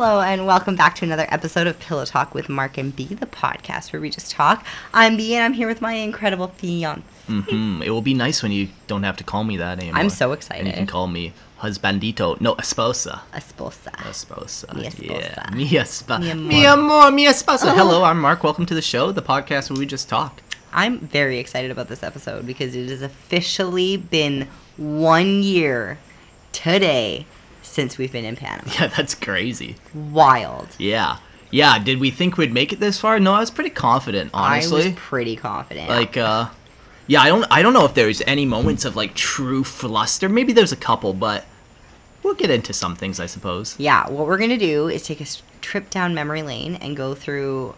Hello, and welcome back to another episode of Pillow Talk with Mark and B, the podcast where we just talk. I'm B, and I'm here with my incredible fiance. hmm It will be nice when you don't have to call me that anymore. I'm so And you can call me husbandito. No, esposa. Esposa. Esposa. Mi esposa. Yeah. Mi esposa. Mi amor. Mi amor, mi esposa. Hello, I'm Mark. Welcome to the show, the podcast where we just talk. I'm very excited about this episode because it has officially been one year today since we've been in Panama. Yeah, that's crazy. Wild. Yeah. Yeah, did we think we'd make it this far? No, I was pretty confident, honestly. I was pretty confident. like uh yeah, I don't I don't know if there's any moments of like true fluster. Maybe there's a couple, but we'll get into some things, I suppose. yeah, what we're gonna do is take a trip down memory lane and go through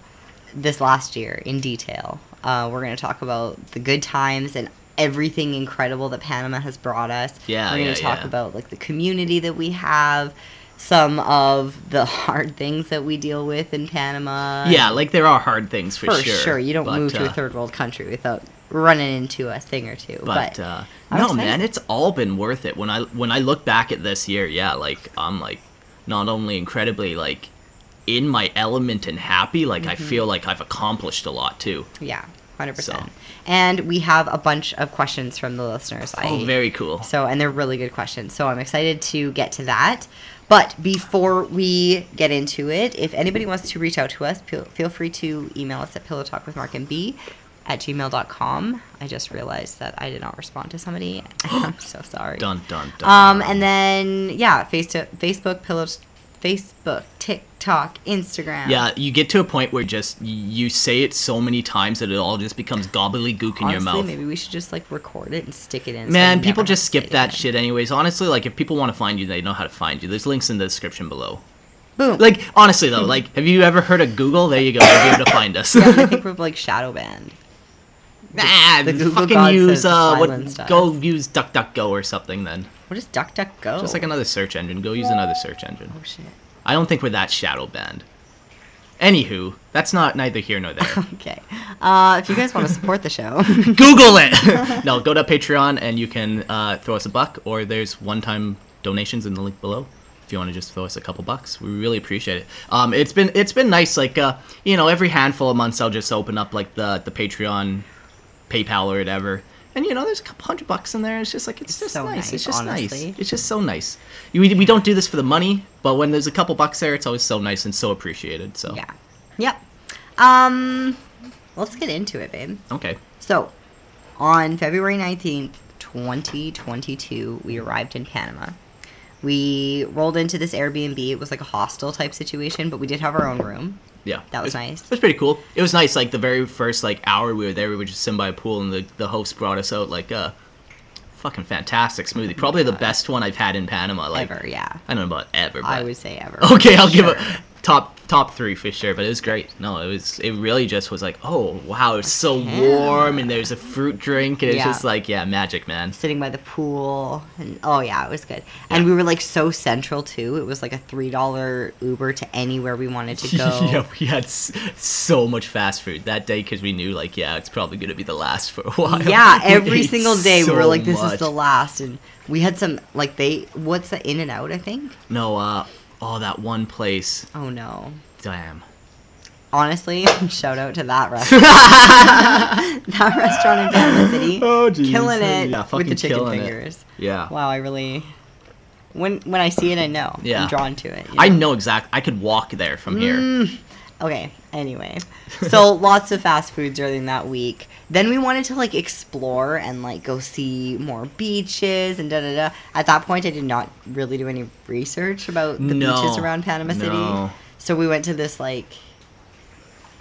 this last year in detail. Uh, we're gonna talk about the good times and everything incredible that Panama has brought us. Yeah, we're gonna yeah, talk yeah. about like the community that we have, some of the hard things that we deal with in Panama. Yeah, like there are hard things for, for sure. sure. You don't but, move to a uh, third world country without running into a thing or two. But, But, uh, no, excited. man, it's all been worth it. When I when I look back at this year, yeah, like I'm like not only incredibly like in my element and happy, like I Mm-hmm. feel like I've accomplished a lot too. yeah, hundred So. percent. And we have a bunch of questions from the listeners. Oh, very cool. So, and they're really good questions. So, I'm excited to get to that. But before we get into it, if anybody wants to reach out to us, feel, free to email us at pillowtalkwithmarkandb at gmail.com. I just realized that I did not respond to somebody. I'm so sorry. Dun dun dun. Um, and then, yeah, face to, Facebook, pillows, Facebook, TikTok, Instagram. yeah, you get to a point where just you say it so many times that it all just becomes gobbledygook in your mouth. maybe we should just like record it and stick it in. Man, we people just skip that shit anyways. Honestly, like if people want to find you, they know how to find you. There's links in the description below. Boom. Like honestly though, like have you ever heard of Google? There you go. You'll be able to find us. yeah, I think we're like shadow banned. Nah, the Google fucking use uh, what? Go use DuckDuckGo or something then. What is DuckDuckGo? Just like another search engine. Go use another search engine. Oh shit. I don't think we're that shadow banned. Anywho, that's not neither here nor there. Okay. Uh, if you guys want to support the show, Google it. no, go to Patreon and you can uh, throw us a buck, or there's one-time donations in the link below. If you want to just throw us a couple bucks, we really appreciate it. Um, it's been it's been nice. Like uh, you know, every handful of months, I'll just open up like the the Patreon, PayPal or whatever. And you know, there's a couple hundred bucks in there. It's just like it's, just so nice. nice, It's just honestly. nice. It's just so nice. We, we don't do this for the money, but when there's a couple bucks there, it's always so nice and so appreciated. So yeah. Yep. Um, let's get into it, babe. okay. So, on February 19th, 2022, we arrived in Panama. We rolled into this Airbnb. It was like a hostel type situation, but we did have our own room. Yeah, That was it nice. It was pretty cool. It was nice. Like the very first like hour we were there, we were just sitting by a pool, and the the host brought us out like a fucking fantastic smoothie. Oh Probably the best one I've had in Panama. Like Ever, yeah. I don't know about ever, but I would say ever. okay, I'll give Sure. it top top three for sure. But it was great. No, it was it really just was like oh wow, it's so warm, and there's a fruit drink, and it's Yeah. just like yeah, magic, man. sitting by the pool and oh yeah it was good and we were like so central too it was like a three dollar uber to anywhere we wanted to go yeah, we had s- so much fast food that day because we knew like yeah, it's probably gonna be the last for a while. yeah every single day we were like this is the last and we had some like they what's the in and out i think No, uh, oh, that one place. oh no Damn. honestly shout out to that restaurant that restaurant in Panama City Oh, jeez. killing it Yeah, with the chicken killing it. fingers Yeah. wow i really when when i see it i know Yeah. i'm drawn to it you I know exactly. I could walk there from here. Mm. Okay, anyway. So lots of fast food during that week. Then we wanted to like explore and like go see more beaches and da da da. At that point I did not really do any research about the No. beaches around Panama City. No. So we went to this like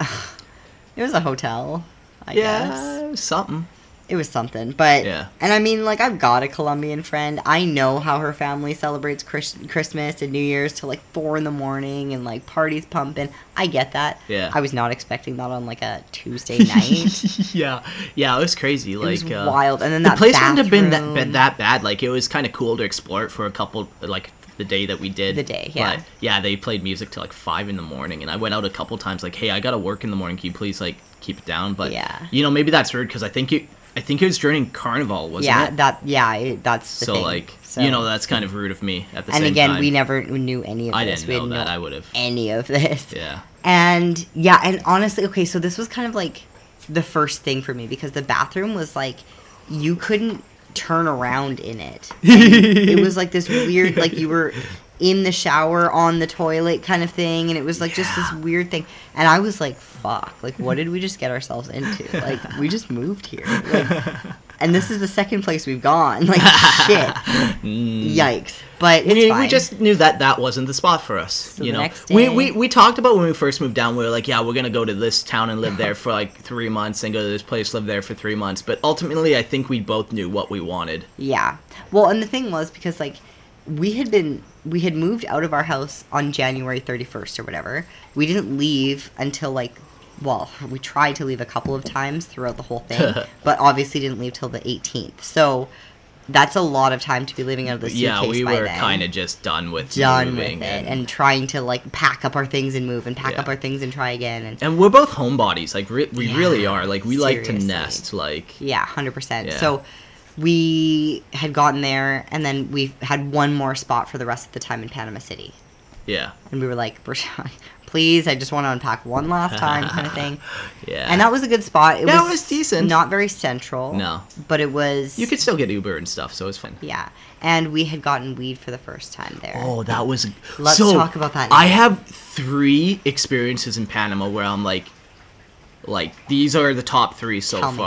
it was a hotel, I Yeah, guess. it was something. It was something, but Yeah. and I mean, like I've got a Colombian friend. I know how her family celebrates Chris- Christmas and New Year's till like four in the morning and like parties pumping. I get that. Yeah. I was not expecting that on like a Tuesday night. yeah, yeah, it was crazy. it Like was uh, wild, and then the that place wouldn't have been that been that bad. Like it was kind of cool to explore it for a couple like the day that we did. The day, yeah. But yeah, they played music till like five in the morning, and I went out a couple times. Like, hey, I gotta work in the morning. Can you please like keep it down? But Yeah. you know, maybe that's rude because I think you I think it was during Carnival, wasn't yeah, it? Yeah, that yeah, it, that's the so thing. like, So- you know, that's kind of rude of me at the and same again, time. And again, we never knew any of I this. didn't we know didn't that. know I would have. any of this. Yeah. And yeah, and honestly, okay, so this was kind of like the first thing for me because the bathroom was like you couldn't turn around in it. It was like this weird like you were in the shower on the toilet kind of thing and it was like just this weird thing. And I was like, fuck, like what did we just get ourselves into? Like we just moved here. Like, and this is the second place we've gone. Like shit. Mm. Yikes. But it's we, we just knew that that wasn't the spot for us. So you know, next we, we we talked about when we first moved down. We were like, yeah, we're gonna go to this town and live there for like three months, and go to this place, live there for three months. But ultimately, I think we both knew what we wanted. Yeah. Well, and the thing was because like we had been we had moved out of our house on January 31st or whatever. We didn't leave until like well, we tried to leave a couple of times throughout the whole thing, but obviously didn't leave till the 18th. So that's a lot of time to be living out of the suitcase yeah, we were kind of just done with done with moving it and, trying to like pack up our things and move and pack Yeah. up our things and try again and And we're both homebodies. Like re- we Yeah, really are. Like we like to nest. Like Yeah, hundred percent. So we had gotten there, and then we had one more spot for the rest of the time in Panama City, yeah, and we were like, "Please, I just want to unpack one last time," kind of thing. yeah. And that was a good spot. It was, was decent. Not very central. No. but it was. you could still get Uber and stuff, so it was fine. Yeah, and we had gotten weed for the first time there. Oh, that was. Let's so, talk about that I have three experiences in Panama where I'm like, like these are the top three so Tell me.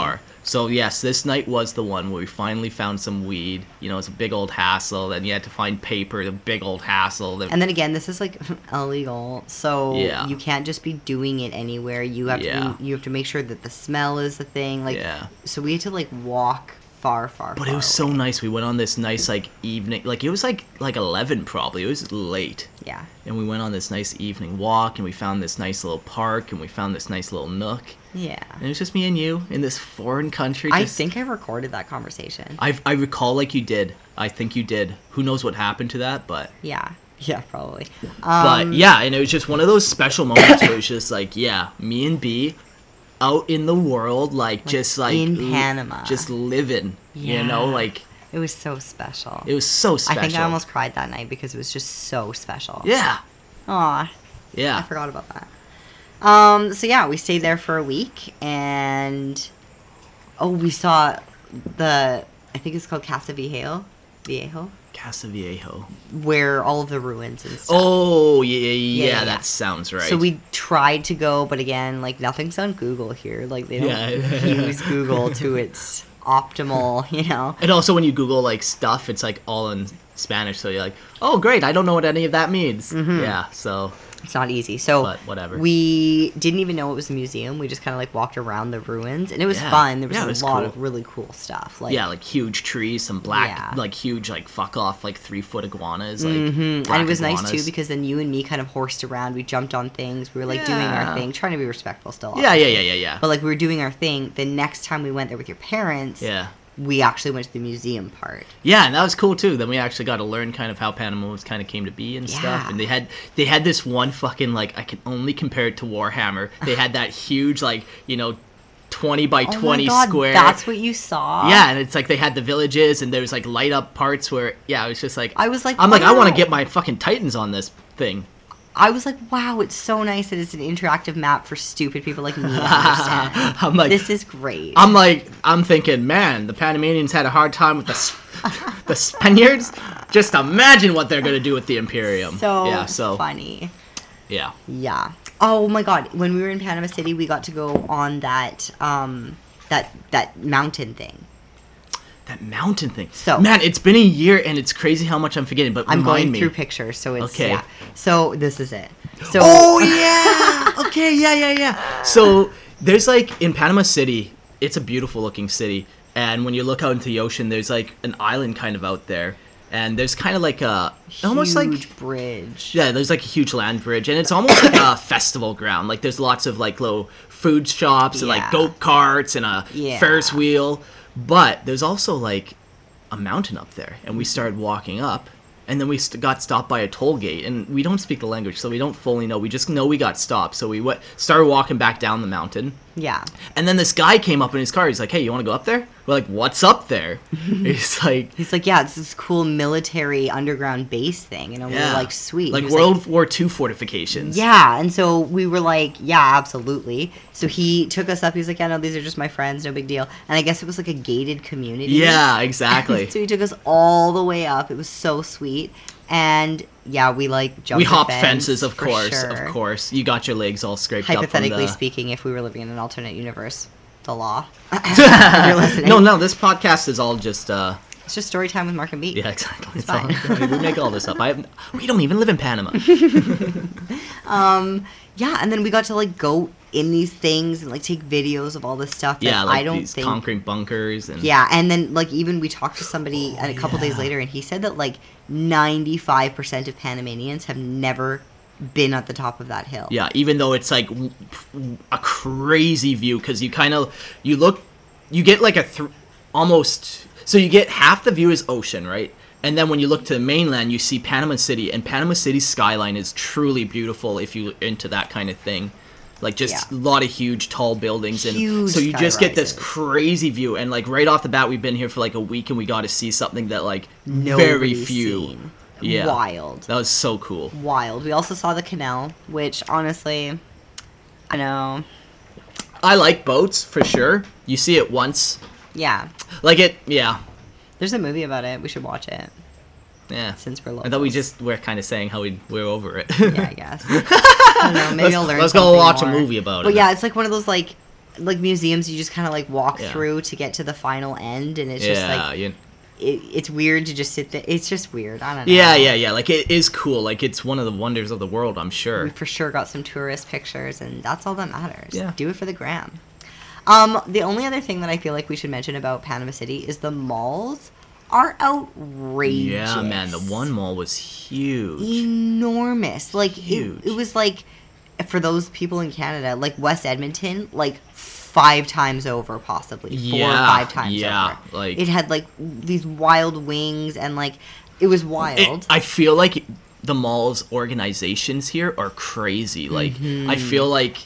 So yes, this night was the one where we finally found some weed. You know, it's a big old hassle. Then you had to find paper, the big old hassle. Then And then again, this is like illegal, so Yeah. you can't just be doing it anywhere. You have Yeah. to be, you have to make sure that the smell is the thing. Like, Yeah. so we had to like walk far, far. But far it was so nice. We went on this nice like evening. Like it was like like eleven probably. It was late. Yeah, And we went on this nice evening walk, and we found this nice little park, and we found this nice little nook. yeah. And it was just me and you in this foreign country. I think I recorded that conversation. I I recall like you did. I think you did. Who knows what happened to that, but yeah, yeah, probably. but Um, yeah, and it was just one of those special moments where it was just like, yeah, me and B out in the world, like, just like in Panama. just living. You know, like it was so special. it was so special. I think I almost cried that night because it was just so special. yeah, Aw, Yeah. I forgot about that. Um, so yeah, we stayed there for a week and oh, we saw the I think it's called Casa Viejo, Viejo, Casa Viejo. where all of the ruins and stuff. Oh yeah, yeah, yeah, yeah, yeah. that sounds right. So we tried to go, but again, like nothing's on Google here. Like they don't Yeah. use Google to its optimal, you know. and also when you Google like stuff, it's like all in Spanish, so you're like, oh great, I don't know what any of that means. Mm-hmm. Yeah, so It's not easy. So But whatever. We didn't even know it was a museum. We just kind of like walked around the ruins, and it was Yeah. fun. There was Yeah, a was lot cool. of really cool stuff. Like yeah, like huge trees, some black, Yeah. like huge, like fuck off, like three foot iguanas. Like, hmm and it was nice too because then you and me kind of horsed around. We jumped on things. We were like doing our thing, trying to be respectful still. Yeah, yeah, yeah, yeah, yeah. But like we were doing our thing. The next time we went there with your parents, yeah, we actually went to the museum part. yeah, and that was cool too. Then we actually got to learn kind of how Panama was kind of came to be and stuff. And they had they had this one fucking like I can only compare it to Warhammer. They had that huge like you know, twenty by Oh my twenty God, square. That's what you saw. Yeah, and it's like they had the villages, and there was like light up parts where, yeah, it was just like I was like, I'm like, I want to get my fucking Titans on this thing. I was like, wow, it's so nice that it's an interactive map for stupid people like me. I'm like, this is great. I'm like, I'm thinking, man, the Panamanians had a hard time with the Sp- the Spaniards. Just imagine what they're gonna do with the Imperium. so yeah, so funny. yeah, Yeah. Oh my god, when we were in Panama City, we got to go on that um that that mountain thing. That mountain thing. So- man, it's been a year, and it's crazy how much I'm forgetting. But I'm going me. through pictures, so it's Okay. yeah. So this is it. So Oh yeah. okay. Yeah. Yeah. Yeah. So there's like in Panama City, it's a beautiful looking city, and when you look out into the ocean, there's like an island kind of out there, and there's kind of like a almost like bridge. yeah, there's like a huge land bridge, and it's almost like a festival ground. Like there's lots of like little food shops and Yeah. like goat carts and a Yeah. Ferris wheel, but there's also like a mountain up there, and we mm-hmm. started walking up. And then we st- got stopped by a toll gate, and we don't speak the language, so we don't fully know. We just know we got stopped, so we w- started walking back down the mountain, Yeah. And then this guy came up in his car. He's like, "Hey, you want to go up there?" We're like, "What's up there?" he's like, He's like, yeah, it's this cool military underground base thing, and we "Yeah, were like, sweet. like World War II fortifications." yeah, and so we were like, yeah, absolutely. So he took us up. He was like, yeah, no, these are just my friends, no big deal. And I guess it was like a gated community. yeah, exactly. so he took us all the way up. It was so sweet. And yeah, we like jumped. we the hop fence, fences, of course, sure. of course. You got your legs all scraped up. Hypothetically the... speaking, if we were living in an alternate universe, the law. No, no, this podcast is all just. uh It's just story time with Mark and Beat. Yeah, exactly. It's It's all, we make all this up. I, we don't even live in Panama. Um, yeah, and then we got to like go in these things and like take videos of all this stuff. That yeah, like I don't these think. concrete bunkers and Yeah, and then like even we talked to somebody and a couple days Oh, later, and he said that like ninety five percent of Panamanians have never been at the top of that hill. Yeah, even though it's like a crazy view because you kind of you look, you get like a th- almost so you get half the view is ocean, right? And then when you look to the mainland, you see Panama City, and Panama City's skyline is truly beautiful if you into that kind of thing. Like just Yeah. a lot of huge, tall buildings, and Huge so you just get this crazy view. And like right off the bat, we've been here for like a week, and we got to see something that like very few. seen. Yeah, Wild. That was so cool. Wild. We also saw the canal, which honestly, I know. I like boats for sure. You see it once, Yeah. like it. Yeah, There's a movie about it. We should watch it yeah. since we're I thought we just were kind of saying how we we're over it. Yeah, I guess. I don't know. Maybe Let's- I'll learn. let's go watch a movie about But it. yeah, it's like one of those like like museums you just kind of like walk Yeah. through to get to the final end, and it's yeah, just like you- it, it's weird to just sit there. It's just weird. I don't know. yeah, yeah, yeah. Like it is cool. Like it's one of the wonders of the world. I'm sure. We for sure got some tourist pictures, and that's all that matters. Yeah. Do it for the gram. Um, the only other thing that I feel like we should mention about Panama City is the malls are outrageous. Yeah, man. The one mall was huge. enormous. Like Huge. It, it was like for those people in Canada, like West Edmonton, like five times over, possibly four or five times yeah, over. like- it had like these wild wings and like it was It- wild. I feel like the mall's organizations here are crazy. Like Mm-hmm. I feel like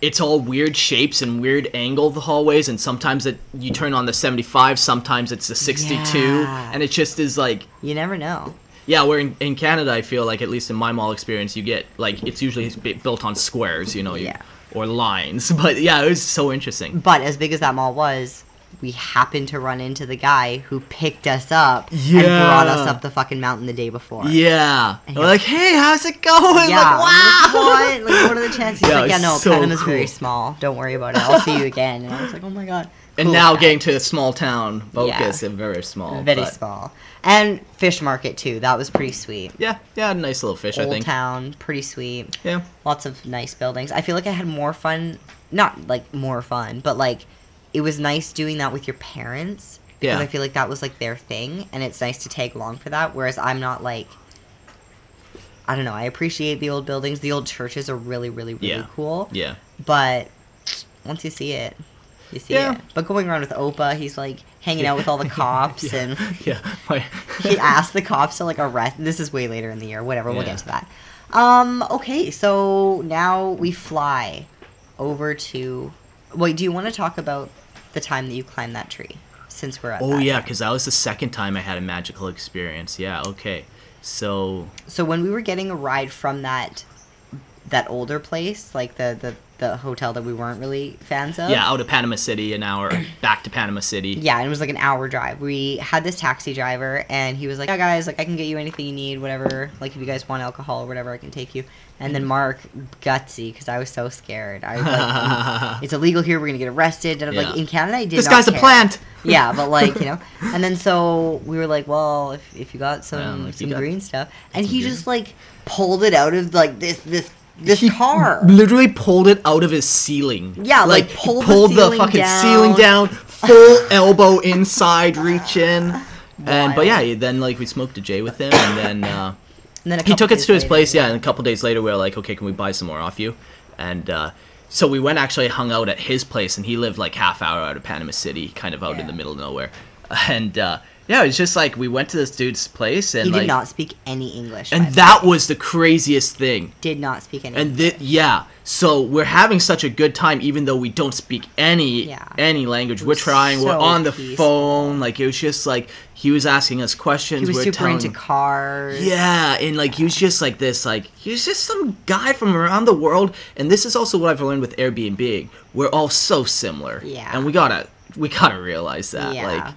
it's all weird shapes and weird angle the hallways, and sometimes it you turn on the 75, sometimes it's the 62, Yeah. and it just is like you never know. Yeah, where in, in Canada, I feel like at least in my mall experience, you get like it's usually built on squares, you know, you, Yeah. or lines. But yeah, it was so interesting. But as big as that mall was, we happened to run into the guy who picked us up and brought us up the fucking mountain the day before. Yeah, he- like, hey, how's it going? Yeah, like, wow. what? Like, what are the chances? He's Yeah, like, yeah, no, so Panama's very cool. small. Don't worry about it. I'll see you again. And I was like, oh my god. And now guy. getting to a small town focus Yeah. and very small. very but- small. And fish market too. That was pretty sweet. Yeah, yeah, nice little fish, I think. town, pretty sweet. Yeah, Lots of nice buildings. I feel like I had more fun. Not like more fun, but like it was nice doing that with your parents because Yeah. I feel like that was like their thing, and it's nice to tag along for that. Whereas I'm not like. I don't know. I appreciate the old buildings. The old churches are really, really, really Yeah. cool. yeah. But once you see it, you see Yeah. it. But going around with Opa, he's like hanging out with all the cops yeah. and yeah. he asked the cops to like arrest this is way later in the year, whatever, we'll get to that. Um, okay, so now we fly over to wait, do you want to talk about the time that you climbed that tree? Since we're at oh yeah, because that was the second time I had a magical experience. Yeah. Okay. So So when we were getting a ride from that that older place, like the the, the hotel that we weren't really fans of. yeah, out of Panama City, an hour back to Panama City. Yeah, and it was like an hour drive. We had this taxi driver, and he was like, "Yeah, guys, like I can get you anything you need, whatever. Like if you guys want alcohol or whatever, I can take you." And then Mark, gutsy, because I was so scared. I was like, "It's illegal here. We're gonna get arrested." And I'm like, in Canada, I did. This guy's a plant. Yeah, but like you know, and then so we were like, "Well, if, if you got some Yeah, like, some got- green stuff," and he green- just like pulled it out of like this this this He car. literally pulled it out of his ceiling. Yeah, like, he pulled the pulled the, ceiling fucking down. ceiling down, full elbow inside, reach in. And but yeah, then like we smoked a J with him, and then uh, And then he took us to his later, place. Yeah, and a couple days later we were like, okay, can we buy some more off you? And uh, so we went actually hung out at his place, and he lived like half hour out of Panama City, kind of out in the middle of nowhere. And uh, yeah, it's just like we went to this dude's place and He like did not speak any English. and that way. was the craziest thing. did not speak any. And th- yeah, so we're having such a good time, even though we don't speak any Yeah. any language. We're trying. we're on the peaceful. phone. Like it was just like he was asking us questions. he was we're super telling into cars. Yeah, and like he was just like this, like he was just some guy from around the world. And this is also what I've learned with Airbnb. We're all so similar. Yeah. And we gotta we gotta realize that. Yeah. Like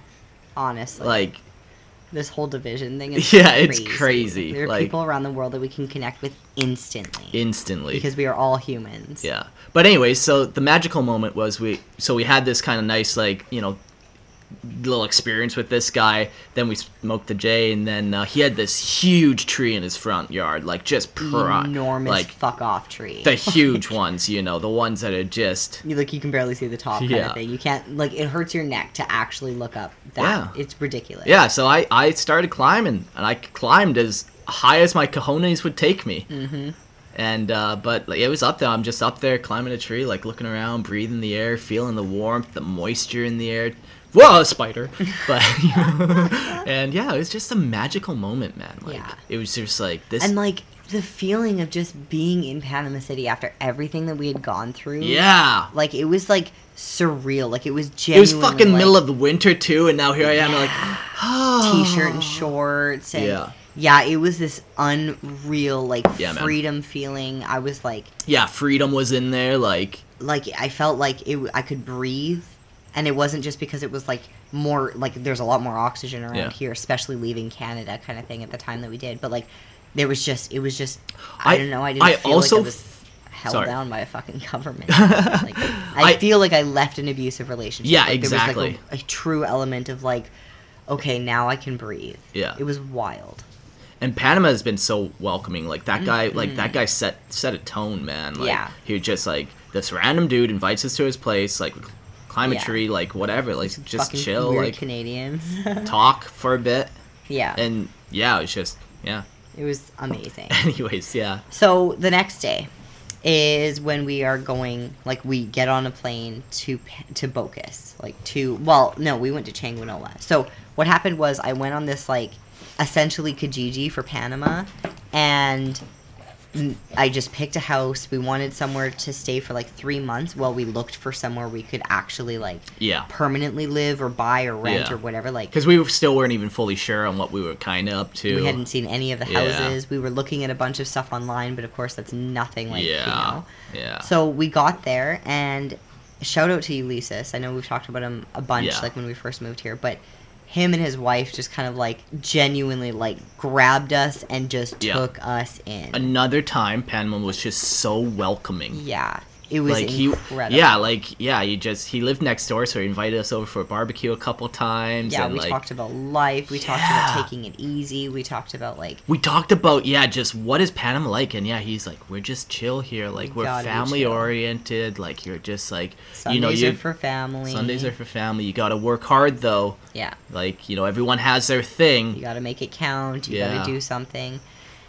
honestly, like this whole division thing is Yeah, it's crazy, There are like- people around the world that we can connect with instantly instantly. because we are all humans. Yeah. But anyway, so the magical moment was we so we had this kind of nice like, you know, little experience with this guy. Then we smoked the J and then uh, he had this huge tree in his front yard, like just pro- Enormous like fuck off tree. the huge ones, you know, the ones that are just you like you can barely see the top kind Yeah. of thing. You can't like it hurts your neck to actually look up. That Yeah. it's ridiculous. Yeah, so I I started climbing and I climbed as high as my cojones would take me. Mm-hmm. And uh, but like, it was up there. I'm just up there climbing a tree, like looking around, breathing the air, feeling the warmth, the moisture in the air. Whoa, a spider! But and yeah, it was just a magical moment, man. Like Yeah. it was just like this. And like the feeling of just being in Panama City after everything that we had gone through. yeah, Like it was like surreal. Like it was it was fucking like, middle of the winter too, and now here I am, like t-shirt and shorts and Yeah. yeah it was this unreal like Yeah, man. freedom feeling i was like yeah, freedom was in there, like like i felt like it i could breathe and it wasn't just because it was like more like there's a lot more oxygen around Yeah. here especially leaving canada kind of thing at the time that we did but like there was just it was just i, I- don't know i didn't I feel also like i was held sorry. down by a fucking government like, I, I- feel like i left an abusive relationship Yeah, like, there exactly. was like a, a true element of like okay now i can breathe Yeah. it was wild and Panama has been so welcoming. Like that guy, like that guy set set a tone, man. Like, Mm-hmm. Yeah. he was just like this random dude invites us to his place, like climb a Yeah. tree, like whatever, like just fucking chill, like Canadians. talk for a bit, yeah, and yeah, it was just yeah. it was amazing. Anyways, yeah, So the next day is when we are going. Like we get on a plane to to Bocas, like to well, no, we went to Changuinola. So what happened was I went on this like essentially Kijiji for Panama, and I just picked a house. We wanted somewhere to stay for like three months while we looked for somewhere we could actually like yeah. permanently live or buy or rent Yeah. or whatever. Like Because we still weren't even fully sure on what we were kind of up to. We hadn't seen any of the Yeah. houses. We were looking at a bunch of stuff online, but of course that's nothing like yeah, you know. yeah. So we got there and shout out to Ulysses. I know we've talked about him a bunch Yeah. like when we first moved here, but him and his wife just kind of like genuinely like grabbed us and just Yeah. took us in. Another time, Panama was just so welcoming. yeah. It was like he incredible. yeah like yeah he just he lived next door so he invited us over for a barbecue a couple times Yeah, we like talked about life. We talked about taking it easy. We talked about like we talked about yeah just what is panama like and yeah he's like we're just chill here like We we're family oriented like you're just like Sundays you know you are for family. sundays are for family you gotta work hard though yeah. like you know everyone has their thing You got to make it count. You Yeah. got to do something.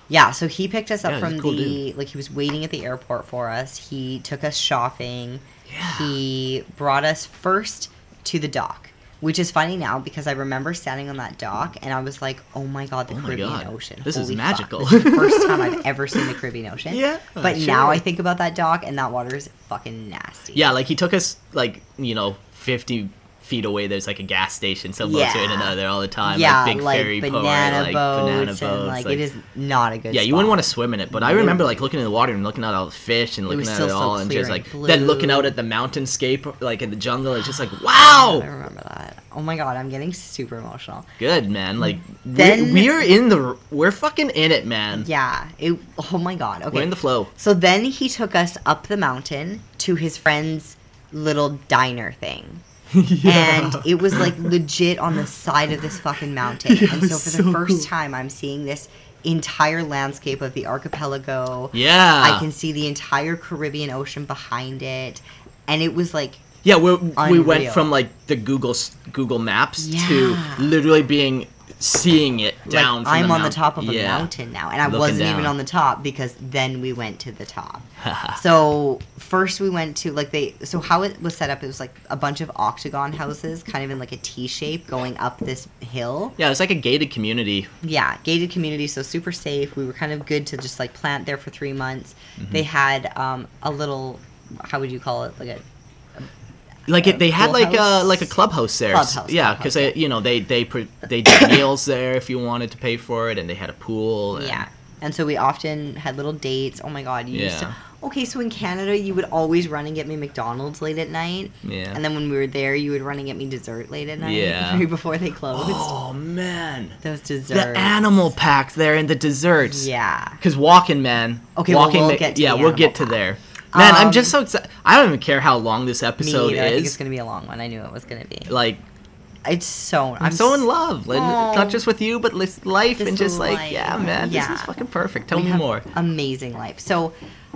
Yeah, so he picked us up Yeah, from cool the like he was waiting at the airport for us. He took us shopping. Yeah. He brought us first to the dock, which is funny now because I remember standing on that dock and I was like, "Oh my god, the Oh Caribbean God. Ocean! This is Holy fuck. magical." This is the first time I've ever seen the Caribbean Ocean. Yeah, but sure. now I think about that dock and that water is fucking nasty. yeah like he took us like you know 50 feet away there's like a gas station so boats are in and out of there all the time yeah, like big like ferry banana like boats banana and boats like, it is not a good. Yeah, you wouldn't want to swim in it, but I remember like looking in the water and looking at all the fish and looking at it so all and clear just and like then looking out at the mountainscape like in the jungle. It's just like wow. I remember that. Oh my god, I'm getting super emotional. good man. Like Then- we're, we're in the we're fucking in it, man. Yeah. It. Oh my god. Okay. We're in the flow. so then he took us up the mountain to his friend's little diner thing. And it was like legit on the side of this fucking mountain. Yeah, and so for the so first cool. time, I'm seeing this entire landscape of the archipelago. Yeah, I can see the entire Caribbean Ocean behind it. And it was like, Yeah, we we went from like the Google Google Maps Yeah. to literally being seeing it down. like from I'm the on the top of a yeah. mountain now. And I Looking wasn't even on the top because then we went to the top. So first we went to like they so how it was set up it was like a bunch of octagon houses kind of in like a T shape going up this hill. Yeah, it's like a gated community. Yeah, gated community, so super safe. We were kind of good to just like plant there for three months. Mm-hmm. They had um, a little, how would you call it, like a Like it, they had like a like a clubhouse there. Clubhouse, yeah, because they yeah. you know they they they did meals there if you wanted to pay for it, and they had a pool. And, Yeah. And so we often had little dates. Oh my god, you used to Yeah. Okay, so in Canada you would always run and get me McDonald's late at night. Yeah. And then when we were there you would run and get me dessert late at night. Yeah. Before they closed. Oh man, Those desserts. the animal pack there and the desserts. Yeah. Because walking, man. Okay, well, walking. we'll ma- get to yeah, we'll get to pack. there. Man, I'm Um, just so excited. I don't even care how long this episode either. I think it's is. gonna be a long one. I knew it was gonna be. Like, It's so I'm so in love. Like, Aw. Not just with you, but life and Just just like, yeah, man, Yeah. this is fucking perfect. Tell we me more. Amazing life. So,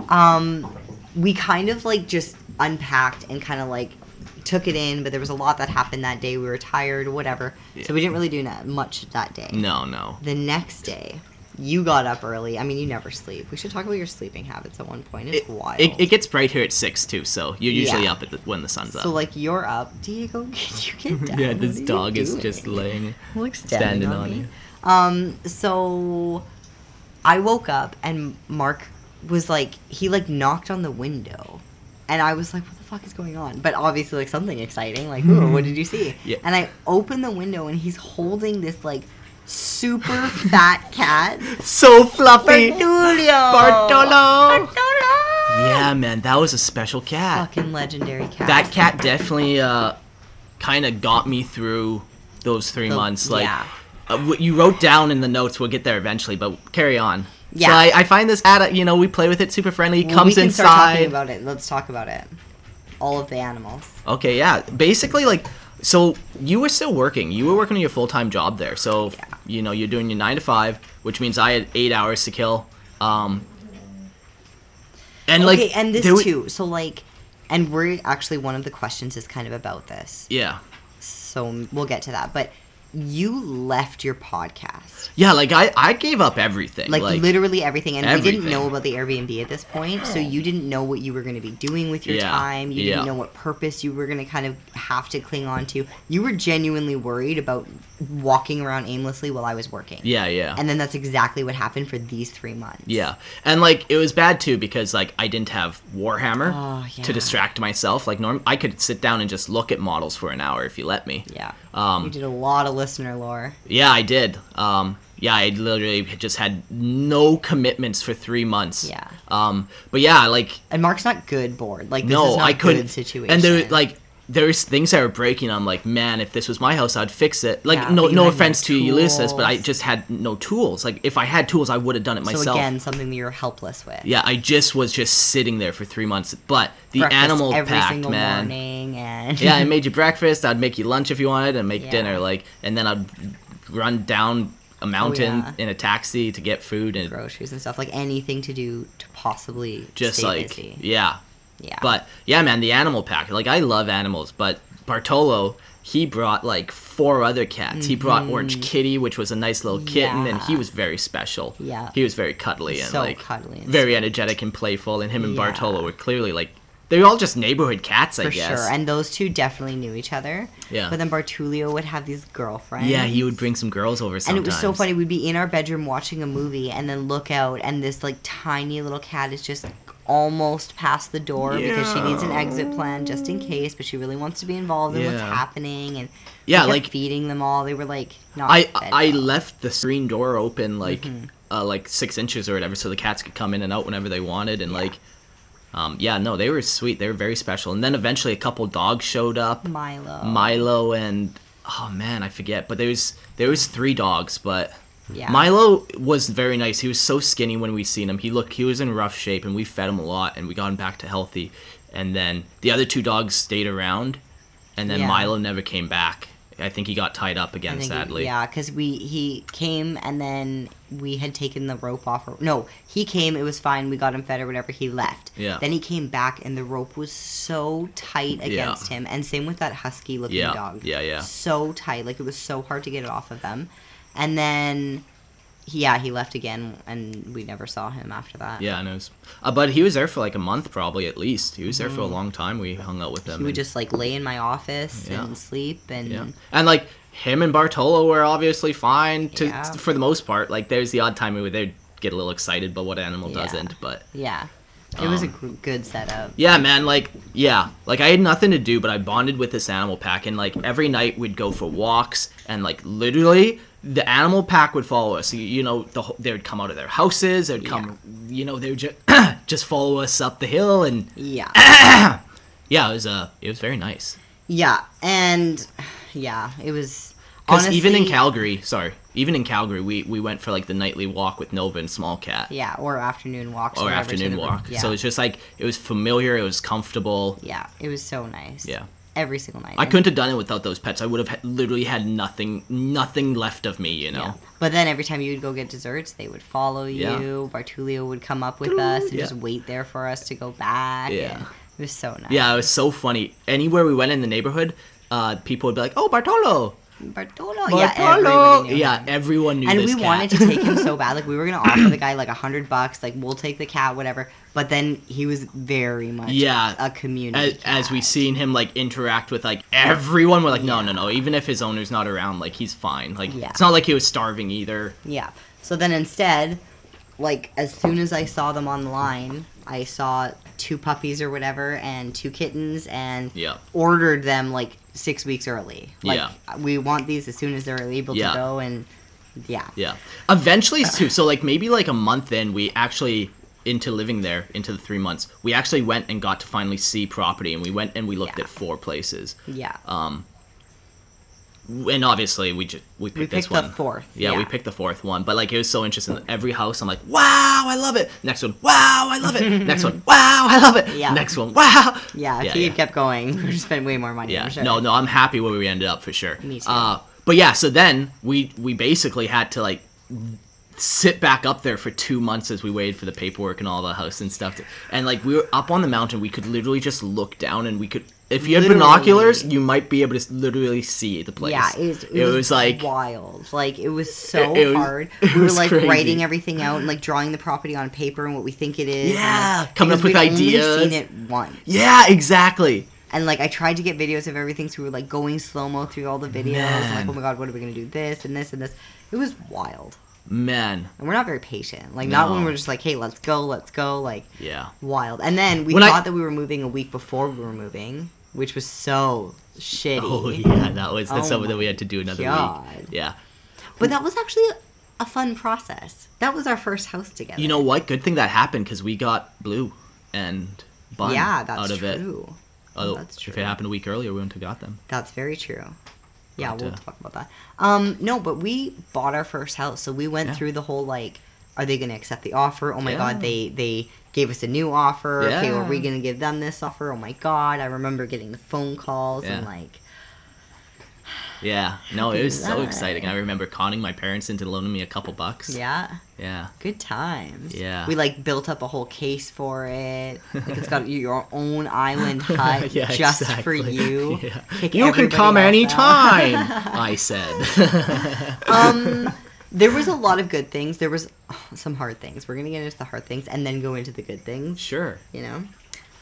um, we kind of like just unpacked and kind of like took it in, but there was a lot that happened that day. We were tired, whatever. So we didn't really do much that day. No, no. The next day, you got up early. I mean, you never sleep. We should talk about your sleeping habits at one point. It's It, wild. it, it gets bright here at six too, so you're usually Yeah. up at the, when the sun's so up. So like you're up, Diego. Can you get down? yeah, this dog is doing? just laying, like standing, standing, on, on, me. you. Um, so I woke up and Mark was like, he like knocked on the window, and I was like, what the fuck is going on? But obviously, like something exciting. Like, what did you see? Yeah. And I opened the window, and he's holding this like super fat cat, So fluffy. Bartolio. Bartolo. Bartolo. Yeah, man, that was a special cat. Fucking legendary cat. That cat definitely uh, kind of got me through those three The- months. Like, yeah. uh, what you wrote down in the notes. We'll get there eventually, but carry on. Yeah. So I, I find this cat. uh, You know, we play with it, super friendly. Well, comes we can Start talking inside. about it. Let's talk about it. All of the animals. Okay, yeah. Basically, like, so you were still working. You were working on your full time job there. So, Yeah. you know, you're doing your nine to five, which means I had eight hours to kill. Um, and okay, like, and this too. So like, and we're actually one of the questions is kind of about this. Yeah, So we'll get to that. But you left your podcast, yeah. Like, I I gave up everything. like, Like, literally everything, and we didn't know about the Airbnb at this point. So oh. you didn't know what you were going to be doing with your Yeah, time. You yeah. didn't know what purpose you were going to kind of have to cling on to. You were genuinely worried about walking around aimlessly while I was working. yeah, yeah. And then that's exactly what happened for these three months. Yeah, and like it was bad too because like I didn't have Warhammer Oh, yeah. to distract myself. Like norm, I could sit down and just look at models for an hour if you let me. Yeah. Um, you did a lot of listener lore. Yeah, I did. Um, yeah, I literally just had no commitments for three months. Yeah. Um, but yeah, like And Mark's not good bored. Like this no, is not I couldn't. good situation. And there, like, there's things that were breaking. I'm like, man, if this was my house, I'd fix it. Like, Yeah, no, no had no offense to Ulysses, but I just had no tools. Like, if I had tools, I would have done it so myself. again, something that you're helpless with. yeah, I just was just sitting there for three months. But the Breakfast animal pack, man. morning and yeah, I made you breakfast. I'd make you lunch if you wanted, and make Yeah. dinner. Like, and then I'd run down a oh, mountain yeah. in a taxi to get food and groceries and stuff like anything to do to possibly just stay like busy. yeah. Yeah. But yeah, man, the animal pack. Like I love animals, but Bartolo, he brought like four other cats. He brought Orange Kitty, which was a nice little kitten, and he Mm-hmm. Was very special. Yeah. He was very cuddly and So like cuddly and very sweet. energetic and playful. And him and Yeah. Bartolo were clearly like they're all just neighborhood cats, I for guess. sure. And those two definitely knew each other. Yeah. But then Bartulio would have these girlfriends. yeah, he would bring some girls over And it was so funny. We'd be in our bedroom watching a movie and then look out, and this like tiny little cat is just almost past the door because she needs an exit plan just in case, but she really wants to be involved in what's happening. And Yeah, like- feeding them all. They were like not. I I well. left the screen door open like Mm-hmm. uh, like six inches or whatever, so the cats could come in and out whenever they wanted, and like, um, yeah, no, they were sweet. They were very special. And then eventually a couple dogs showed up, Milo. Milo and oh man, I forget, but there was there was three dogs, but. Yeah. Milo was very nice. He was so skinny when we seen him. He looked he was in rough shape and we fed him a lot and we got him back to healthy. And then the other two dogs stayed around and then Yeah. Milo never came back. I think he got tied up again, think he- sadly. yeah, because we he came and then we had taken the rope off. Or, no, he came. It was fine. We got him fed or whatever. He left. Yeah. Then he came back and the rope was so tight against him. And same with that husky looking Yeah, dog. yeah, yeah. So tight, like it was so hard to get it off of them. And then yeah, he left again, and we never saw him after that. Yeah, it was, uh, but he was there for like a month probably at least. He was there for a long time. We hung out with him. Mm-hmm. He would and- just like lay in my office Yeah. and sleep, and Yeah, and like him and Bartolo were obviously fine to Yeah. for the most part. Like there's the odd time where they'd get a little excited, but what animal doesn't? But yeah, it was a Um, gr- good setup. yeah, man, like yeah, like I had nothing to do, but I bonded with this animal pack, and like every night we'd go for walks, and like literally the animal pack would follow us. You, you know, the, they would come out of their houses, they'd come, you know, they would just just follow us up the hill, and Yeah, yeah, it was uh, it was very nice. yeah, and yeah, it was. Because even in Calgary, sorry, even in Calgary, we, we went for like the nightly walk with Nova and Small Cat. Yeah, or afternoon walks. Or whatever afternoon walk. Yeah. So it's just like it was familiar, it was comfortable. yeah, it was so nice. Yeah. Every single night. I couldn't have done it without those pets. I would have literally had nothing, nothing left of me. You know. Yeah. But then every time you would go get desserts, they would follow Yeah. you. Bartulio would come up with us and Yeah. just wait there for us to go back. Yeah. it was so nice. Yeah, it was so funny. Anywhere we went in the neighborhood, uh, people would be like, "Oh, Bartolo, Bartolo. Yeah, Bartolo." everybody knew Yeah, him. everyone knew and this we cat. wanted to take him so bad. Like we were gonna offer the guy like a hundred bucks. Like we'll take the cat, whatever. But then he was very much Yeah. a community. as, as we seen him like interact with like everyone, we're like, no, no, no. Even if his owner's not around, like he's fine. Like Yeah. it's not like he was starving either. Yeah. So then instead, like as soon as I saw them online, I saw two puppies or whatever and two kittens and Yeah. ordered them like six weeks early. Like Yeah. we want these as soon as they're able Yeah. to go and yeah. Yeah. Eventually, too. So, like, maybe like a month in, we actually, into living there, into the three months, we actually went and got to finally see property. And we went and we looked Yeah. at four places. Yeah. Um, and obviously, we just we picked, we this picked the one. fourth. Yeah, we picked the fourth one. But, like, it was so interesting. Every house, I'm like, wow, I love it. Next one, wow, I love it. Next one, wow, I love it. Yeah. Next one, wow. Yeah, if Yeah, he yeah. kept going, we would spent way more money. Yeah. for sure. No, no, I'm happy where we ended up for sure. Me too. Uh, but yeah, so then we we basically had to like sit back up there for two months as we waited for the paperwork and all the house and stuff. To, and like we were up on the mountain, we could literally just look down and we could. If you had binoculars, you might be able to literally see the place. Yeah, it was, it, it was, was like wild. Like it was so It- it was- hard. We were like crazy. writing everything out and like drawing the property on paper and what we think it is. and, Yeah, like, coming up with ideas. Seen it once. yeah, exactly. And like I tried to get videos of everything, so we were like going slow mo through all the videos. and, like, oh my god, what are we gonna do? This and this and this. It was wild. Man, And we're not very patient. Like not when we're just like, hey, let's go, let's go. Like yeah. wild. And then we When I- thought that we were moving a week before we were moving, which was so shitty. Oh yeah, that was that's Oh something that we had to do another God. week. Yeah. But that was actually a fun process. That was our first house together. You know what? Good thing that happened because we got blue and bun yeah, that's out of it. true. Oh, that's If true. it happened a week earlier, we wouldn't have got them. That's very true. Yeah, But, we'll uh, talk about that. Um, no, but we bought our first house, so we went Yeah. through the whole like, are they going to accept the offer? Oh my Yeah. god, they they gave us a new offer. Okay, are we going to give them this offer? Oh my god, I remember getting the phone calls and like, Yeah. No, it was so exciting. I remember conning my parents into loaning me a couple bucks. yeah, Yeah. good times. Yeah. we like built up a whole case for it. Like it's got your own island hut Yeah, just for you. Yeah. You can come anytime, I said. um there was a lot of good things there was oh, some hard things we're gonna get into the hard things and then go into the good things sure. you know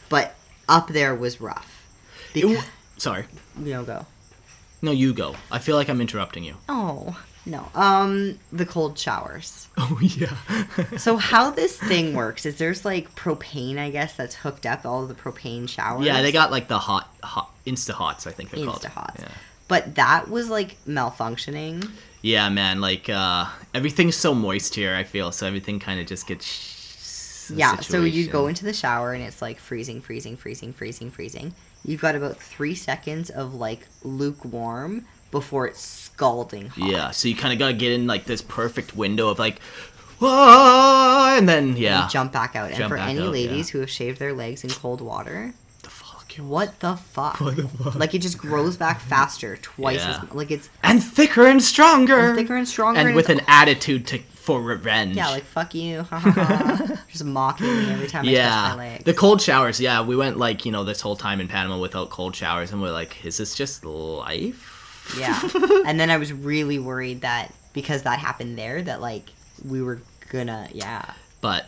but up there was rough because w- Sorry. you know go No, you go. I feel like I'm interrupting you. oh no um the cold showers Oh yeah. so how this thing works is there's like propane i guess that's hooked up all the propane showers yeah, they got like the hot, hot insta hots. I think they're called. insta hots Yeah. but that was like malfunctioning Yeah, man. Like uh, everything's so moist here. I feel so everything kind of just gets. sh- Yeah, so you go into the shower and it's like freezing, freezing, freezing, freezing, freezing. You've got about three seconds of like lukewarm before it's scalding hot. Yeah, so you kind of gotta get in like this perfect window of like, Whoa! and then And yeah, jump back out. and for any out, ladies yeah. who have shaved their legs in cold water. What the fuck? What the fuck? Like it just grows back faster, twice Yeah. as like it's and thicker and stronger, and thicker and stronger. and with it's- an attitude to for revenge. yeah, like fuck you, just mocking me every time I touch my yeah, legs. the cold showers. Yeah, we went like you know this whole time in Panama without cold showers, and we're like, is this just life? Yeah. and then I was really worried that because that happened there, that like we were gonna, yeah. But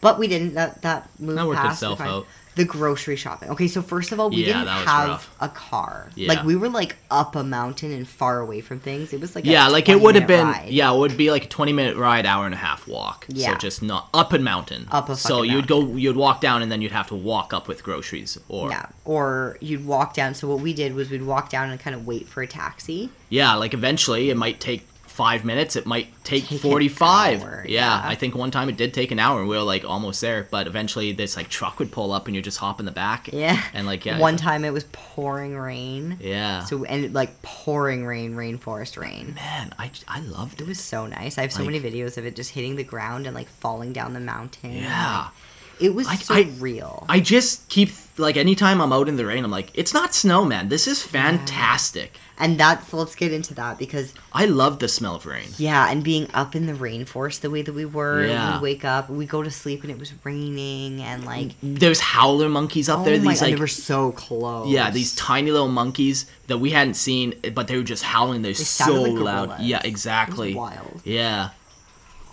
But we didn't. That that moved That worked past. itself out. The grocery shopping. Okay, so first of all, we Yeah, didn't have rough. a car. Yeah. Like we were like up a mountain and far away from things. It was like a yeah, like it would have been. ride. Yeah, it would be like a twenty minute ride, hour and a half walk. Yeah. So just not up a mountain. Up a So you'd go, you'd walk down, and then you'd have to walk up with groceries, or Yeah, or you'd walk down. So what we did was we'd walk down and kind of wait for a taxi. Yeah, like eventually it might take five minutes. It might take, Take an 45. hour, yeah, yeah. I think one time it did take an hour and we were like almost there. But eventually this like truck would pull up and you just hop in the back. Yeah. And like, yeah. One time it was pouring rain. Yeah. So and like pouring rain, rainforest rain. Man, I, I loved It it. was so nice. I have so Like- many videos of it just hitting the ground and like falling down the mountain. Yeah. Like, it was I- I- surreal. I just keep, like, anytime I'm out in the rain, I'm like, it's not snow, man. This is fantastic. And that's let's get into that because I love the smell of rain. yeah, and being up in the rainforest the way that we were, Yeah. we wake up, we go to sleep and it was raining and like There's howler monkeys up oh there. my These god, like they were so close. Yeah, these tiny little monkeys that we hadn't seen, but they were just howling. They're sounded so like loud. Yeah, It was exactly. wild. Yeah.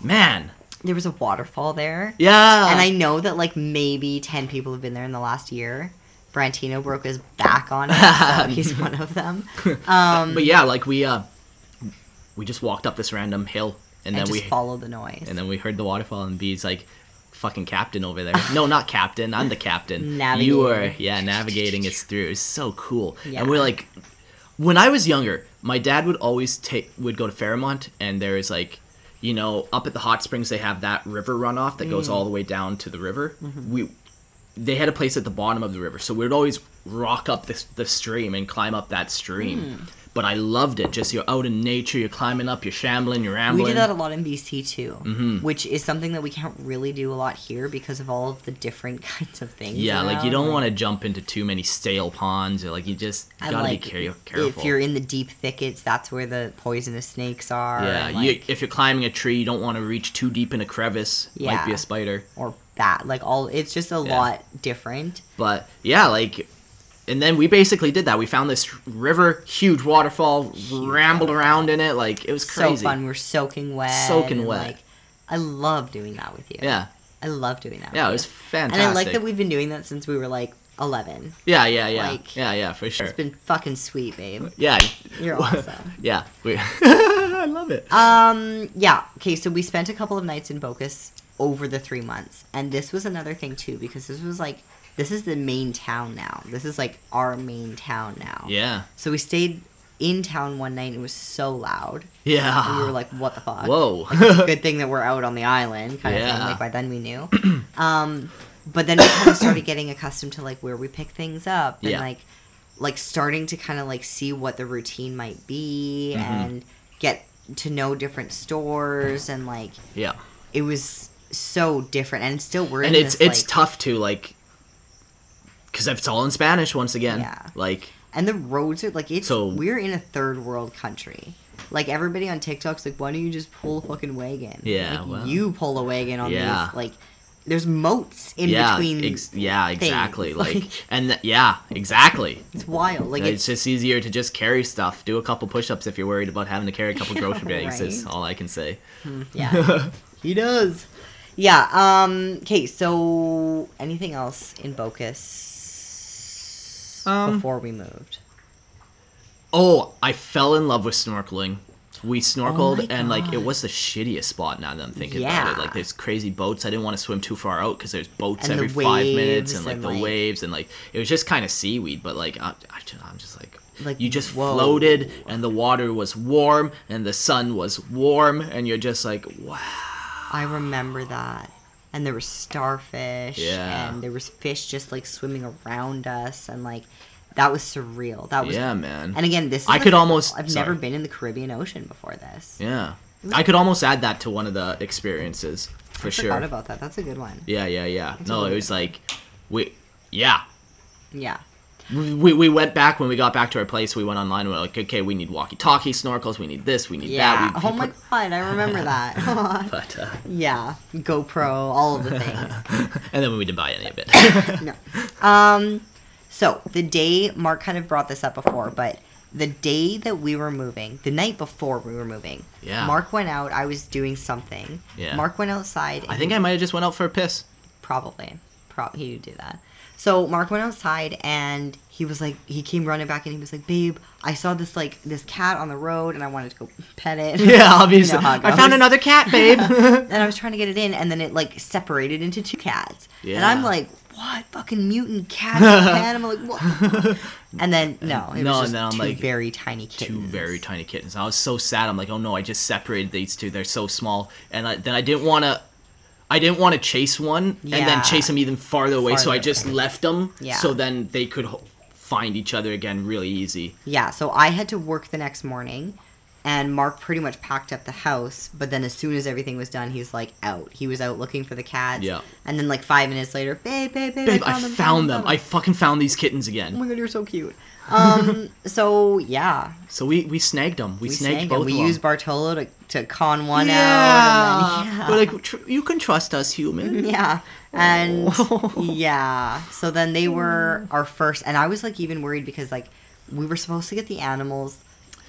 Man. There was a waterfall there. Yeah. And I know that like maybe 10 people have been there in the last year. Brantino broke his back on it, so he's one of them. Um, But yeah, like we uh we just walked up this random hill and, and then just we follow the noise. and then we heard the waterfall and B's like fucking captain over there. No, not captain. I'm the captain. Navigating. You were yeah, navigating us through. It was so cool. Yeah. And we're like when I was younger, my dad would always take would go to Fairmont and there is like you know, up at the hot springs they have that river runoff that Mm. goes all the way down to the river. Mm-hmm. We they had a place at the bottom of the river, so we'd always rock up this the stream and climb up that stream. Hmm. But I loved it. Just you're out in nature, you're climbing up, you're shambling, you're ambling. we did that a lot in BC too, Mm-hmm. which is something that we can't really do a lot here because of all of the different kinds of things. yeah, like you don't want to jump into too many stale ponds, or like you just gotta like, be care- careful. If you're in the deep thickets, that's where the poisonous snakes are. yeah, and, you, if you're climbing a tree, you don't want to reach too deep in a crevice. Yeah, Might be a spider. or bat. Like all, it's just a Yeah. lot different. But yeah, like, and then we basically did that. We found this river, huge waterfall, rambled around in it. Like it was crazy. So fun. We're soaking wet. Soaking wet. Like, I love doing that with you. Yeah, I love doing that. yeah, it was you. fantastic. And I like that we've been doing that since we were like 11. Yeah, yeah, yeah, like, yeah, yeah, for sure. It's been fucking sweet, babe. Yeah, You're awesome. yeah. We, I love it. Um, yeah. Okay, so we spent a couple of nights in Bocas over the three months, and this was another thing too because this was like this is the main town now. This is like our main town now. Yeah, So we stayed in town one night and it was so loud. yeah. We were like, "What the fuck?" Whoa. Good thing that we're out on the island, kind of thing. Yeah. Like by then we knew. um, but then we kind of started getting accustomed to like where we pick things up and Yeah. like like starting to kind of like see what the routine might be Mm-hmm. and get to know different stores and like yeah. it was so different and still we're and in it's this, it's like, tough to like because it's all in spanish once again Yeah. like and the roads are like it's So- we're in a third world country. Like everybody on tiktok's like why don't you just pull a fucking wagon? Yeah, like, well. you pull a wagon on Yeah. these like there's moats in yeah between ex- yeah exactly like, like- and th- yeah exactly. it's wild like it's it's, just easier to just carry stuff do a couple push-ups if you're worried about having to carry a couple grocery bags is all i can say. Hmm, yeah. He does yeah um okay so anything else in bocas Um, before we moved? Oh i fell in love with snorkeling. We snorkeled Oh and like it was the shittiest spot now that i'm thinking about it. Like there's crazy boats. I didn't want to swim too far out because there's boats And the every five minutes waves and like and, the like- waves and like it was just kind of seaweed but like I, I, I'm just like Like, you just whoa. floated and the water was warm and the sun was warm and you're just like wow I remember that. And there was starfish. Yeah. And there was fish just like swimming around us. And like, that was surreal. That was. yeah man And again, this is I could almost- I've sorry. never been in the Caribbean Ocean before this. yeah i could almost add that to one of the experiences for I sure forgot about that. That's a good one. yeah yeah yeah That's no a it was like we yeah Yeah. We, we, we went back when we got back to our place we went online and we are like okay we need walkie talkie snorkels we need this we need Yeah. that we, oh my god, I remember that. but uh, yeah. GoPro, all of the things. and then we didn't buy any of it no. Um, so the day Mark kind of brought this up before, but the day that we were moving, the night before we were moving. Yeah. Mark went out. I was doing something. Yeah. Mark went outside. I think I might have just went out for a piss. probably, probably he would do that. So Mark went outside and he was like, he came running back and he was like, "Babe, I saw this like this cat on the road and I wanted to go pet it." Yeah, obviously. how it I found another cat, babe. and I was trying to get it in, and then it like separated into two cats. Yeah. And I'm like, what? Fucking mutant cat Japan? I'm like, what? and then no, it No, was just and then I'm two like, very tiny kittens. two very tiny kittens. I was so sad. I'm like, oh no, I just separated these two. They're so small, and I, then I didn't want to. I didn't want to chase one and then chase them even farther away, so I just away. left them. Yeah. So then they could find each other again really easy. Yeah, so I had to work the next morning, and Mark pretty much packed up the house. But then as soon as everything was done, he's like out. He was out looking for the cats. Yeah. And then like five minutes later, babe, babe, babe, Babe, I I found them. found them. I fucking found these kittens again. Oh my god, you're so cute. Um. so yeah, So we we snagged them. We, we snagged sang both we used Bartolo to to con one yeah. out. Then, yeah. We're like, "Tr- you can trust us, human. Yeah. And Oh. yeah. So then they were our first and I was like even worried because like we were supposed to get the animals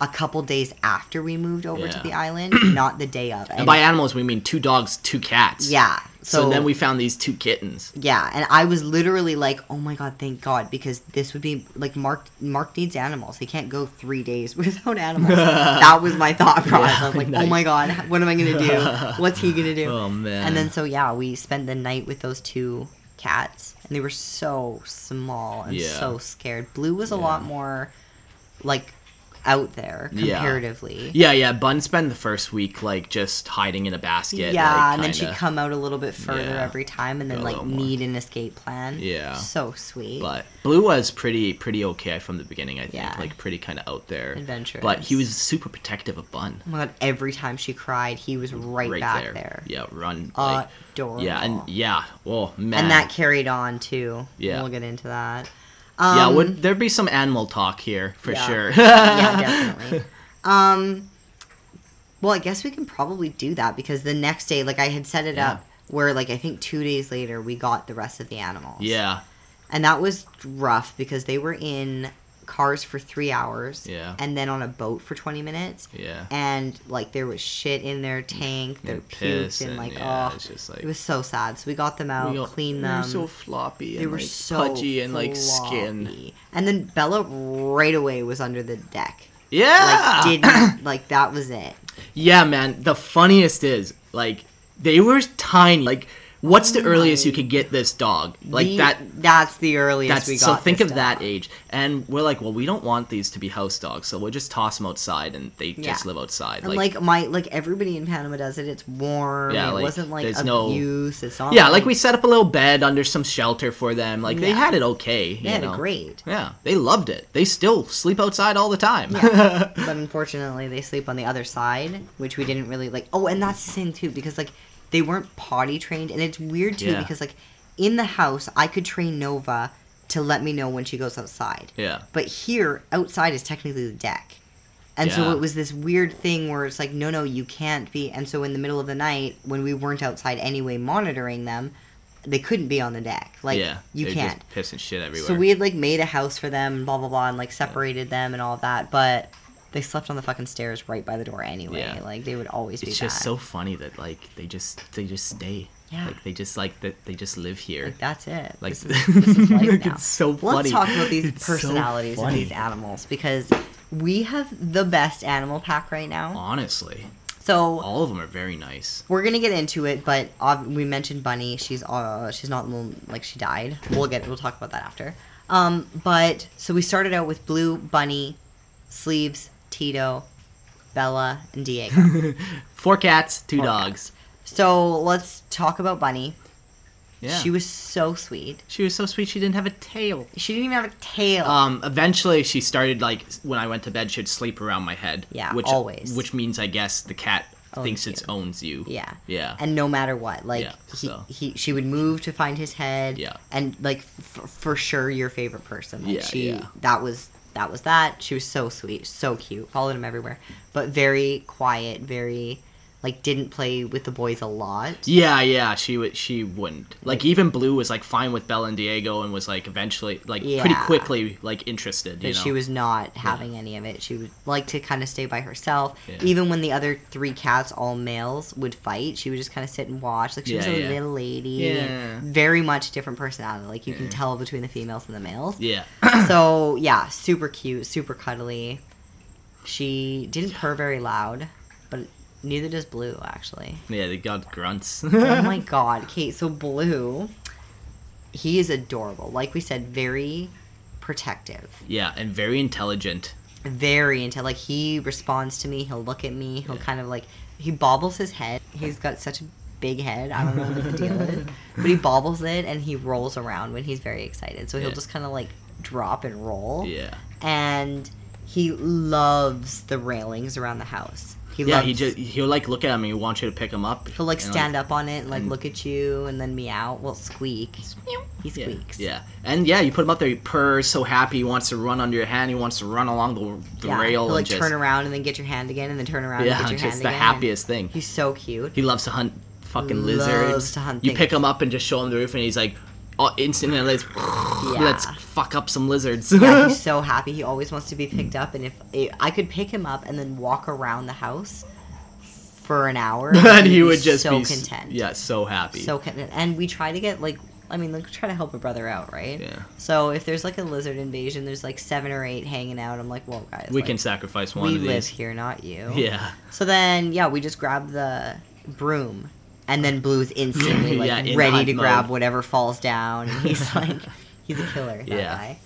a couple days after we moved over to the island, not the day of. And by animals, we mean two dogs, two cats. yeah. So, So, then we found these two kittens. yeah, and I was literally like, "Oh my god, thank God!" Because this would be like Mark. Mark needs animals. He can't go three days without animals. that was my thought process. I was like, "Oh my god, what am I gonna do? What's he gonna do?" Oh man. And then so yeah, we spent the night with those two cats, and they were so small and Yeah. so scared. Blue was a lot more like out there comparatively. Yeah, yeah. Bun spent the first week like just hiding in a basket. Yeah, like, and then kinda- she'd come out a little bit further Yeah. every time, and then Go a like little more. need an escape plan. Yeah. so sweet. But Blue was pretty pretty okay from the beginning. I think Yeah. like pretty kind of out there. Adventurous. But he was super protective of Bun. oh my god, every time she cried, he was right, back there. Yeah, run. Like, Adorable. yeah, and yeah. Oh man. and that carried on too. Yeah. we'll get into that. Yeah, Um, would there'd be some animal talk here for Yeah. sure. yeah, definitely. Um, well, I guess we can probably do that because the next day, like I had set it Yeah. up where, like I think two days later, we got the rest of the animals. yeah, and that was rough because they were in cars for three hours. Yeah. and then on a boat for twenty minutes. yeah. And like there was shit in their tank, their piss and and, like yeah, oh, like it was so sad. So we got them out, got- cleaned they them. were so floppy they were like so pudgy and like skin. And then Bella right away was under the deck. Yeah. Like didn't like that was it. Yeah, man. The funniest is like they were tiny. Like, what's the earliest you could get this dog? Like The- that. That's the earliest That's we got. so. Think of that age, and we're like, well, we don't want these to be house dogs, so we'll just toss them outside, and they just live outside. And like, my like everybody in Panama does it. It's warm. Yeah, it like, wasn't like there's no- abuse. It's not. yeah, like we set up a little bed under some shelter for them. Like they had it okay. They you had know? it great. Yeah, they loved it. They still sleep outside all the time. Yeah. but unfortunately, they sleep on the other side, which we didn't really like. Oh, and that's the thing too, because like they weren't potty trained, and it's weird too Yeah. because like in the house, I could train Nova to let me know when she goes outside. yeah. But here, outside is technically the deck. And so it was this weird thing where it's like, no, no, you can't be. And so in the middle of the night, when we weren't outside anyway monitoring them, they couldn't be on the deck. Like, yeah. you can't. Just pissing shit everywhere. So we had like made a house for them, blah blah blah, and like separated them and all that. But they slept on the fucking stairs right by the door anyway. Yeah. Like they would always be it's just so funny that like they just they just stay. Yeah. Like they just like that they just live here. Like that's it. Like, this is, this is like, it's so funny. Let's talk about these It's so personalities of these animals because we have the best animal pack right now. Honestly, So all of them are very nice. we're gonna get into it, but uh, we mentioned Bunny. She's uh she's not like she died. We'll get we'll talk about that after. Um, but so we started out with Blue, Bunny, Sleeves, Tito, Bella, and Diego. Four cats, two Four dogs. so let's talk about Bunny. Yeah. She was so sweet. She was so sweet. She didn't have a tail. She didn't even have a tail. Um, eventually she started like when I went to bed, she'd sleep around my head. Yeah, which, always. Which means I guess the cat Owns thinks it owns you. yeah. Yeah. And no matter what, like Yeah, he, so. he, she would move to find his head. Yeah. And like f- for sure, your favorite person. Like Yeah, she, yeah. that was that was that. She was so sweet, so cute. Followed him everywhere, but very quiet, very like didn't play with the boys a lot. Yeah, yeah, she would. She wouldn't. Like even Blue was like fine with Bella and Diego, and was like eventually, like pretty quickly, like interested. You But know? she was not having any of it. She would like to kind of stay by herself. Yeah. Even when the other three cats, all males, would fight, she would just kind of sit and watch. Like she was a yeah. little lady. Yeah. Very much different personality. Like you can tell between the females and the males. Yeah. so yeah, super cute, super cuddly. She didn't purr very loud, neither does Blue actually. yeah, they got grunts. oh my god, Kate. So Blue, he is adorable. Like we said, very protective, yeah, and very intelligent. very into. Like he responds to me. He'll look at me. He'll kind of like he bobbles his head. He's got such a big head. I don't know what the deal is, but he bobbles it and he rolls around when he's very excited. So he'll Yeah. just kind of like drop and roll. Yeah. and he loves the railings around the house. He Yeah, loves, he just he'll like look at him and he wants you to pick him up. he'll like and, stand up on it and like look at you and then meow. Well, squeak. He squeaks. yeah, and yeah, you put him up there. He purrs, so happy. He wants to run under your hand. He wants to run along the, the Yeah, rail He'll like and just turn around and then get your hand again and then turn around yeah, and get your just hand the again. happiest thing. He's so cute. He loves to hunt fucking Loves lizards. to hunt you things. pick him up and just show him the roof, and he's like, oh, instantly, let's let's fuck up some lizards. yeah, he's so happy. He always wants to be picked up, and if I could pick him up and then walk around the house for an hour, and he be just so be s- content. Yeah, so happy. so content. And we try to get like, I mean, like try to help a brother out, right? yeah, So if there's like a lizard invasion, there's like seven or eight hanging out. I'm like, well, guys, we like, can sacrifice one we of live these. here, not you. Yeah, So then, yeah, we just grab the broom, and then Blue's instantly like Yeah, in ready hunt to grab whatever falls down, and he's like, he's a killer. That Yeah. guy.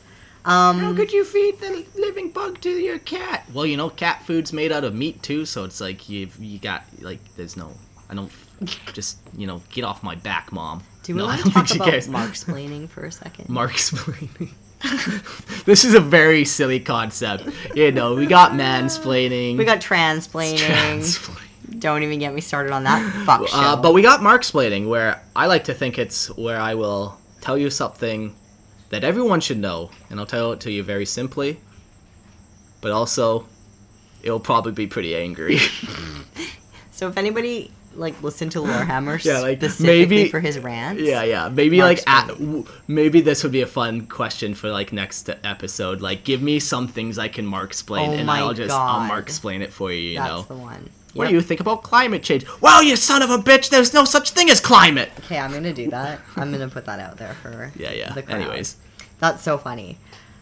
Um, How could you feed the living bug to your cat? Well, you know, cat food's made out of meat too, so it's like you you got like there's no. I don't just you know get off my back, mom. do we No, want to talk about cares. Mark splaining for a second? Mark's explaining. this is a very silly concept. You know, we got mansplaining. We got transplaining. transplaining. Don't even get me started on that fuck show. Uh, but we got Mark splaining, where I like to think it's where I will tell you something that everyone should know, and I'll tell it to you very simply, but also it'll probably be pretty angry. so if anybody like listen to Lorehammer Yeah, like, specifically maybe- for his rants, yeah, yeah. Maybe Mark's like at, w- maybe this would be a fun question for like next episode. Like, give me some things I can Mark explain, Oh and I'll just I'll Mark explain it for you. You that's know. the one. What Yep. do you think about climate change? Well, you son of a bitch, there's no such thing as climate. Okay, I'm gonna do that. I'm gonna put that out there for Yeah, yeah. The crowd. Anyways, That's so funny.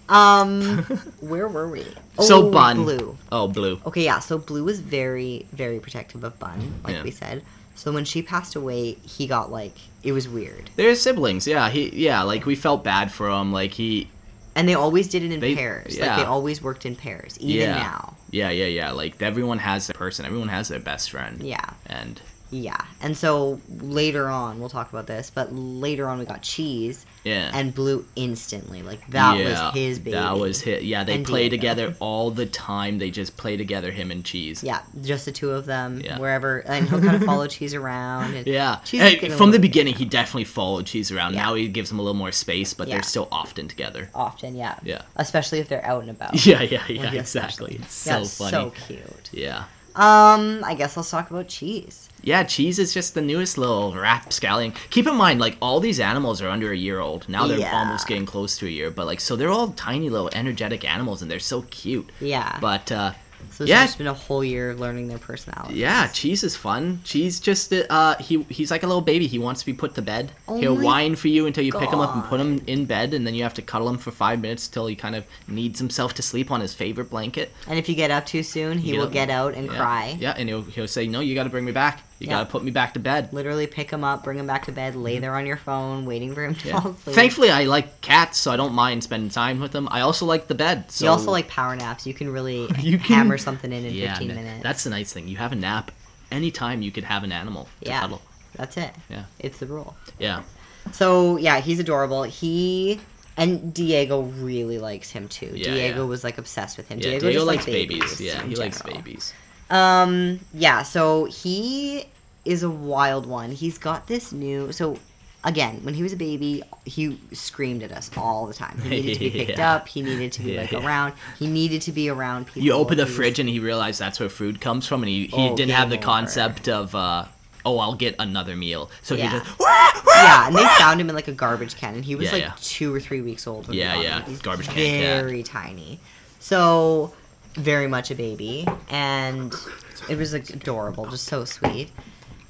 Um, where were we? so Oh, Bun. Blue. Oh, Blue. Okay, yeah. So Blue was very, very protective of Bun, like Yeah. we said. So when she passed away, he got like it was weird, They're siblings. Yeah, he. Yeah, like we felt bad for him. Like he. And they always did it in They- pairs. Like they always worked in pairs, even Yeah. now. Yeah, yeah, yeah. Like everyone has their person. Everyone has their best friend. Yeah, And yeah. And so later on, we'll talk about this, but later on we got Cheese yeah. and Blue instantly. Like that yeah, was his baby. That was his. Yeah, they And play Diego. together all the time. They just play together, him and Cheese. Yeah, just the two of them. Yeah. Wherever, and he'll kind of follow Cheese around. And Yeah. Cheese Hey, is getting a from the beginning, he definitely followed Cheese around. Yeah. Now he gives him a little more space, but they're still often together. often, yeah. Yeah. Especially if they're out and about. Yeah, yeah, yeah. Exactly. It's so funny. so cute. Yeah. Um, I guess let's talk about cheese. Yeah, Cheese is just the newest little rapscallion. Keep in mind, like all these animals are under a year old. Now they're Yeah. almost getting close to a year, but like so they're all tiny little energetic animals and they're so cute. Yeah. But uh so it's yeah. just been a whole year learning their personalities. yeah, Cheese is fun. Cheese just uh he he's like a little baby. He wants to be put to bed. Oh He'll whine for you until you pick him up and put him in bed and then you have to cuddle him for 5 minutes till he kind of needs himself to sleep on his favorite blanket. And if you get up too soon, he will get out and Yeah. cry. Yeah, and he'll he'll say, "No, you got to bring me back. You Yeah. got to put me back to bed." Literally pick him up, bring him back to bed, lay there on your phone, waiting for him to Mm-hmm. Yeah. fall asleep. Thankfully, I like cats, so I don't mind spending time with them. I also like the bed. So you also like power naps. You can really You can- hammer something in in yeah, 15 man, minutes. That's the nice thing. You have a nap anytime. You could have an animal to yeah. cuddle. That's it. Yeah. It's the rule. Yeah, So yeah, he's adorable. He and Diego really likes him too. Yeah, Diego yeah. was like obsessed with him. yeah. Diego, Diego likes likes babies. Yeah, in he likes babies. Um, yeah. So he is a wild one. He's got this new. So again, when he was a baby, he screamed at us all the time. He needed to be picked Yeah. up. He needed to be like Yeah. around. He needed to be around people. You open the fridge and he realized that's where food comes from, and he, he Oh, didn't have the over. concept of uh, oh I'll get another meal. So Yeah. he just yeah, and they found him in like a garbage can, and he was Yeah, like yeah. two or three weeks old. When Yeah, yeah. He's garbage can very tiny. So very much a baby, and it was like adorable, just so sweet.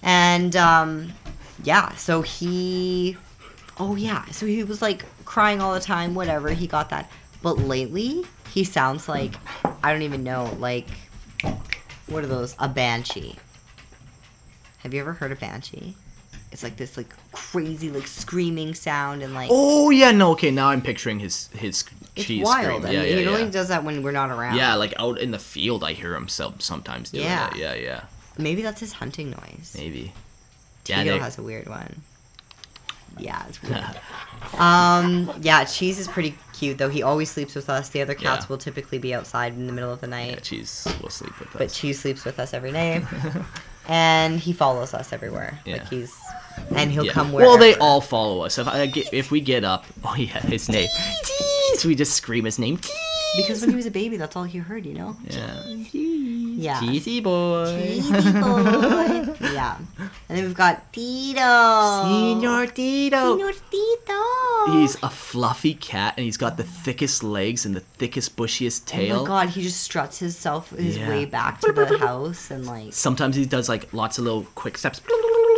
And um, yeah, so he, oh yeah, so he was like crying all the time. Whatever, he got that. But lately, he sounds like I don't even know, like what are those? A banshee. Have you ever heard a banshee? It's like this like crazy like screaming sound and like oh yeah no okay now I'm picturing his his it's cheese wild. scream. I Yeah, mean, yeah, he yeah. only does that when we're not around. Yeah, like out in the field, I hear him sometimes doing Yeah. that. Yeah, yeah, Maybe that's his hunting noise. maybe. Tito they- has a weird one. Yeah, it's weird. um, yeah, Cheese is pretty cute though. He always sleeps with us. The other cats Yeah. will typically be outside in the middle of the Yeah, night, cheese will sleep with us. but Cheese sleeps with us every night, and he follows us everywhere. Yeah. Like he's, and he'll Yeah. come wherever. Well, they all follow us. If I get, if we get up, oh yeah, his name. We just scream his name. Because when he was a baby, that's all he heard. You know. Yeah. Yeah. Cheesy boy. Cheesy boy. yeah. And then we've got Tito. Senor Tito. Senor Tito. He's a fluffy cat, and he's got the thickest legs and the thickest, bushiest tail. Oh my god, he just struts himself his Yeah. way back to the house and like Sometimes he does like lots of little quick steps.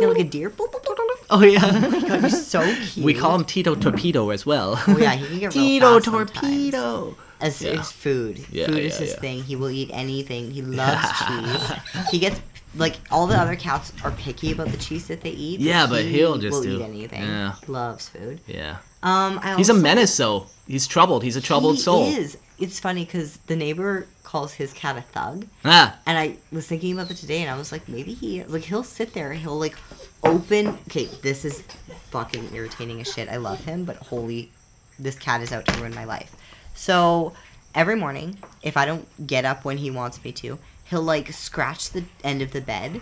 yeah, like a deer. Boop, boop. Oh yeah. Oh god, he's so cute. we call him Tito Torpedo as well. Oh yeah, he can get Tito fast sometimes. As Yeah. his food. Yeah, food is his thing. He will eat anything. He loves cheese. He gets like all the other cats are picky about the cheese that they eat. Yeah, but he he'll just will do- eat anything. yeah. Loves food. Yeah. Um, I He's a menace, though. He's troubled. He's a troubled soul. he soul. Is. It's funny because the neighbor calls his cat a thug, Ah, and I was thinking about it today, and I was like, maybe he like he'll sit there, he'll like open. Okay, this is fucking irritating as shit. I love him, but holy, this cat is out to ruin my life. So every morning, if I don't get up when he wants me to, he'll like scratch the end of the bed,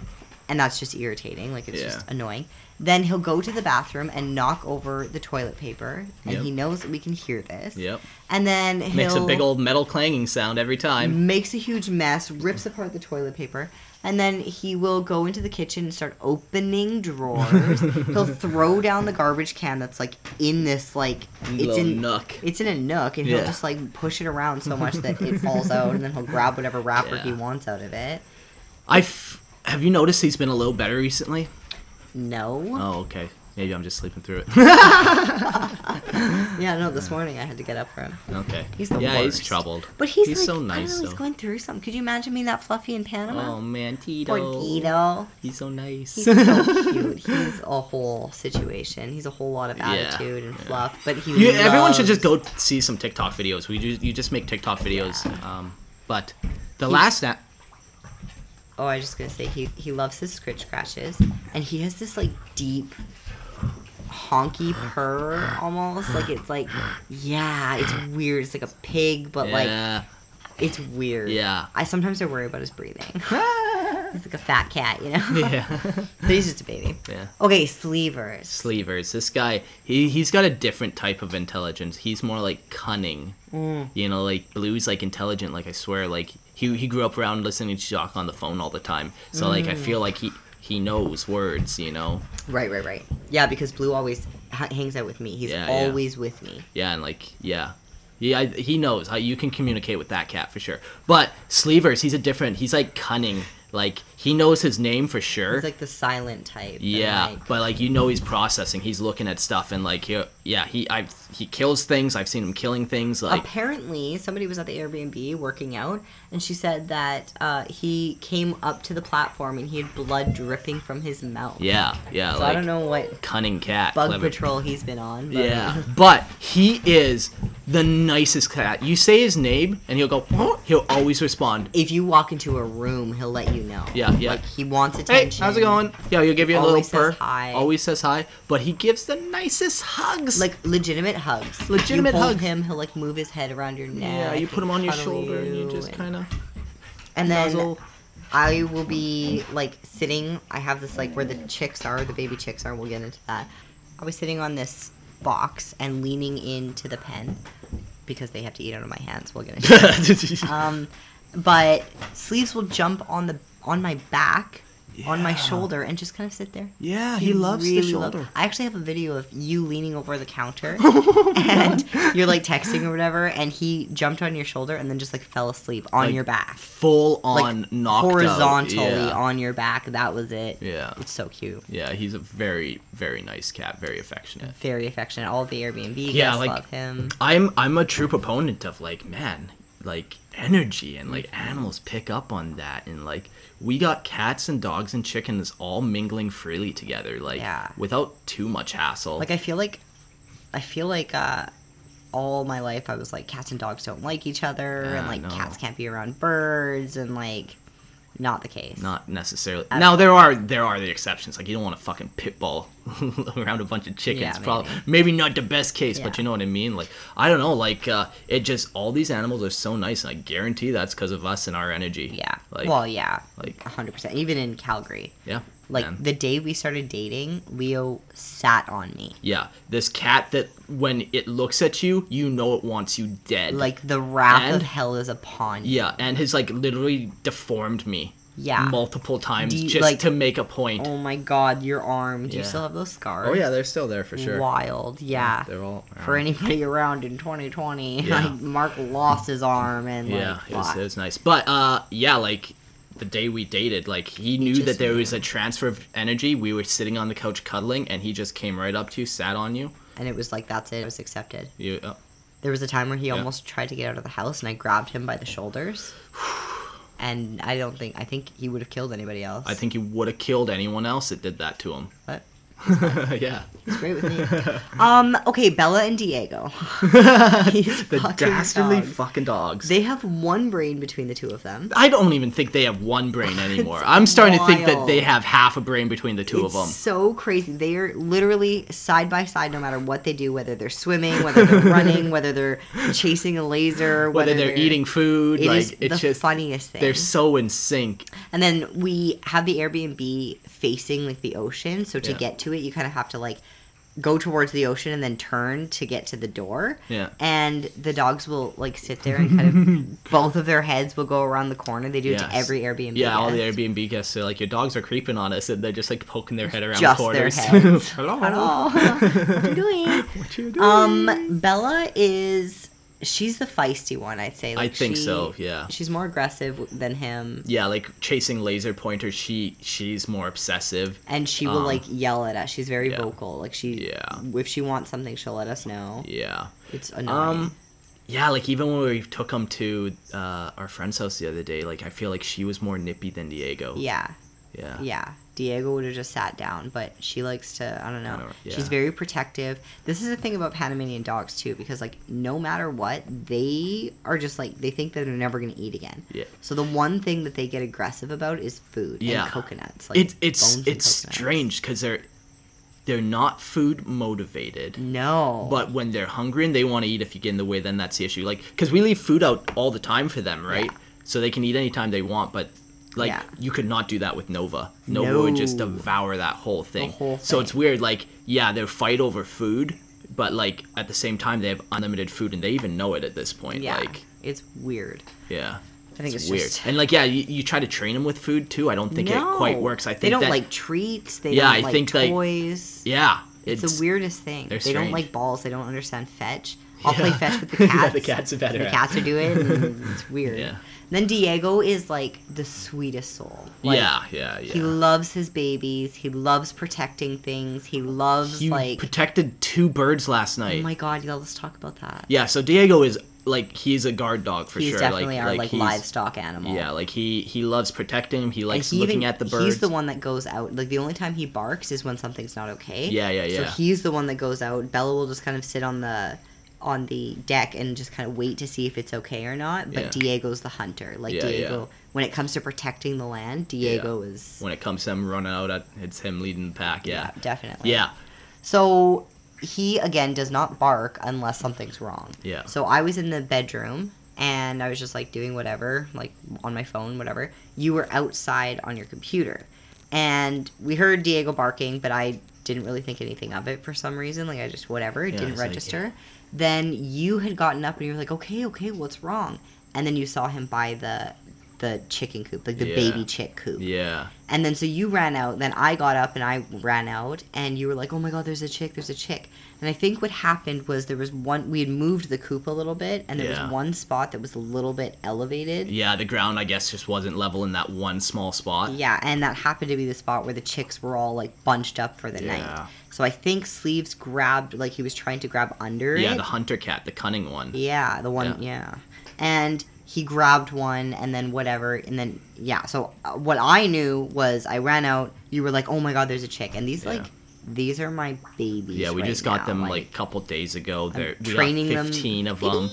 and that's just irritating. Like it's Yeah. just annoying. Then he'll go to the bathroom and knock over the toilet paper, and Yep. he knows that we can hear this. Yep. And then he'll Makes a big old metal clanging sound every time. makes a huge mess, rips apart the toilet paper, and then he will go into the kitchen and start opening drawers. he'll throw down the garbage can that's like in this like it's Little in nook. It's in a nook, and he'll just like push it around so much that it falls out, and then he'll grab whatever wrapper he wants out of it. I f- have you noticed he's been a little better recently? No. Oh, okay. Maybe I'm just sleeping through it. Yeah, no. This morning I had to get up for him. okay. He's the yeah, worst. he's troubled. But he's, He's like, so I don't nice, know, he's though. going through something. Could you imagine being that fluffy in Panama? Oh man, Tito. Poor Tito. He's so nice. He's so cute. He's a whole situation. He's a whole lot of Yeah, attitude and yeah. fluff. But he You, everyone should just go see some TikTok videos. We just you just make TikTok videos. Um, but the He's- last na- Oh, I was just gonna say he he loves his scritch scratches, and he has this like deep, honky purr almost. Like it's like, yeah, it's weird. It's like a pig, but like it's weird. yeah, I sometimes I worry about his breathing. He's like a fat cat, you know. yeah, but he's just a baby. yeah. Okay, sleevers. Sleevers. This guy, he he's got a different type of intelligence. He's more like cunning. Mm. You know, like Blue's like intelligent. Like I swear, like he he grew up around listening to Jock on the phone all the time. So like I Mm. feel like he he knows words. You know. Right, right, right. Yeah, because Blue always ha- hangs out with me. He's Yeah, yeah. always with me. Yeah, and like yeah. Yeah, I- he knows how you can communicate with that cat for sure. But Sleevers, he's a different. He's like cunning. Like he knows his name for sure. He's like the silent type. Yeah, like- but like you know he's processing. He's looking at stuff and like he, yeah, he I he kills things. I've seen him killing things. Like apparently somebody was at the Airbnb working out, and she said that uh, he came up to the platform and he had blood dripping from his mouth. yeah, yeah, So like I don't know what cunning cat. bug clever. patrol he's been on. But Yeah, but he is the nicest cat. You say his name and he'll go. "Huh?" He'll always respond. If you walk into a room, he'll let you know. Yeah, yeah. Like he wants attention. Hey, how's it going? Yeah, he'll give you a little Always purr. says hi. Always says hi, but he gives the nicest hugs. Like legitimate hugs. Legitimate you hold hugs. him, he'll like move his head around your neck. yeah, you put him on your cuddle shoulder and you just and- kind of And then nuzzle. I will be like sitting. I have this like where the chicks are, the baby chicks are. We'll get into that. I was sitting on this box and leaning into the pen because they have to eat out of my hands. We'll get into that. um, but sleeves will jump on the on my back, on my shoulder, and just kind of sit there. yeah, he, loves the really love- shoulder. I actually have a video of you leaning over the counter oh and you're like texting or whatever, and he jumped on your shoulder and then just like fell asleep on Like, your back, Full like on knocked out. horizontally Yeah. on your back. That was it. Yeah. it's so cute. Yeah, he's a very, very nice cat. Very affectionate. Very affectionate. All the Airbnb Yeah, guests like- love him. I'm I'm a true proponent of like man, like energy and like animals pick up on that and like we got cats and dogs and chickens all mingling freely together like Yeah. without too much hassle. Like I feel like, I feel like uh, all my life I was like cats and dogs don't like each other, Yeah, and like no. cats can't be around birds, and like, not the case. not necessarily. Uh, now there are there are the exceptions. Like you don't want to fucking pit bull around a bunch of chickens. Yeah, Probably maybe. maybe not the best case, but you know what I mean. Like I don't know. Like uh, it just all these animals are so nice, and I guarantee that's because of us and our energy. Yeah. Like well, yeah. like hundred percent. Even in Calgary, yeah. Like man. the day we started dating, Leo sat on me. Yeah, this cat that when it looks at you, you know it wants you dead. Like the wrath And- of hell is upon you. yeah, and has like literally deformed me Yeah. multiple times you- just like- to make a point. Oh my God, your arm. Do you still have those scars? Oh yeah, they're still there for sure. Wild. Yeah. They're all For anybody around in 2020, Yeah. like Mark lost his arm and Yeah, like it was, it was nice. But uh yeah, like the day we dated, like he knew that there knew. was a transfer of energy. We were sitting on the couch cuddling and he just came right up to you, sat on you. and it was like that's it. It was accepted. You uh, There was a time where he Yeah. almost tried to get out of the house, and I grabbed him by the shoulders. and I don't think I think he would have killed anybody else. I think he would have killed anyone else that did that to him. But yeah. he's great with me. um. Okay, Bella and Diego. These the fucking dastardly dogs. fucking dogs. They have one brain between the two of them. I don't even think they have one brain anymore. I'm starting to think that they have half a brain between the two of them. so crazy. They are literally side by side, no matter what they do, whether they're swimming, whether they're running, whether they're chasing a laser, Whether they're, eating food, It like is it's the just funniest thing. they're so in sync. And then we have the Airbnb facing like the ocean, so to Yeah. get to it, you kind of have to like go towards the ocean and then turn to get to the door. Yeah. And the dogs will like sit there and kind of both of their heads will go around the corner. They do it to every Airbnb. Yeah, all the. Airbnb guests are like, your dogs are creeping on us, and they're just like poking their head around Just the their heads. Hello. Hello. what you doing? What are you doing? Um, Bella is she's the feisty one, I'd say. I think she- so. Yeah. She's more aggressive than him, Yeah, like chasing laser pointers. She she's more obsessive. and she will Um, like yell at us. She's very yeah. vocal. Like she, Yeah. if she wants something, she'll let us know. Yeah. It's annoying. Um, yeah, like even when we took him to uh, our friend's house the other day, like I feel like she was more nippy than Diego. yeah, Yeah. yeah. Diego would have just sat down, but she likes to. I don't know. I don't- yeah. She's very protective. This is the thing about Panamanian dogs too, because like no matter what, they are just like they think that they're never gonna eat again. Yeah. So the one thing that they get aggressive about is food Yeah. and coconuts. Like It's it's it's coconuts. strange because they're they're not food motivated. No. But when they're hungry and they want to eat, if you get in the way, then that's the issue. Like, because we leave food out all the time for them, right? Yeah. So they can eat anytime they want. But like, Yeah. you could not do that with Nova. Nova would just devour that whole thing. whole So it's weird. Like, yeah, they fight over food, but like at the same time, they have unlimited food, and they even know it at this point. yeah, Like, it's weird. yeah. I think it's, weird. just And like, yeah, you, you try to train them with food too. I don't think it quite works. I think they don't that, like treats. They Yeah, don't I like think, like, toys. Yeah, it's, the weirdest thing. They don't like balls. They don't understand fetch. I'll play fetch with the Yeah, cats. the cats are better The cats are doing it. It's weird. Yeah. Then Diego is like the sweetest soul. Like, yeah, yeah, yeah. He loves his babies. He loves protecting things. He loves He like. protected two birds last oh night. oh my god! Yeah, let's talk about that. Yeah, so Diego is like he's a guard dog for He's sure. definitely like, our like, like livestock animal. Yeah, like he he loves protecting him. He likes he looking even- at the birds. He's the one that goes out. Like the only time he barks is when something's not okay. Yeah, yeah, yeah. So he's the one that goes out. Bella will just kind of sit on the on the deck and just kind of wait to see if it's okay or not. But Yeah. Diego's the hunter. Like Yeah, Diego, yeah. when it comes to protecting the land, Diego is When it comes to him running out, uh, it's him leading the pack. Yeah, definitely. yeah, So he again does not bark unless something's wrong. Yeah. So I was in the bedroom and I was just like doing whatever, like on my phone, whatever. You were outside on your computer. And we heard Diego barking, but I didn't really think anything of it for some reason. Like I just whatever, it didn't it's like, register. Then you had gotten up and you were like, okay, okay, what's wrong? And then you saw him by the the chicken coop, like the Yeah. baby chick coop. Yeah. And then so you ran out. Then I got up and I ran out, and you were like, "Oh my god, there's a chick! There's a chick!" And I think what happened was there was one. We had moved the coop a little bit, and there Yeah. was one spot that was a little bit elevated. Yeah, the ground I guess just wasn't level in that one small spot. Yeah, and that happened to be the spot where the chicks were all like bunched up for the Yeah. night. So I think Sleeves grabbed, like he was trying to grab under Yeah, it. the hunter cat, the cunning one. Yeah, the one. Yeah. and he grabbed one, and then whatever, and then yeah. So uh, what I knew was I ran out. You were like, "Oh my god, there's a chick," and these Yeah. like these are my babies. Yeah, we right just got now, them like a couple days ago. They're we training got them. 15 of them.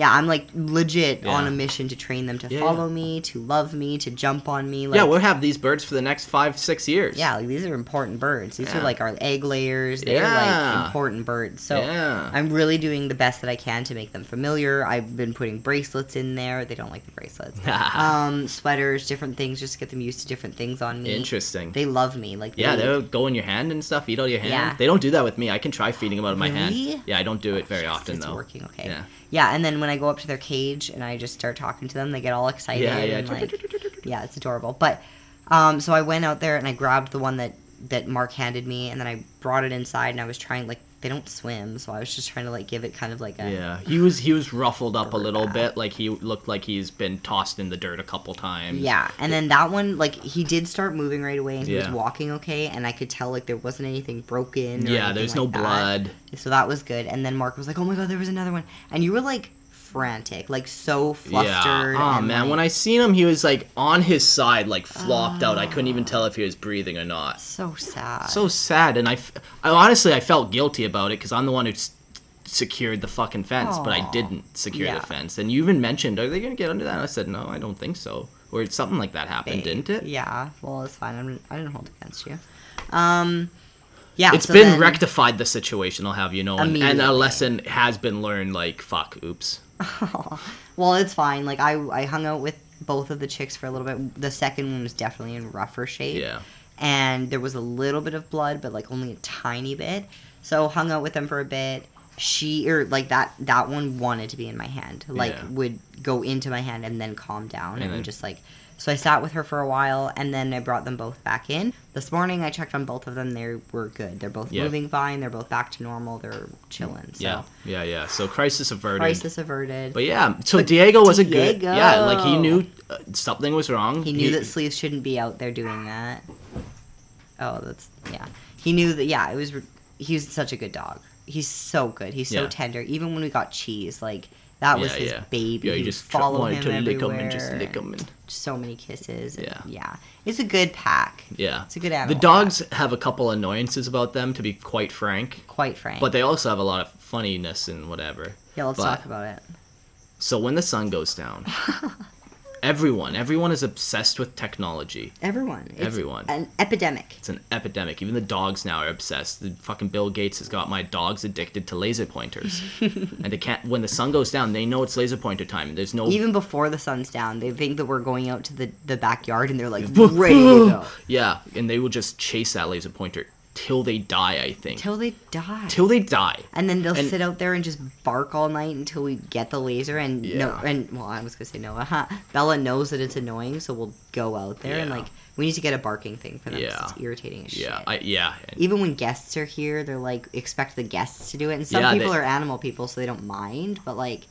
Yeah, I'm like legit on a mission to train them to Yeah, follow yeah. me, to love me, to jump on me. Like, yeah, we'll have these birds for the next five, six years. Yeah, like these are important birds. These are like our egg layers. They're Yeah. like important birds. So Yeah. I'm really doing the best that I can to make them familiar. I've been putting bracelets in there. They don't like the bracelets. um, sweaters, different things, just to get them used to different things on me. Interesting. They love me. Like yeah, they, they'll go in your hand and stuff, eat out your hand. Yeah. They don't do that with me. I can try feeding them out of my hand. Yeah, I don't do it very often it's though. working okay. Yeah. Yeah, and then when I go up to their cage and I just start talking to them, they get all excited Yeah, yeah. and like, yeah, it's adorable. But um, so I went out there and I grabbed the one that that Mark handed me, and then I brought it inside and I was trying like they don't swim, so I was just trying to like give it kind of like a Yeah, he was he was ruffled up a little bit, like he looked like he's been tossed in the dirt a couple times. Yeah, and then that one, like, he did start moving right away, and he was walking okay, and I could tell like there wasn't anything broken. Or Yeah, anything there's like no that. blood. so that was good. And then Mark was like, "Oh my god, there was another one," and you were like frantic, like so flustered. Yeah. Oh man, like, when I seen him, he was like on his side, like flopped out. I couldn't even tell if he was breathing or not. so sad. So sad, and I, honestly I felt guilty about it because I'm the one who s- secured the fucking fence, but I didn't secure Yeah. the fence. And you even mentioned, are they gonna get under that? And I said, no, I don't think so. Or something like that happened, Babe. didn't it? Yeah. Well, it's fine. I'm, I didn't hold against you. Um, yeah. It's so been rectified the situation, I'll have you know, and, and a lesson has been learned. Like, fuck, oops. well, it's fine. Like I, I hung out with both of the chicks for a little bit. The second one was definitely in rougher shape. Yeah. and there was a little bit of blood, but like only a tiny bit. So hung out with them for a bit. She or like that that one wanted to be in my hand. Like Yeah. would go into my hand and then calm down And and, then- just like so I sat with her for a while and then I brought them both back in. This morning I checked on both of them. They were good. They're both Yeah. moving fine. They're both back to normal. They're chilling. So Yeah, yeah, yeah. So crisis averted. crisis averted. But yeah, so But Diego was a good. Diego. Yeah, like he knew uh, something was wrong. He knew that sleeves shouldn't be out there doing that. Oh, that's yeah. He knew that. Yeah, it was. He was such a good dog. He's so good. He's so Yeah. tender. Even when we got cheese, like that was Yeah, his baby. Yeah, he you just follow wanted him to lick everywhere. him and just lick him and So many kisses. and- Yeah. yeah. It's a good pack. yeah. It's a good animal. The dogs have a couple annoyances about them, to be quite frank. Quite frank. But they also have a lot of funniness and whatever. yeah, let's but- talk about it. So when the sun goes down, everyone, everyone is obsessed with technology. Everyone. It's Everyone. An epidemic. It's an epidemic. Even the dogs now are obsessed. The fucking Bill Gates has got my dogs addicted to laser pointers, and they can't. When the sun goes down, they know it's laser pointer time. There's no Even before the sun's down, they think that we're going out to the, the backyard and they're like ready to go. Yeah, and they will just chase that laser pointer till they die. I think Till they die. till they die. And then they'll And- sit out there and just bark all night until we get the laser. And no, Yeah. and well, I was gonna say Noah. Huh? Bella knows that it's annoying, so we'll go out there and like we need to get a barking thing for them. Yeah. it's irritating as Yeah, shit. I, yeah, Even when guests are here, they're like expect the guests to do it. And some Yeah, people they- are animal people, so they don't mind. But like,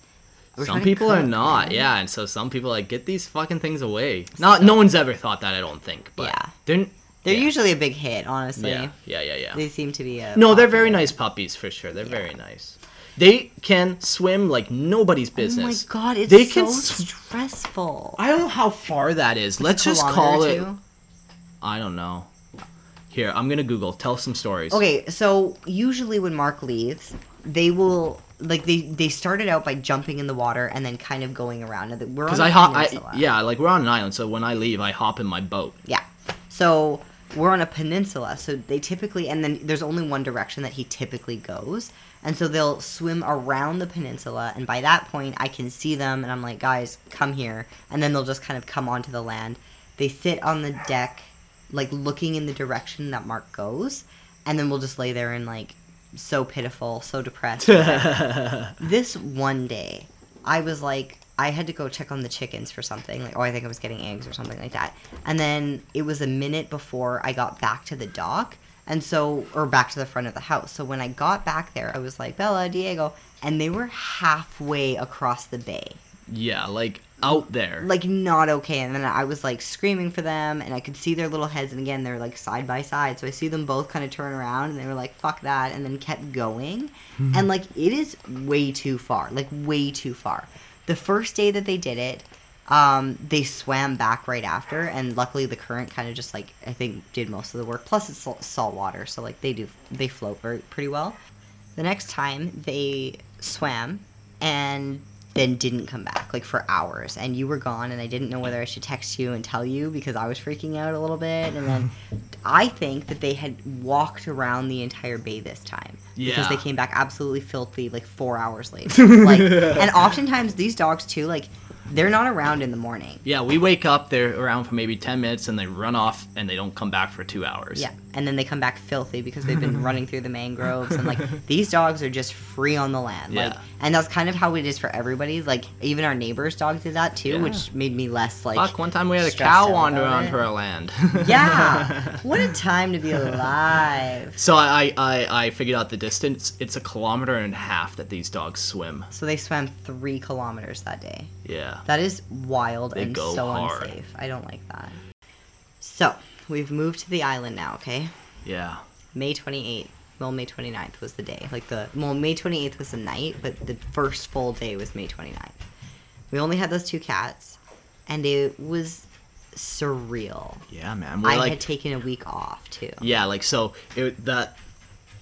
some people are not. man. Yeah, and so some people like get these fucking things away. Not no one's ever thought that. I don't think. But Yeah. they're They're yeah. usually a big hit, honestly. yeah, yeah, yeah, yeah. They seem to be a. No, they're very nice puppies for sure. They're very nice. They can swim like nobody's business. Oh my god, it's They so can sw- stressful. I don't know how far that is. Let's just call it. I don't know. Here, I'm gonna Google. Tell some stories. Okay, so usually when Mark leaves, they will like they they started out by jumping in the water and then kind of going around. We're on I hop. I, yeah, like we're on an island, so when I leave, I hop in my boat. yeah. So we're on a peninsula, so they typically and then there's only one direction that he typically goes, and so they'll swim around the peninsula, and by that point I can see them, and I'm like, guys, come here, and then they'll just kind of come onto the land. They sit on the deck, like looking in the direction that Mark goes. and then we'll just lay there and like so pitiful, so depressed. this one day, I was like, I had to go check on the chickens for something. Like, oh, I think I was getting eggs or something like that. And then it was a minute before I got back to the dock. And so, or back to the front of the house. So when I got back there, I was like, Bella, Diego. And they were halfway across the bay. yeah, like out there. Like, not okay. And then I was like screaming for them, and I could see their little heads. And again, they're like side by side. So I see them both kind of turn around, and they were like, fuck that. And then kept going. Mm-hmm. and like, it is way too far. Like, way too far. The first day that they did it, um, they swam back right after, and luckily the current kind of just like I think did most of the work. Plus it's salt, water, so like they do they float very pretty well. The next time they swam and then didn't come back like for hours, and you were gone, and I didn't know whether I should text you and tell you because I was freaking out a little bit, and then I think that they had walked around the entire bay this time because they came back absolutely filthy like four hours later. like, and oftentimes these dogs too, like they're not around in the morning. yeah, we wake up, they're around for maybe 10 minutes, and they run off, and they don't come back for two hours. Yeah, and then they come back filthy because they've been running through the mangroves and like these dogs are just free on the land. Like, Yeah. and that's kind of how it is for everybody. Like even our neighbor's dog did that too, Yeah. which made me less like. Fuck, one time we had a cow wander onto our land. Yeah, what a time to be alive. So I, I, I figured out the distance. It's a kilometer and a half that these dogs swim. So they swam three kilometers that day. Yeah. That is wild They and so hard. unsafe. I don't like that. So we've moved to the island now. Okay. Yeah. May 28th. Well, May 29th was the day. Like the well, May 28th was the night, but the first full day was May 29th. We only had those two cats, and it was surreal. Yeah, man. We're I like, had taken a week off too. yeah, like so. It, the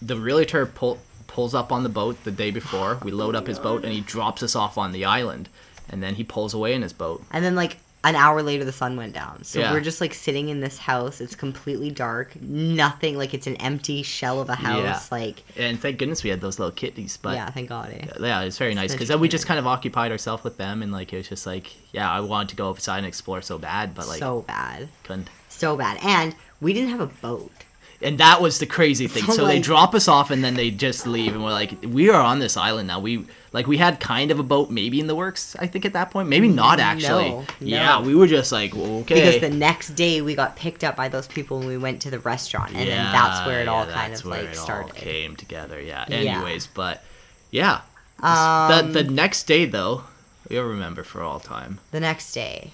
the realtor pull, pulls up on the boat the day before. We load up his boat, and he drops us off on the island, and then he pulls away in his boat. And then like an hour later, the sun went down. So Yeah. we're just like sitting in this house. It's completely dark. Nothing. Like it's an empty shell of a house. Yeah. Like And thank goodness we had those little kitties. But yeah, thank God. Eh? yeah, it's very nice because then we just kind of occupied ourselves with them, and like it was just like, yeah, I wanted to go outside and explore so bad, but like so bad. couldn't. So bad. And we didn't have a boat. And that was the crazy thing. So, So they drop us off and then they just leave, and we're like, we are on this island now. We like we had kind of a boat maybe in the works. I think at that point, maybe not actually. No, Yeah, we were just like, okay. Because the next day we got picked up by those people and we went to the restaurant, and then that's where it Yeah, all yeah, kind of like it all started. came together. Yeah. Yeah. Anyways, but yeah, Um, the the next day though, you'll remember for all time. The next day,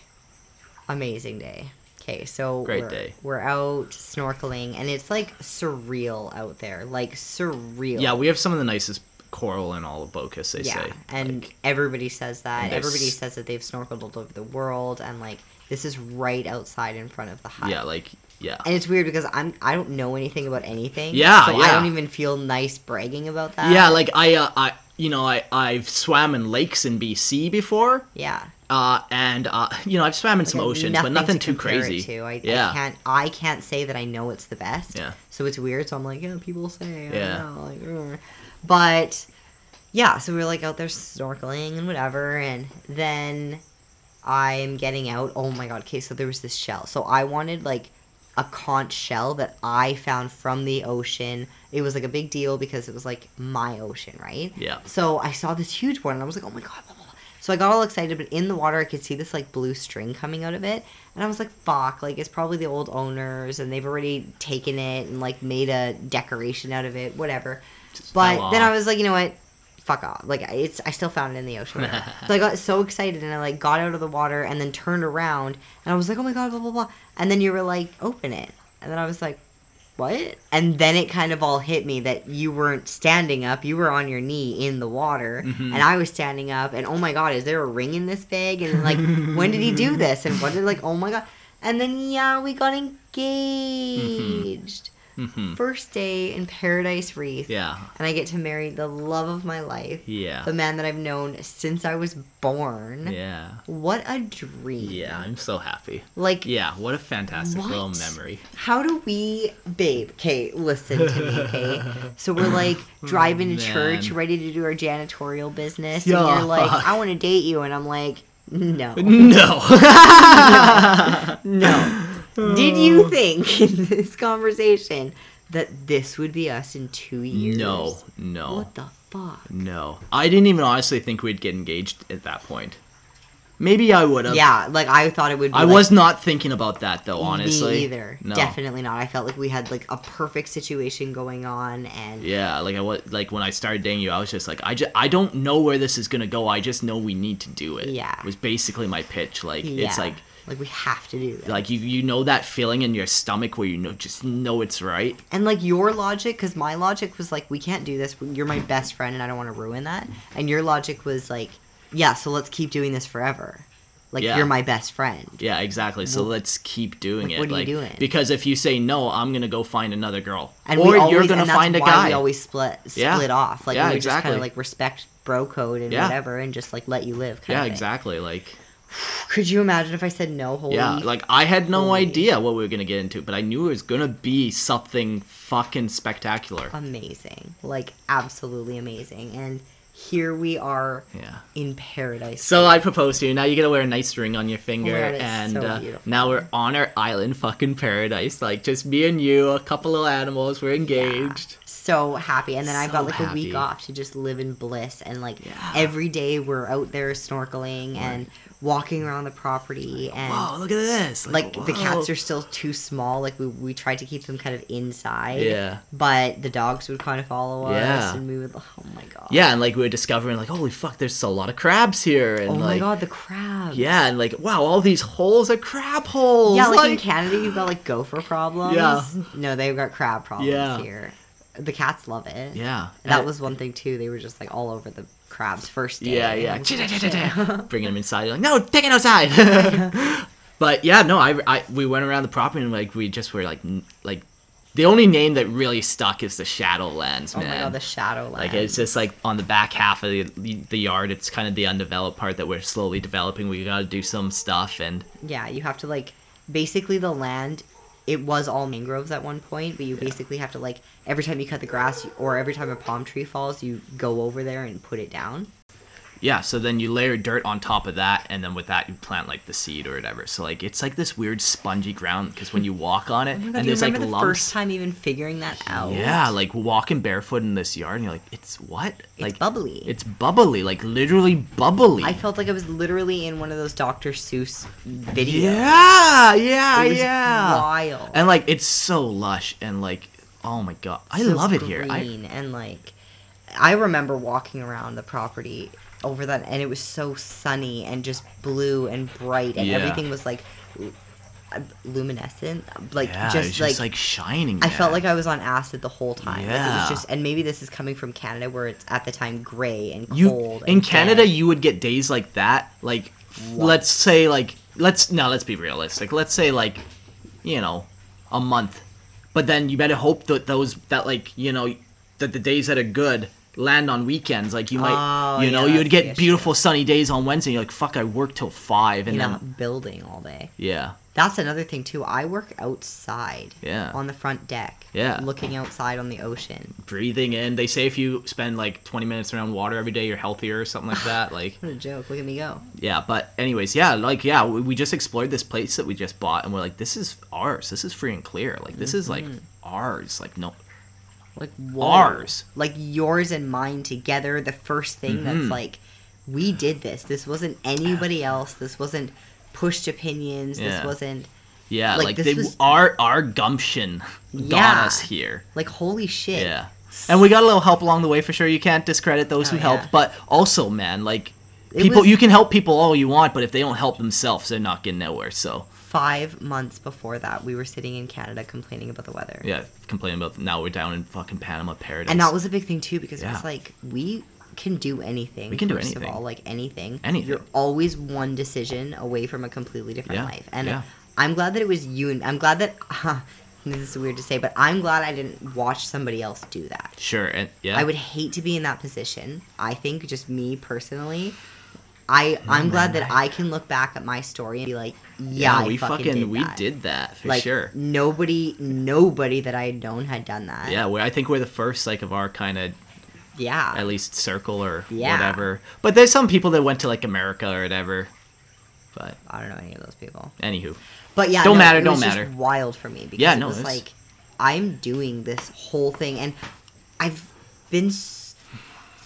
amazing day. Okay, so Great we're, day. we're out snorkeling, and it's like surreal out there, like surreal. Yeah, we have some of the nicest coral in all of Bocas. They yeah, say. and Like, everybody says that. Everybody says that they've snorkeled all over the world, and like this is right outside in front of the hut. yeah, like yeah. And it's weird because I'm I don't know anything about anything. Yeah, so I don't even feel nice bragging about that. yeah, like I, uh, I, you know, I, I've swam in lakes in BC before, yeah. uh, and uh, you know, I've swam in some Like, oceans, but nothing to too crazy. To. I, yeah, I can't I can't say that I know it's the best. Yeah. So it's weird. So I'm like, yeah, people say. I Yeah. Don't know, like, "Ugh." But yeah, so we were like out there snorkeling and whatever, and then I'm getting out. Oh my god. Okay, so there was this shell. So I wanted like a conch shell that I found from the ocean. It was like a big deal because it was like my ocean, right? Yeah. So I saw this huge one and I was like, oh my god, blah, blah, blah. So I got all excited, but in the water I could see this like blue string coming out of it. And I was like, fuck, like it's probably the old owners and they've already taken it and like made a decoration out of it, whatever. But then I was like, you know what? Fuck off. Like it's I still found it in the ocean. so I got so excited and I like got out of the water and then turned around and I was like, oh my god, blah blah blah. And then you were like, open it. And then I was like, what? And then it kind of all hit me that you weren't standing up, you were on your knee in the water, Mhm. and I was standing up, and oh my god, is there a ring in this bag? And like, when did he do this? And what did like, oh my god. And then yeah, we got engaged. Hmm First day in Paradise Reef. Yeah. And I get to marry the love of my life, Yeah. the man that I've known since I was born. Yeah. What a dream. Yeah. I'm so happy. Like, Yeah. What a fantastic little memory. How do we, babe? Kate, listen to me, okay? So we're like driving to church, ready to do our janitorial business, Yeah, and you're like, fuck. "I want to date you," and I'm like, "No, No. no." Did you oh. think in this conversation that this would be us in two years. No, no, What the fuck? no. I didn't even honestly think we'd get engaged at that point. Maybe I would have. Yeah, like I thought it would. be I like, was not thinking about that though, honestly. Me either. No. Definitely not. I felt like we had like a perfect situation going on, and Yeah, like I was like when I started dating you, I was just like, I just I don't know where this is gonna go. I just know we need to do it. Yeah. was basically my pitch. Like yeah, it's like like we have to do that. like you you know that feeling in your stomach where you know just know it's right. and like your logic, because my logic was like, we can't do this. You're my best friend, and I don't want to ruin that. And your logic was like, yeah, so let's keep doing this forever. Like Yeah. you're my best friend. Yeah, exactly. So let's keep doing like, it. what are you doing? Because if you say no, I'm gonna go find another girl, And or always, you're gonna find a why guy. We always split split Yeah. off. Like Yeah, we would just kind exactly. of like respect bro code and Yeah. whatever, and just like let you live. Kind yeah, exactly. Like Could you imagine if I said no? Holy yeah, like I had no holy- idea what we were gonna get into, but I knew it was gonna be something fucking spectacular. amazing, like absolutely amazing. And here we are Yeah. in paradise. So I proposed to you. Now you gotta wear a nice ring on your finger, it's and so uh, now we're on our island, fucking paradise. Like just me and you, a couple of animals. We're engaged. so happy. And then I've got So like a week off to just live in bliss. And like Yeah. every day we're out there snorkeling and walking around the property. And Wow, look at this! like the cats are still too small. Like we, we tried to keep them kind of inside. Yeah. But the dogs would kind of follow us. Yeah. And we would, oh my God. Yeah, and like we were discovering, like, holy fuck, there's a lot of crabs here, and Oh my like, God, the crabs. yeah, and like, wow, all these holes are crab holes. Yeah, like, in Canada, you've got like gopher problems. Yeah. No, they've got crab problems Yeah. here. The cats love it. yeah, That And- was one thing too. They were just like all over the crabs first day. Yeah, yeah. Bringing them inside. You're like, no, take it outside. but yeah, no, I, I, we went around the property and like we just were like, like, the only name that really stuck is the Shadowlands, Oh my god, the shadow like it's just like on the back half of the, the yard. It's kind of the undeveloped part that we're slowly developing. We got to do some stuff and yeah, you have to like basically the land. It was all mangroves at one point, but you basically have to like every time you cut the grass or every time a palm tree falls, you go over there and put it down. Yeah. So then you layer dirt on top of that, and then with that you plant like the seed or whatever. So like it's like this weird spongy ground because when you walk on it Oh God, and there's like the lumps. first time even figuring that out? Yeah, like walking barefoot in this yard, and you're like, it's what? it's like bubbly. It's bubbly, like literally bubbly. I felt like I was literally in one of those Dr. Seuss videos. yeah, yeah, yeah. wild. And like it's so lush and like, oh my god, I so love it here. I, and like I remember walking around the property over that and it was so sunny and just blue and bright and Yeah. everything was like luminescent like yeah, just, like, like shining. I felt like I was on acid the whole time. Like, it Yeah. was just and maybe this is coming from Canada where it's at the time gray and you cold. in and Canada, you would get days like that. Like, What? let's say like let's no, let's be realistic. Let's say like, you know, a month. But then you better hope that those that like you know that the days that are good land on weekends. Like you might, Oh, you know, yeah, you would that's the get issue. beautiful sunny days on Wednesday. You're like, fuck, I work till five, and you're then building all day. yeah, That's another thing too. I work outside. Yeah. On the front deck. Yeah. Looking outside on the ocean. breathing in. They say if you spend like 20 minutes around water every day, you're healthier or something like that. Like, What a joke. Look at me go. yeah. But anyways, yeah, like yeah, we, we just explored this place that we just bought, and we're like, this is ours. This is free and clear. Like this is like mm-hmm. ours. Like no, Like whoa. Ours. Like yours and mine together. The first thing Mhm. that's like, we did this. This wasn't anybody else. This wasn't pushed opinions. Yeah. This wasn't yeah, Like, like, this they was- our our gumption got Yeah. us here. like holy shit. Yeah. And we got a little help along the way for sure. You can't discredit those Oh, who helped, yeah. but also, man, like It people, was- you can help people all you want, but if they don't help themselves, they're not getting nowhere. So Five months before that, we were sitting in Canada complaining about the weather. yeah, complaining about now we're down in fucking Panama paradise. And that was a big thing too because it was like we can do anything. We can do first anything. Of all, like anything. Anything. You're always one decision away from a completely different Yeah, life. And yeah. I'm glad that it was you and I'm glad that this is weird to say, but I'm glad I didn't watch somebody else do that. sure, and yeah, I would hate to be in that position. I think just me personally. I oh I'm glad that I can look back at my story and be like, yeah, I we fucking, fucking, did we that. did that for like sure. nobody nobody that I had known had done that. Yeah, we I think we're the first like of our kind of Yeah. at least circle or Yeah. whatever. But there's some people that went to like America or whatever. But I don't know any of those people. anywho, But yeah, Don't no, matter, don't matter. wild for me because Yeah, it was it's- like I'm doing this whole thing, and I've been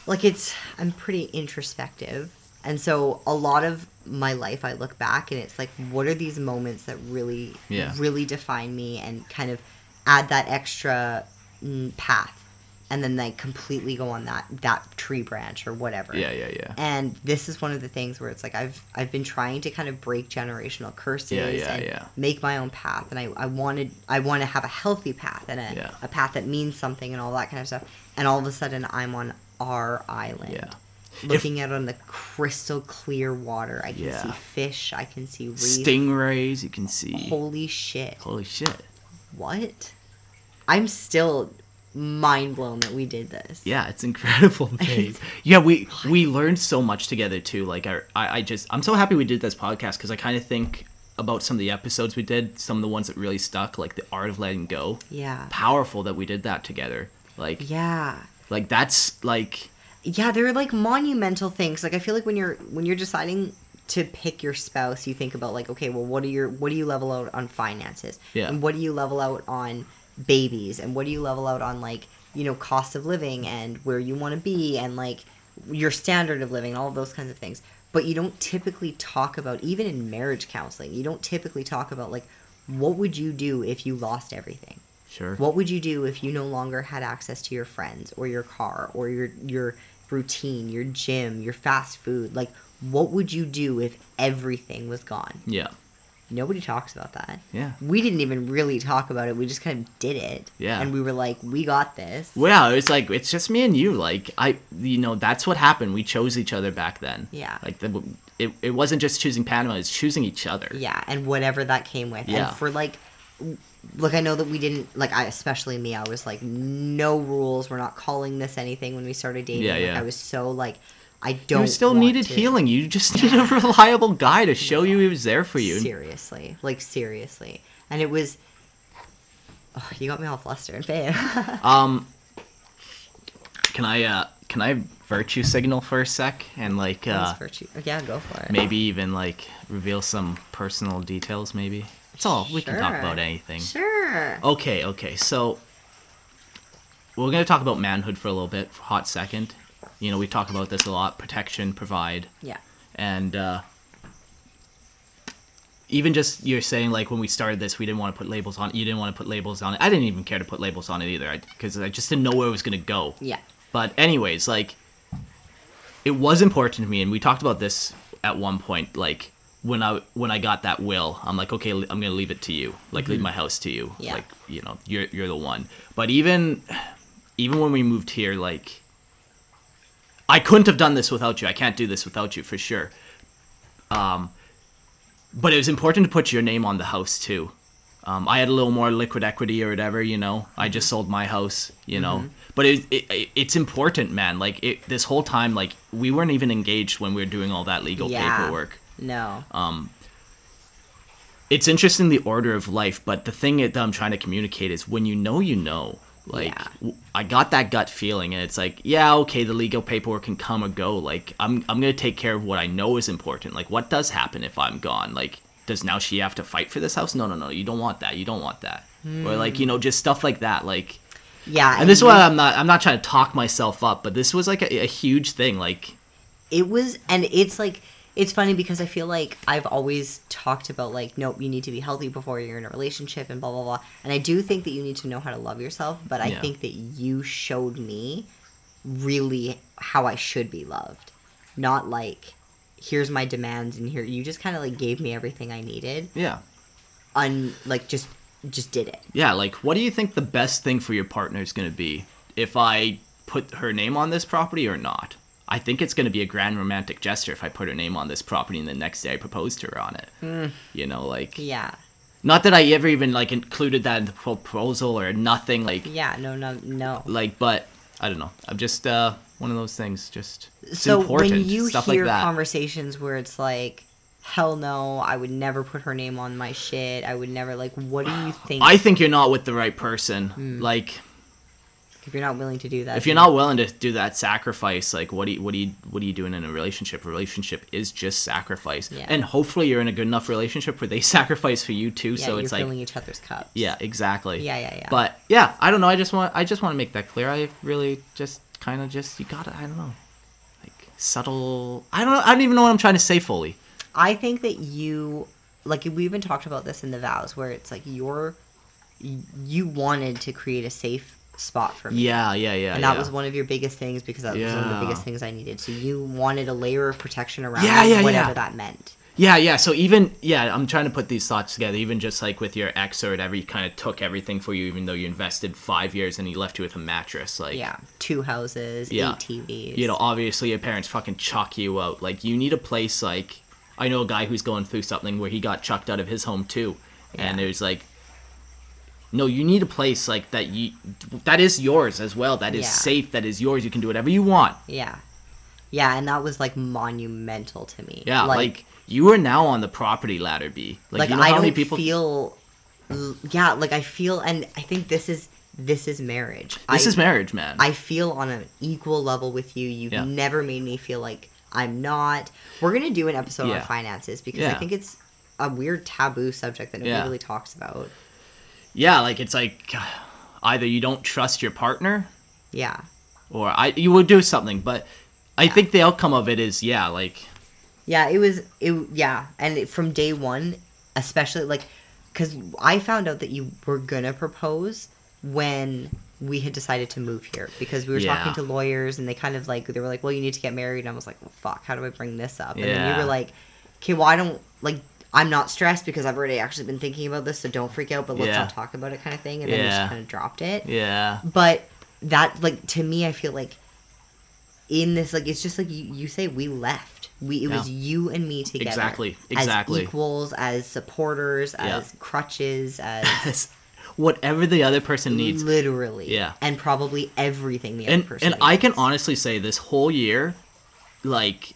like it's I'm pretty introspective, and so a lot of my life I look back and it's like, what are these moments that really, Yeah. really define me and kind of add that extra mm, path, and then like completely go on that that tree branch or whatever. Yeah, yeah, yeah. And this is one of the things where it's like I've I've been trying to kind of break generational curses Yeah, yeah, and yeah. make my own path and I, I wanted I want to have a healthy path and a, Yeah. a path that means something and all that kind of stuff. And all of a sudden I'm on our island. Yeah. Looking out on the crystal clear water. I can Yeah. see fish, I can see reef. Stingrays, you can see. Holy shit. Holy shit. What? I'm still mind blown that we did this. Yeah, it's incredible, babe. yeah, we we learned so much together too. Like I I just I'm so happy we did this podcast because I kind of think about some of the episodes we did, some of the ones that really stuck, like the art of letting go. Yeah. Powerful that we did that together. Like Yeah. like that's like yeah they're like monumental things. Like i feel like when you're when you're deciding to pick your spouse you think about like okay well what do your what do you level out on finances? Yeah. and what do you level out on babies? And what do you level out on like you know cost of living and where you want to be and like your standard of living and all of those kinds of things. But you don't typically talk about even in marriage counseling you don't typically talk about like what would you do if you lost everything sure. what would you do if you no longer had access to your friends or your car or your your routine, your gym, your fast food? Like what would you do if everything was gone? yeah. Nobody talks about that. Yeah. We didn't even really talk about it. We just kind of did it. Yeah. And we were like, we got this. Well, it's like it's just me and you. Like I, you know, that's what happened. We chose each other back then. Yeah. Like the, it, it wasn't just choosing Panama; it's choosing each other. Yeah, and whatever that came with. Yeah. And for like look, I know that we didn't like I especially me, I was like no rules. We're not calling this anything when we started dating. Yeah, like yeah. I was so like I don't You still needed to- healing. You just need a reliable guy to show you he was there for you. Seriously, like seriously, and it was. Oh, you got me all flustered, babe. Um, can I uh can I virtue signal for a sec and like uh virtue. Yeah, go for it. maybe even like reveal some personal details? Maybe it's all we can talk about anything. Sure. Okay, okay. So we're gonna talk about manhood for a little bit, for hot second. You know, we talk about this a lot: protection, provide, Yeah. and uh, even just you're saying like when we started this, we didn't want to put labels on. it. You didn't want to put labels on it. I didn't even care to put labels on it either, because I, just didn't know where it was gonna go. Yeah. But anyways, like it was important to me, and we talked about this at one point. Like when I when I got that will, I'm like, okay, I'm gonna leave it to you. Like leave my house to you. Yeah. Like you know, you're you're the one. But even even when we moved here, like I couldn't have done this without you. I can't do this without you for sure. Um, but it was important to put your name on the house too. Um, I had a little more liquid equity or whatever, you know. I just sold my house, you know. But it, it, it it's important, man. Like it, this whole time, like we weren't even engaged when we were doing all that legal Yeah. paperwork. No. Um, it's interesting the order of life, but the thing that I'm trying to communicate is when you know, you know. Like Yeah. I got that gut feeling, and it's like, yeah, okay, the legal paperwork can come or go. Like I'm I'm gonna take care of what I know is important. Like what does happen if I'm gone? Like does now she have to fight for this house? No, no, no. You don't want that. You don't want that. Or like you hmm. know just stuff like that. Like Yeah. and this is why I'm not I'm not trying to talk myself up, but this was like a, a huge thing. Like it was and it's like it's funny because i feel like i've always talked about like nope you need to be healthy before you're in a relationship and blah blah blah and i do think that you need to know how to love yourself but i Yeah. think that you showed me really how i should be loved not like here's my demands and here you just kind of like gave me everything i needed yeah. un like just just did it Yeah, like what do you think the best thing for your partner is going to be if I put her name on this property or not? I think it's going to be a grand romantic gesture if I put her name on this property and the next day I propose to her on it. You know, like yeah. not that I ever even like included that in the proposal or nothing like yeah no no no. Like but I don't know. I'm just uh one of those things just so important when you stuff hear like conversations where it's like hell no i would never put her name on my shit. I would never like what do you think I think? you're not with the right person. Like if you're not willing to do that, if you're not willing to do that sacrifice like what do you what do you what are you doing in a relationship a relationship is just sacrifice Yeah. and hopefully you're in a good enough relationship where they sacrifice for you too yeah, so it's like filling each other's cups. yeah exactly Yeah, yeah, yeah. but yeah i don't know i just want i just want to make that clear i really just kind of just you gotta i don't know like subtle i don't know i don't even know what i'm trying to say fully I think that you like we even talked about this in the vows where it's like you're you wanted to create a safe spot for me. yeah yeah yeah And that yeah. was one of your biggest things because that was one of the biggest things I needed. So you wanted a layer of protection around Yeah, yeah, whatever yeah. that meant. Yeah, yeah. So even yeah, I'm trying to put these thoughts together. Even just like with your ex or whatever, he kind of took everything for you, even though you invested five years and he left you with a mattress. Like Yeah. Two houses, Yeah. eight TVs. you know, obviously your parents fucking chuck you out. Like you need a place like I know a guy who's going through something where he got chucked out of his home too, and Yeah. there's like. No, you need a place like that. You that is yours as well. That is Yeah. safe. That is yours. You can do whatever you want. Yeah. Yeah, and that was like monumental to me. Yeah, like, you are now on the property ladder, B. Like, like you know I how don't many people. feel yeah, like I feel and I think this is this is marriage. this I, is marriage, man. I feel on an equal level with you. You've Yeah. never made me feel like I'm not. We're gonna do an episode Yeah. on finances because I think it's a weird taboo subject that nobody really talks about. Yeah, like it's like either you don't trust your partner Yeah. or I you will do something, but I think the outcome of it is yeah, like Yeah, it was it yeah, and it, from day 1, especially like cuz I found out that you were to propose when we had decided to move here because we were Yeah. talking to lawyers and they kind of like they were like, "Well, you need to get married." And I was like, well, "Fuck, how do I bring this up?" And then you were like, "Okay, well, I don't like I'm not stressed because I've already actually been thinking about this, so don't freak out, but let's Yeah. not talk about it kind of thing." And then Yeah. just kind of dropped it. yeah. But that like to me I feel like in this like it's just like you, you say we left. We it was you and me together. Exactly, exactly. As equals, as supporters, Yeah. as crutches, as Whatever the other person needs. literally. Yeah. And probably everything the other And person and I can honestly say this whole year like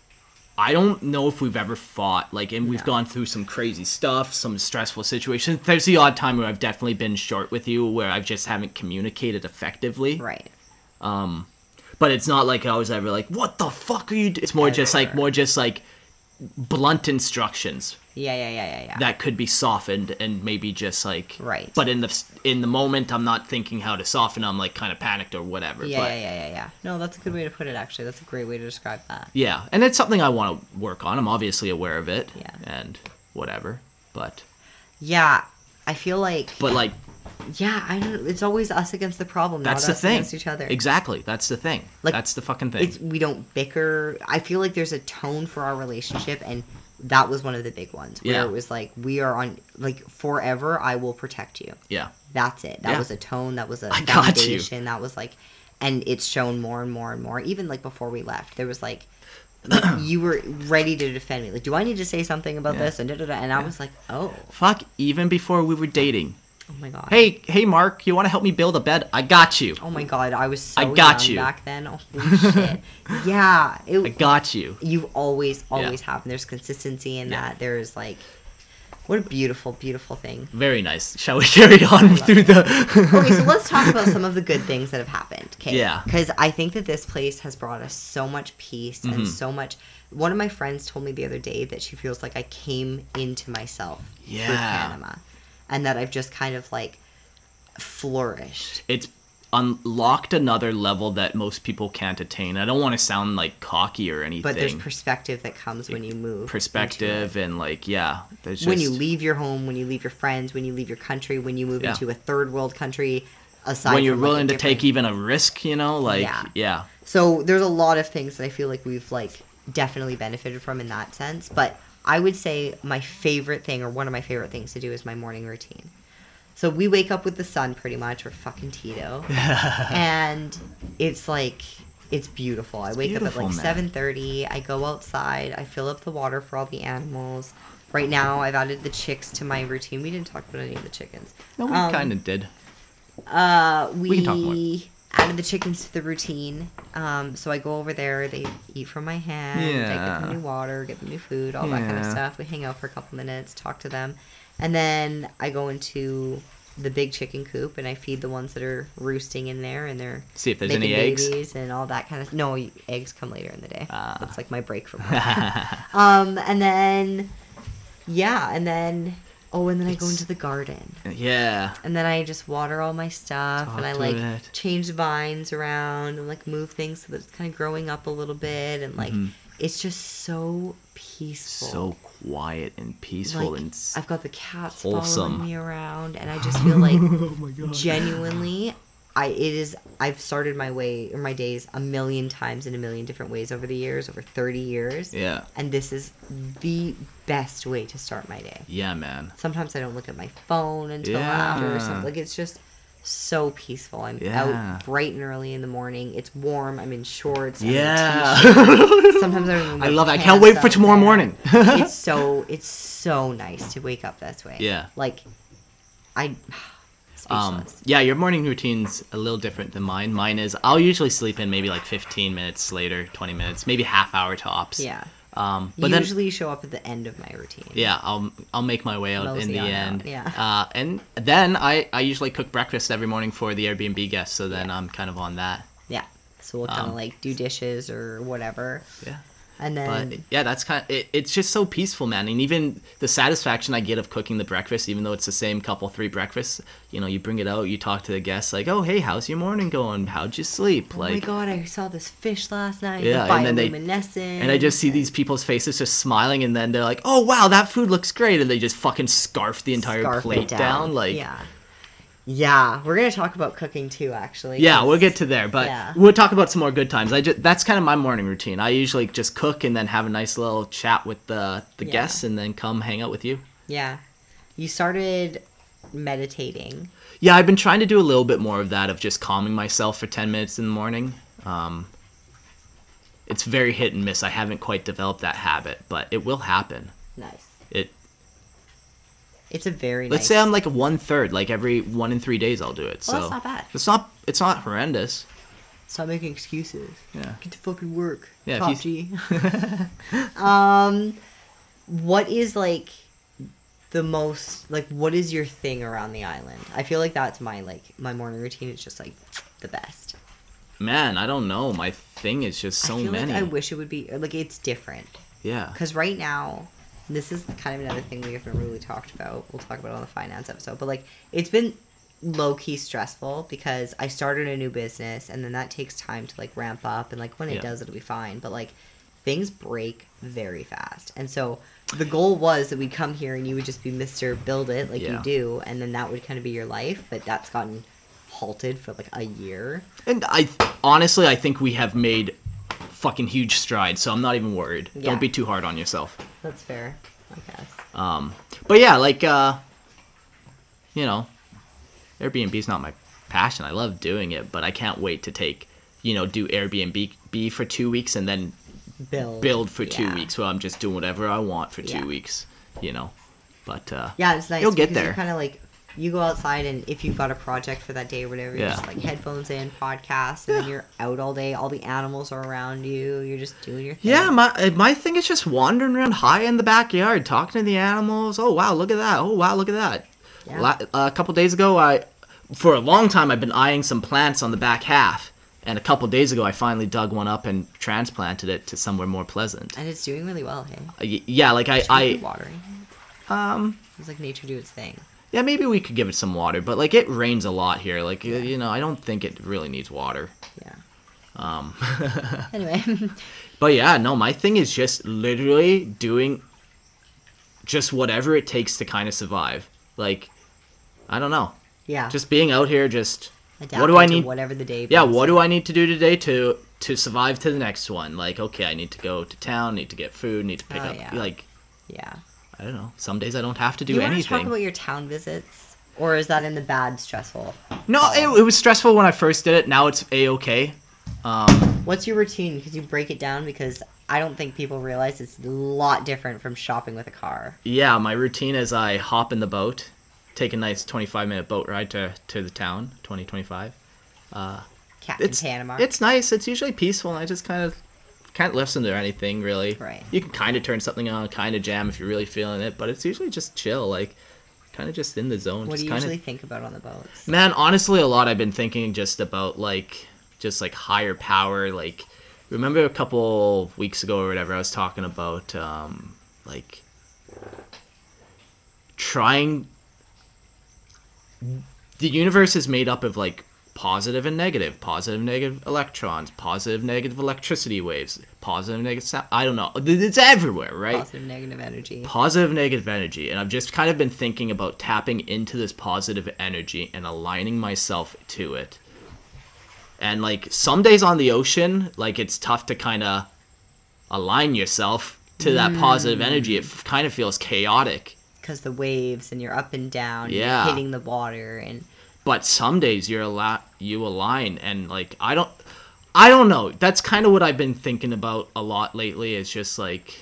I don't know if we've ever fought like and we've No. gone through some crazy stuff, some stressful situations. There's the odd time where I've definitely been short with you where I just haven't communicated effectively. Right. Um, but it's not like I was ever like, "What the fuck are you?" Do-? It's more just like more just like blunt instructions Yeah, yeah, yeah, yeah, yeah. that could be softened and maybe just like Right. But in the in the moment, I'm not thinking how to soften. I'm like kind of panicked or whatever. yeah, but, yeah, yeah, yeah, yeah. No, that's a good way to put it actually. That's a great way to describe that. Yeah, and it's something I want to work on. I'm obviously aware of it. Yeah. And whatever, but Yeah. I feel like but like yeah, I don't it's always us against the problem, that's not the us thing. against each other. Exactly. That's the thing. Like, that's the fucking thing. it's we don't bicker. I feel like there's a tone for our relationship, and that was one of the big ones where Yeah. it was like we are on like forever. I will protect you. yeah. That's it. That Yeah. was a tone. That was a I foundation. That was like, and it's shown more and more and more. Even like before we left, there was like. like, you were ready to defend me. Like, do I need to say something about Yeah. this? And da, da, da. and I was like, oh, Fuck. Even before we were dating. Oh my god. Hey, hey, Mark, you want to help me build a bed? I got you. Oh my god, I was so I got young you. back then. Holy shit. Yeah, it, I got you. you always Yeah. always have and there's consistency in Yeah. that there's like what a beautiful beautiful thing Very nice. Shall we carry on through the? okay so let's talk about some of the good things that have happened okay Yeah. because i think that this place has brought us so much peace Mm-hmm. and so much one of my friends told me the other day that she feels like i came into myself yeah. through panama and that i've just kind of like flourished it's unlocked another level that most people can't attain. I don't want to sound like cocky or anything. but there's perspective that comes when you move perspective and like yeah, just when you leave your home, when you leave your friends, when you leave your country, when you move Yeah. into a third world country, aside when you're from, like, willing to take even a risk, you know, like Yeah. yeah. So there's a lot of things that I feel like we've like definitely benefited from in that sense. But I would say my favorite thing, or one of my favorite things to do, is my morning routine. So we wake up with the sun pretty much, or fucking Tito, and it's like it's beautiful. I wake up at like seven thirty. I go outside. I fill up the water for all the animals. Right now, I've added the chicks to my routine. We didn't talk about any of the chickens. No, we Um, kind of did. Uh, we, We can talk more. Added the chickens to the routine. Um, so I go over there. They eat from my hand. I get them new water, get them new food, all that kind of stuff. We hang out for a couple minutes, talk to them, and then I go into the big chicken coop and I feed the ones that are roosting in there and they're See if there's any eggs. and all that kind of. No, eggs come later in the day. That's like my break from. work. um, and then, yeah, and then oh, and then I go into the garden. Yeah. And then I just water all my stuff Talk and I like it. change the vines around and like move things so that it's kind of growing up a little bit and like Mhm. it's just so peaceful. So quiet and peaceful like and. I've got the cats wholesome. following me around and I just feel like oh genuinely I it is I've started my way or my days a million times in a million different ways over the years, over 30 years. Yeah. And this is the best way to start my day. Yeah, man. Sometimes I don't look at my phone until Yeah. after or something. Like it's just so peaceful. I'm Yeah. out bright and early in the morning. It's warm. I'm in shorts. I'm Yeah. t-shirt. Sometimes I don't even I love it. I can't wait for tomorrow there. morning. it's so it's so nice to wake up this way. Yeah. Like I Um, yeah, your morning routine's a little different than mine. Mine is I'll usually sleep in maybe like 15 minutes later, 20 minutes, maybe half hour tops. yeah. Um, but then usually show up at the end of my routine. yeah, I'll I'll make my way out in the on out, end. yeah. Uh, and then I I usually cook breakfast every morning for the Airbnb guests, so then Yeah. I'm kind of on that. Yeah. So we'll kind of Um, like do dishes or whatever. Yeah. And then But yeah, that's kind of it, it's just so peaceful, man. And even the satisfaction I get of cooking the breakfast, even though it's the same couple three breakfasts, you know, you bring it out, you talk to the guests like, "Oh, hey, how's your morning going? How'd you sleep?" Like, oh my god, I saw this fish last night. Yeah, the and then they- And I just see these people's faces just smiling, and then they're like, "Oh wow, that food looks great," and they just fucking scarf the entire Scarf plate down. Like, yeah, yeah. We're gonna talk about cooking too, actually. Yeah, we'll get to there, but Yeah. we'll talk about some more good times. I just that's kind of my morning routine. I usually just cook and then have a nice little chat with the the Yeah. guests, and then come hang out with you. Yeah, you started meditating. Yeah, I've been trying to do a little bit more of that, of just calming myself for ten minutes in the morning. Um, it's very hit and miss. I haven't quite developed that habit, but it will happen. Nice. It It's a very. Let's nice. say I'm like one third, like every one in three days I'll do it. So Well, that's not bad. It's not. It's not horrendous. Stop making excuses. Yeah. Get to fucking work. Yeah, Top G. um, what is like the most like? What is your thing around the island? I feel like that's my like my morning routine. It's just like the best. Man, I don't know. My thing is just so I many. like I wish it would be like it's different yeah. because right now. This is kind of another thing we haven't really talked about. We'll talk about it on the finance episode, but like it's been low key stressful because I started a new business and then that takes time to like ramp up and like when it Yeah. does it'll be fine. But like things break very fast. And so the goal was that we'd come here and you would just be Mr. Build It like you do and then that would kind of be your life, but that's gotten halted for like a year. And I honestly, I think we have made fucking huge stride, So I'm not even worried. Yeah. Don't be too hard on yourself. That's fair, I guess. Um, but yeah, like uh, you know, Airbnb's not my passion. I love doing it, but I can't wait to take, you know, do Airbnb B for two weeks and then Build. build for two Yeah. weeks where I'm just doing whatever I want for two Yeah. weeks, you know. But uh, Yeah, it's nice. You'll get there. You kind of like you go outside and if you've got a project for that day or whatever, you're Yeah. just like headphones in, podcast, and then you're out all day. All the animals are around you. You're just doing your thing. yeah, my uh, my thing is just wandering around high in the backyard, talking to the animals. Oh wow, look at that! Oh wow, look at that! Yeah. La- uh, a couple days ago, I for a long time I've been eyeing some plants on the back half, and a couple days ago I finally dug one up and transplanted it to somewhere more pleasant. and it's doing really well. Hey, Uh, yeah, like I Should we be I watering. um It's like nature do its thing. Yeah maybe we could give it some water, but like it rains a lot here. Like y- you know I don't think it really needs water. Yeah. Um. Anyway, But yeah, no, my thing is just literally doing just whatever it takes to kind of survive. Like, I don't know, yeah. just being out here. Just what do Adapting I to need? Whatever the day. Yeah, what do I need to do today to to survive to the next one? Like, okay, I need to go to town, need to get food, need to pick Oh, up. yeah. Like, Yeah. I don't know. Some days I don't have to do you to talk about your town visits, or is that in the bad stressful? no, it, it was stressful when I first did it. Now it's a okay. Um, What's your routine? Because you break it down because I don't think people realize it's a lot different from shopping with a car. yeah, my routine is I hop in the boat, take a nice 25 minute boat ride to, to the town, 20, 25. Captain It's, Panama. it's nice. It's usually peaceful, and I just kind of can't listen to anything really. Right. You can kind of turn something on, kind of jam if you're really feeling it, but it's usually just chill. Like, kind of just in the zone. What just do you kinda- usually think about on the boats? Man, honestly, a lot. I've been thinking just about like, just like higher power. Like, remember a couple weeks ago or whatever, I was talking about um, like trying. The universe is made up of like positive and negative, positive, negative electrons, positive, negative electricity waves, positive, negative. Sound. I don't know. It's everywhere, right? Positive, negative energy. positive negative energy and i've just kind of been thinking about tapping into this positive energy and aligning myself to it and like some days on the ocean like it's tough to kind of align yourself to that mm. positive energy it f- kind of feels chaotic Because the waves and you're up and down, Yeah. hitting the water, and but some days you're a lot you align and like i don't i don't know that's kind of what i've been thinking about a lot lately it's just like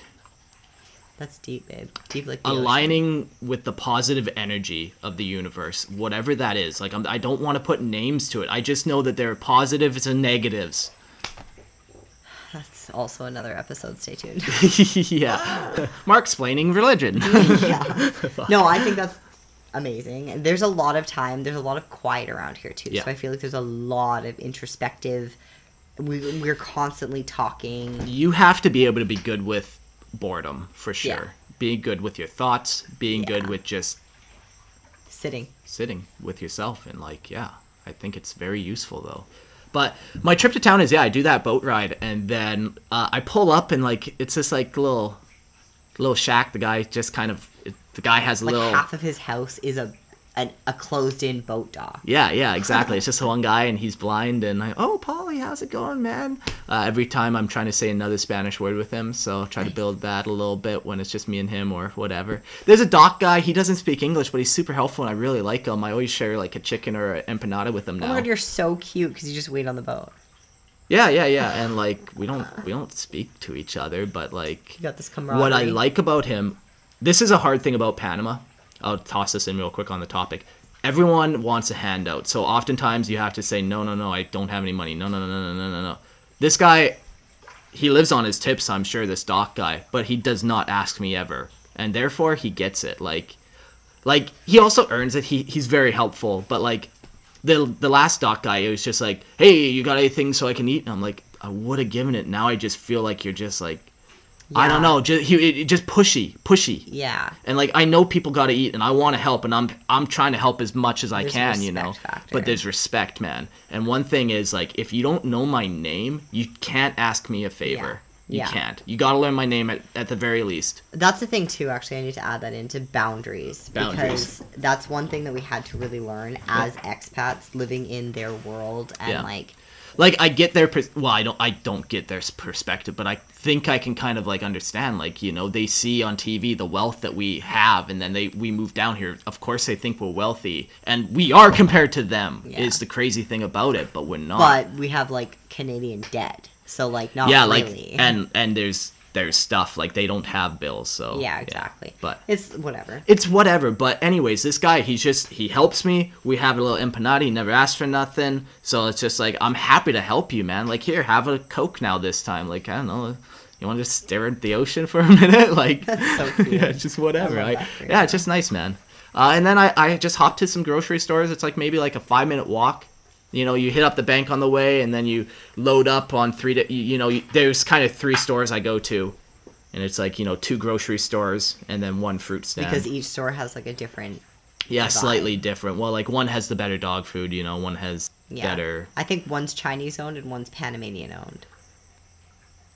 that's deep, babe. Deep like the ocean. aligning with the positive energy of the universe, whatever that is. Like I'm, I don't want to put names to it. I just know that there are positives and negatives. That's also another episode. Stay tuned. yeah, Mark explaining religion. yeah. No, I think that's amazing. And there's a lot of time. There's a lot of quiet around here too. Yeah. So I feel like there's a lot of introspective. We, we're constantly talking. you have to be able to be good with boredom for sure. Yeah. Being good with your thoughts, being good with just Sitting. sitting with yourself and like yeah i think it's very useful though but my trip to town is yeah i do that boat ride and then uh, i pull up and like it's this like little little shack the guy just kind of the guy has a Like little half of his house is a an, a closed-in boat dock. yeah yeah exactly it's just one guy and he's blind and i oh polly how's it going man uh, every time i'm trying to say another spanish word with him so I'll try to build that a little bit when it's just me and him or whatever there's a dock guy he doesn't speak english but he's super helpful and i really like him i always share like a chicken or an empanada with him Oh now my god, you're so cute because you just wait on the boat. Yeah, yeah, yeah, and like we don't we don't speak to each other, but like You got this camaraderie. what I like about him, this is a hard thing about Panama. I'll toss this in real quick on the topic. Everyone wants a handout, so oftentimes you have to say no, no, no, I don't have any money. No, no, no, no, no, no, no. This guy, he lives on his tips, I'm sure. This dock guy, but he does not ask me ever, and therefore he gets it. Like, like he also earns it. He he's very helpful, but like the the last dock guy, it was just like, hey, you got anything so I can eat? And I'm like, I would have given it. Now I just feel like you're just like, I don't know, just he it, just pushy, pushy. Yeah. And like I know people got to eat, and I want to help, and I'm I'm trying to help as much as I There's a can, you know. factor. But there's respect, man. And one thing is like, if you don't know my name, you can't ask me a favor. Yeah. You Yeah. can't. You got to learn my name at, at the very least. That's the thing too. Actually, I need to add that into boundaries, Boundaries. because that's one thing that we had to really learn as expats living in their world and Yeah. like like I get their pers- well I don't I don't get their perspective but I think I can kind of like understand like you know they see on TV the wealth that we have and then they we move down here. Of course they think we're wealthy and we are compared to them Yeah. is the crazy thing about it but we're not. But we have like Canadian debt, so like not yeah like and and there's there's stuff like they don't have bills so yeah, exactly. but it's whatever. it's whatever. But anyways, this guy, he's just he helps me. We have a little empanada. He never asked for nothing. So it's just like I'm happy to help you, man. Like here, have a coke now. This time, like I don't know. You want to just stare at the ocean for a minute? Like so yeah, just whatever. I I yeah, it's just nice, man. Uh, and then I, I just hopped to some grocery stores. It's like maybe like a five minute walk. You know, you hit up the bank on the way, and then you load up on three. Di- you, you know, you, there's kind of three stores I go to, and it's like you know two grocery stores and then one fruit stand. Because each store has like a different. Yeah, vibe. slightly different. Well, like one has the better dog food, you know, one has Yeah. better. I think one's Chinese owned and one's Panamanian owned.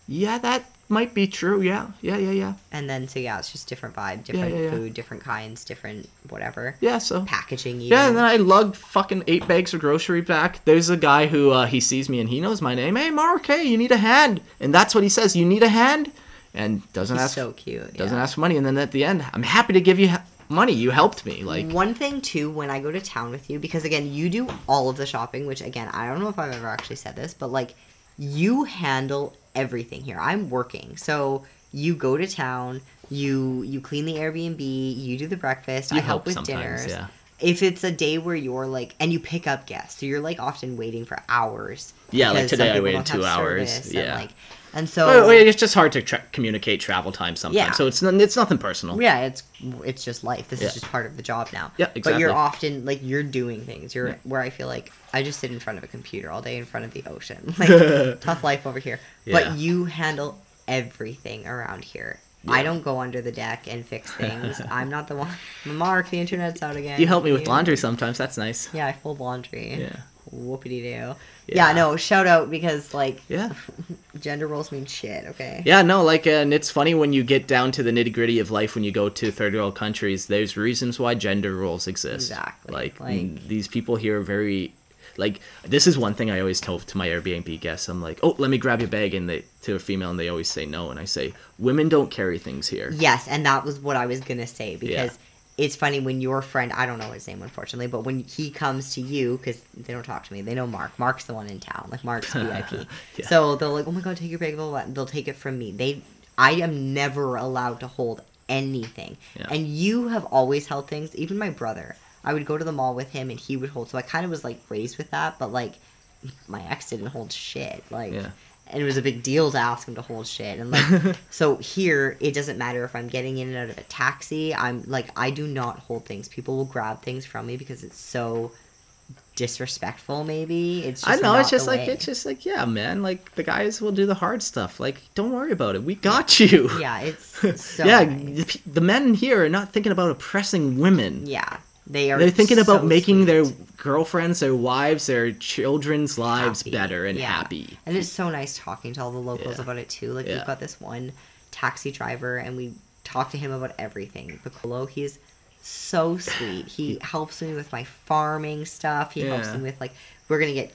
Yeah, that might be true. Yeah, yeah, yeah, yeah. And then so yeah, it's just different vibe, different yeah, yeah. food, different kinds, different whatever. Yeah, so. Packaging even. Yeah, and then I lug fucking eight bags of grocery back. There's a guy who uh, he sees me and he knows my name. Hey, Mark, hey, you need a hand, and that's what he says. You need a hand, and doesn't He's ask so cute. doesn't ask for money. And then at the end, I'm happy to give you ha- money. You helped me. Like, one thing too when I go to town with you because again you do all of the shopping which again I don't know if I've ever actually said this but like you handle everything here. I'm working. So you go to town, you you clean the Airbnb, you do the breakfast, You I help help with dinners. yeah. if it's a day where you're like, and you pick up guests, so you're like often waiting for hours. Yeah, like today I waited two hours, yeah. And, like, and so Well, it's just hard to tra- communicate travel time sometimes. Yeah. So it's n- it's nothing personal. yeah, it's it's just life. This Yeah. is just part of the job now. Yeah, exactly. But you're often like you're doing things. You're where I feel like I just sit in front of a computer all day in front of the ocean. Like tough life over here. Yeah. But you handle everything around here. Yeah. I don't go under the deck and fix things. I'm not the one. Mark, the internet's out again. You help me with laundry sometimes. That's nice. Yeah, I fold laundry. Yeah. Whoopity doo. Yeah. Yeah. no, shout out because like Yeah. gender roles mean shit. Okay. Yeah, no, like, uh, and it's funny when you get down to the nitty gritty of life when you go to third world countries. There's reasons why gender roles exist. Exactly, Like, like- these people here are very, like, this is one thing I always tell to my Airbnb guests. I'm like, oh, let me grab your bag, and they to a female, and they always say no, and I say, women don't carry things here. Yes, and that was what I was gonna say because it's funny when your friend I don't know his name unfortunately, but when he comes to you because they don't talk to me, they know Mark. Mark's the one in town, like Mark's VIP. Yeah. So they're like, "Oh my god, take your bag!" Blah, blah. They'll take it from me. They, I am never allowed to hold anything, Yeah. and you have always held things. Even my brother, I would go to the mall with him, and he would hold. So I kind of was like raised with that, but like my ex didn't hold shit. Like. Yeah. And it was a big deal to ask him to hold shit. And like, so here, it doesn't matter if I'm getting in and out of a taxi. I'm like, I do not hold things. People will grab things from me because it's so disrespectful. Maybe it's. Just I know it's just like way. it's just like yeah, man. Like the guys will do the hard stuff. Like don't worry about it. We got you. Yeah, it's so. yeah, nice. the, the men here are not thinking about oppressing women. Yeah, they are. They're thinking about so making sweet. their girlfriends, their wives, their children's lives Happy. better and Yeah. happy. And it's so nice talking to all the locals Yeah. about it too. Like Yeah. we've got this one taxi driver, and we talk to him about everything. Piccolo, he's so sweet. He helps me with my farming stuff. He helps me with like we're gonna get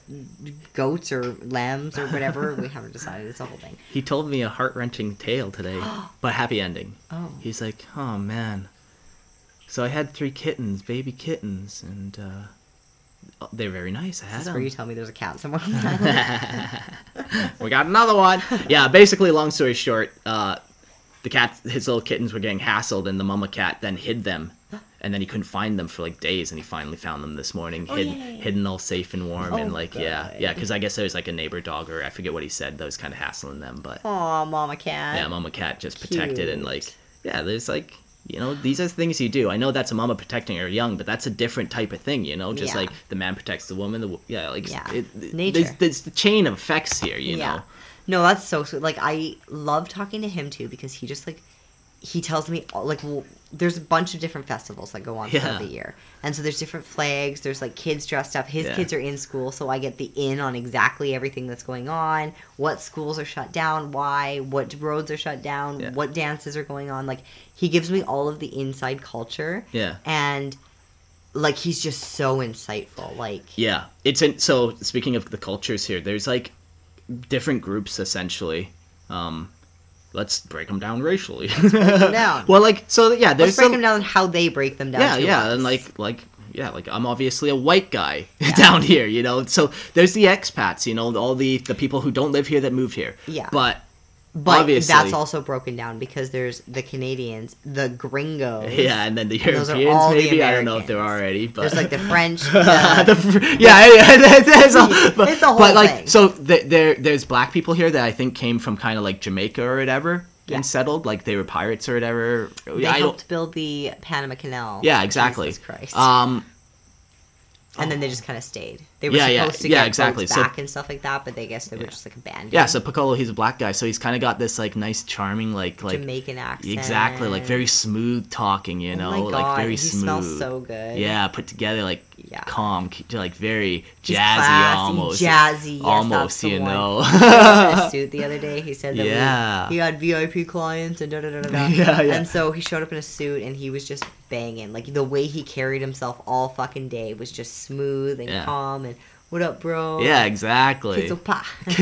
goats or lambs or whatever. we haven't decided. It's a whole thing. He told me a heart wrenching tale today, but happy ending. Oh. He's like, oh man. So I had three kittens, baby kittens, and uh, they're very nice. I had is where you tell me there's a cat somewhere. we got another one. Yeah, basically, long story short, uh, the cat, his little kittens were getting hassled, and the mama cat then hid them, and then he couldn't find them for like days, and he finally found them this morning, hidden, yay. hidden all safe and warm, and Oh, like yeah, good. yeah, because I guess there was like a neighbor dog or I forget what he said that was kind of hassling them, but oh mama cat. yeah, mama cat just protected and like yeah, there's like. You know, these are things you do. I know that's a mama protecting her young, but that's a different type of thing. You know, just Yeah. like the man protects the woman. The yeah, like Yeah. it, it- Nature. There's, there's the chain of effects here. You know, No, that's so sweet. Like I love talking to him too because he just like he tells me like there's a bunch of different festivals that go on Yeah. throughout the year, and so there's different flags. There's like kids dressed up. His Yeah. kids are in school, so I get the in on exactly everything that's going on. What schools are shut down? Why? What roads are shut down? Yeah. What dances are going on? Like he gives me all of the inside culture, Yeah. and like he's just so insightful. Like Yeah, it's in, so. Speaking of the cultures here, there's like different groups essentially. Um, let's break them down racially. them down. well, like so, yeah. There's let's break some, them down how they break them down. Yeah, yeah, us. and like like yeah, like I'm obviously a white guy down here, you know. So there's the expats, you know, all the the people who don't live here that move here. Yeah. but But Obviously. that's also broken down because there's the Canadians, the gringos. yeah, and then the Europeans all the maybe I don't know if there are already, but There's like the French. the The, fr- yeah, yeah, there's a, but, It's a whole but like thing. so th- there there's black people here that I think came from kind of like Jamaica or whatever Yeah. and settled like they were pirates or whatever. they I don't, helped build the Panama Canal. yeah, exactly. Jesus Christ. Um, Oh. and then they just kind of stayed. They were Yeah, yeah, supposed to yeah, get exactly. So- back and stuff like that, but they guess they were just like abandoned. yeah, so Piccolo he's a black guy, so he's kind of got this like nice, charming like like Jamaican accent. exactly like very smooth talking, you Oh know, my like very he smooth. smells so good. Yeah, put together like Yeah. calm, like very He's jazzy classy, almost. Jazzy, yes, almost, you know. He was in a suit the other day. He said that we- he had VIP clients and da da da da. Yeah, yeah. And so he showed up in a suit and he was just banging. Like the way he carried himself all fucking day was just smooth and Yeah. calm and what up, bro? yeah, exactly. So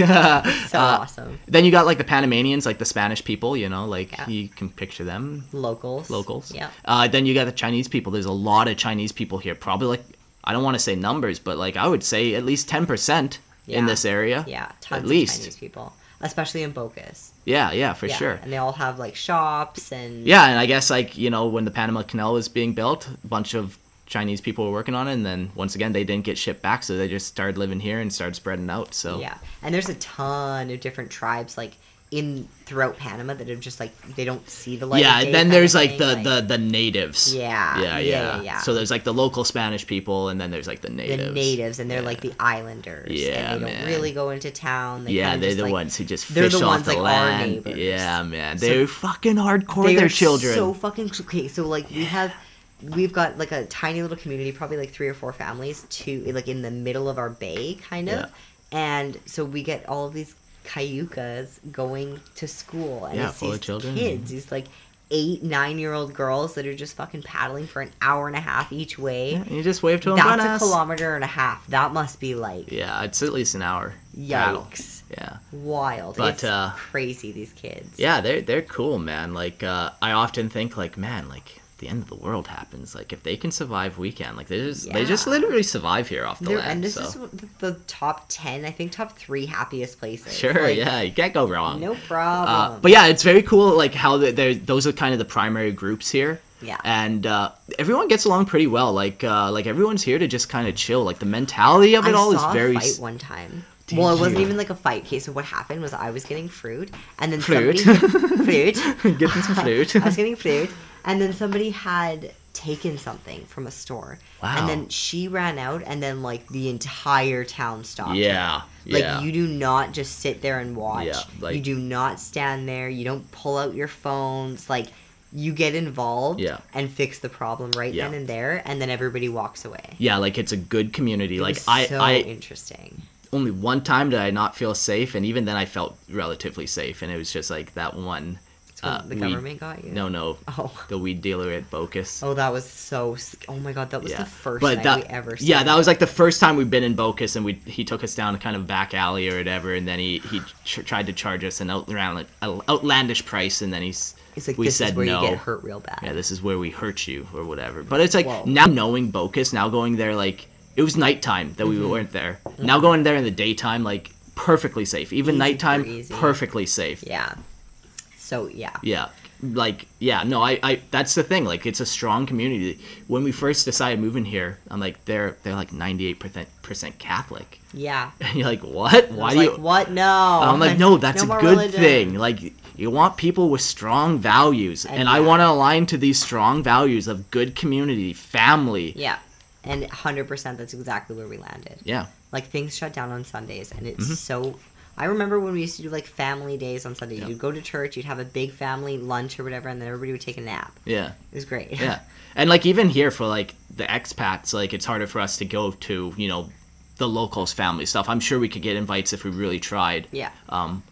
Uh, awesome. Then you got like the Panamanians, like the Spanish people, you know, like Yeah. you can picture them, Locals. locals. Yeah. Uh, then you got the Chinese people. There's a lot of Chinese people here. Probably like I don't want to say numbers, but like I would say at least ten percent in this area. Yeah, tons at of least. Chinese people, especially in Bocas. Yeah, yeah, for yeah. sure. And they all have like shops and Yeah, and I guess like you know when the Panama Canal was being built, a bunch of Chinese people were working on it, and then once again they didn't get shipped back, so they just started living here and started spreading out. So Yeah, and there's a ton of different tribes like in throughout Panama that are just like they don't see the light. of yeah, then there's like the, the the natives. Yeah, yeah, yeah, yeah, yeah. So there's like the local Spanish people, and then there's like the natives. the natives and they're Yeah. like the islanders. Yeah, and they don't really go into town. They yeah, they're the like, ones who just they're fish the off ones, the like, our land. neighbors. Yeah, man, So- they're fucking hardcore. They They're children. so fucking okay. So like we have, we've got like a tiny little community, probably like three or four families, to like in the middle of our bay, kind of, Yeah. and so we get all of these cayucas going to school, and Yeah, it's full of these children. kids, these like eight, nine year old girls that are just fucking paddling for an hour and a half each way. Yeah, you just wave to them. That's a "Buenas." kilometer and a half. That must be like Yeah, it's at least an hour. paddle. yikes, Yeah. wild. But, it's uh, crazy. These kids. Yeah, they're they're cool, man. Like uh, I often think, like, man, like the end of the world happens. Like if they can survive, weekend. Like they just they just literally survive here off the They're- land. and this so. is the- top 10 i think top three happiest places Sure, Like, yeah, you can't go wrong. no Uh, problem but yeah, it's very cool. Like how they- they're those are kind of the primary groups here. Yeah. And uh, everyone gets along pretty well. Like uh, like everyone's here to just kind of chill. Like the mentality of it I all is very fight one time Did well it wasn't even like a fight okay so what happened was i was getting fruit and then Fruit. somebody fruit Getting some fruit. i was getting fruit and then somebody had taken something from a store Wow. and then she ran out and then like the entire town stopped. Yeah. Like yeah. you do not just sit there and watch. Yeah, like- you do not stand there. You don't pull out your phones. Like you get involved Yeah. and fix the problem right Yeah. then and there, and then everybody walks away. yeah, like it's a good community. It like I so I interesting. only one time did I not feel safe, and even then I felt relatively safe, and it was just like that one. Uh, the weed- government got you. No, no, Oh. the weed dealer at Bocas. Oh, that was so. Oh my god, that was yeah, the first but that, we ever. yeah, that was like the first time we've been in Bocas, and we he took us down a kind of back alley or whatever, and then he he ch- tried to charge us an outland, outlandish price, and then he's It's like we this said is where no. you get hurt real bad. yeah, this is where we hurt you or whatever. But it's like Whoa. now knowing Bocas, now going there like it was nighttime that Mm-hmm. we weren't there. Now going there in the daytime, like perfectly safe. Even Easy nighttime, perfectly safe. yeah. So yeah. Yeah. Like yeah, no, I, I that's the thing. Like it's a strong community. When we first decided moving here, I'm like they're they're like 98 percent percent Catholic. Yeah. And you're like what? Why do like, you? what? No. I'm like no, that's No a good religion." thing. Like you want people with strong values, and, And I want to align to these strong values of good community, family. Yeah. And 100% that's exactly where we landed. Yeah. Like things shut down on Sundays and Mm-hmm. it's so I remember when we used to do like family days on Sunday. You'd go to church, you'd have a big family lunch or whatever, and then everybody would take a nap. Yeah. It was great. Yeah. And like even here for like the expats, like it's harder for us to go to, you know, the locals family stuff. I'm sure we could get invites if we really tried. Yeah. Um,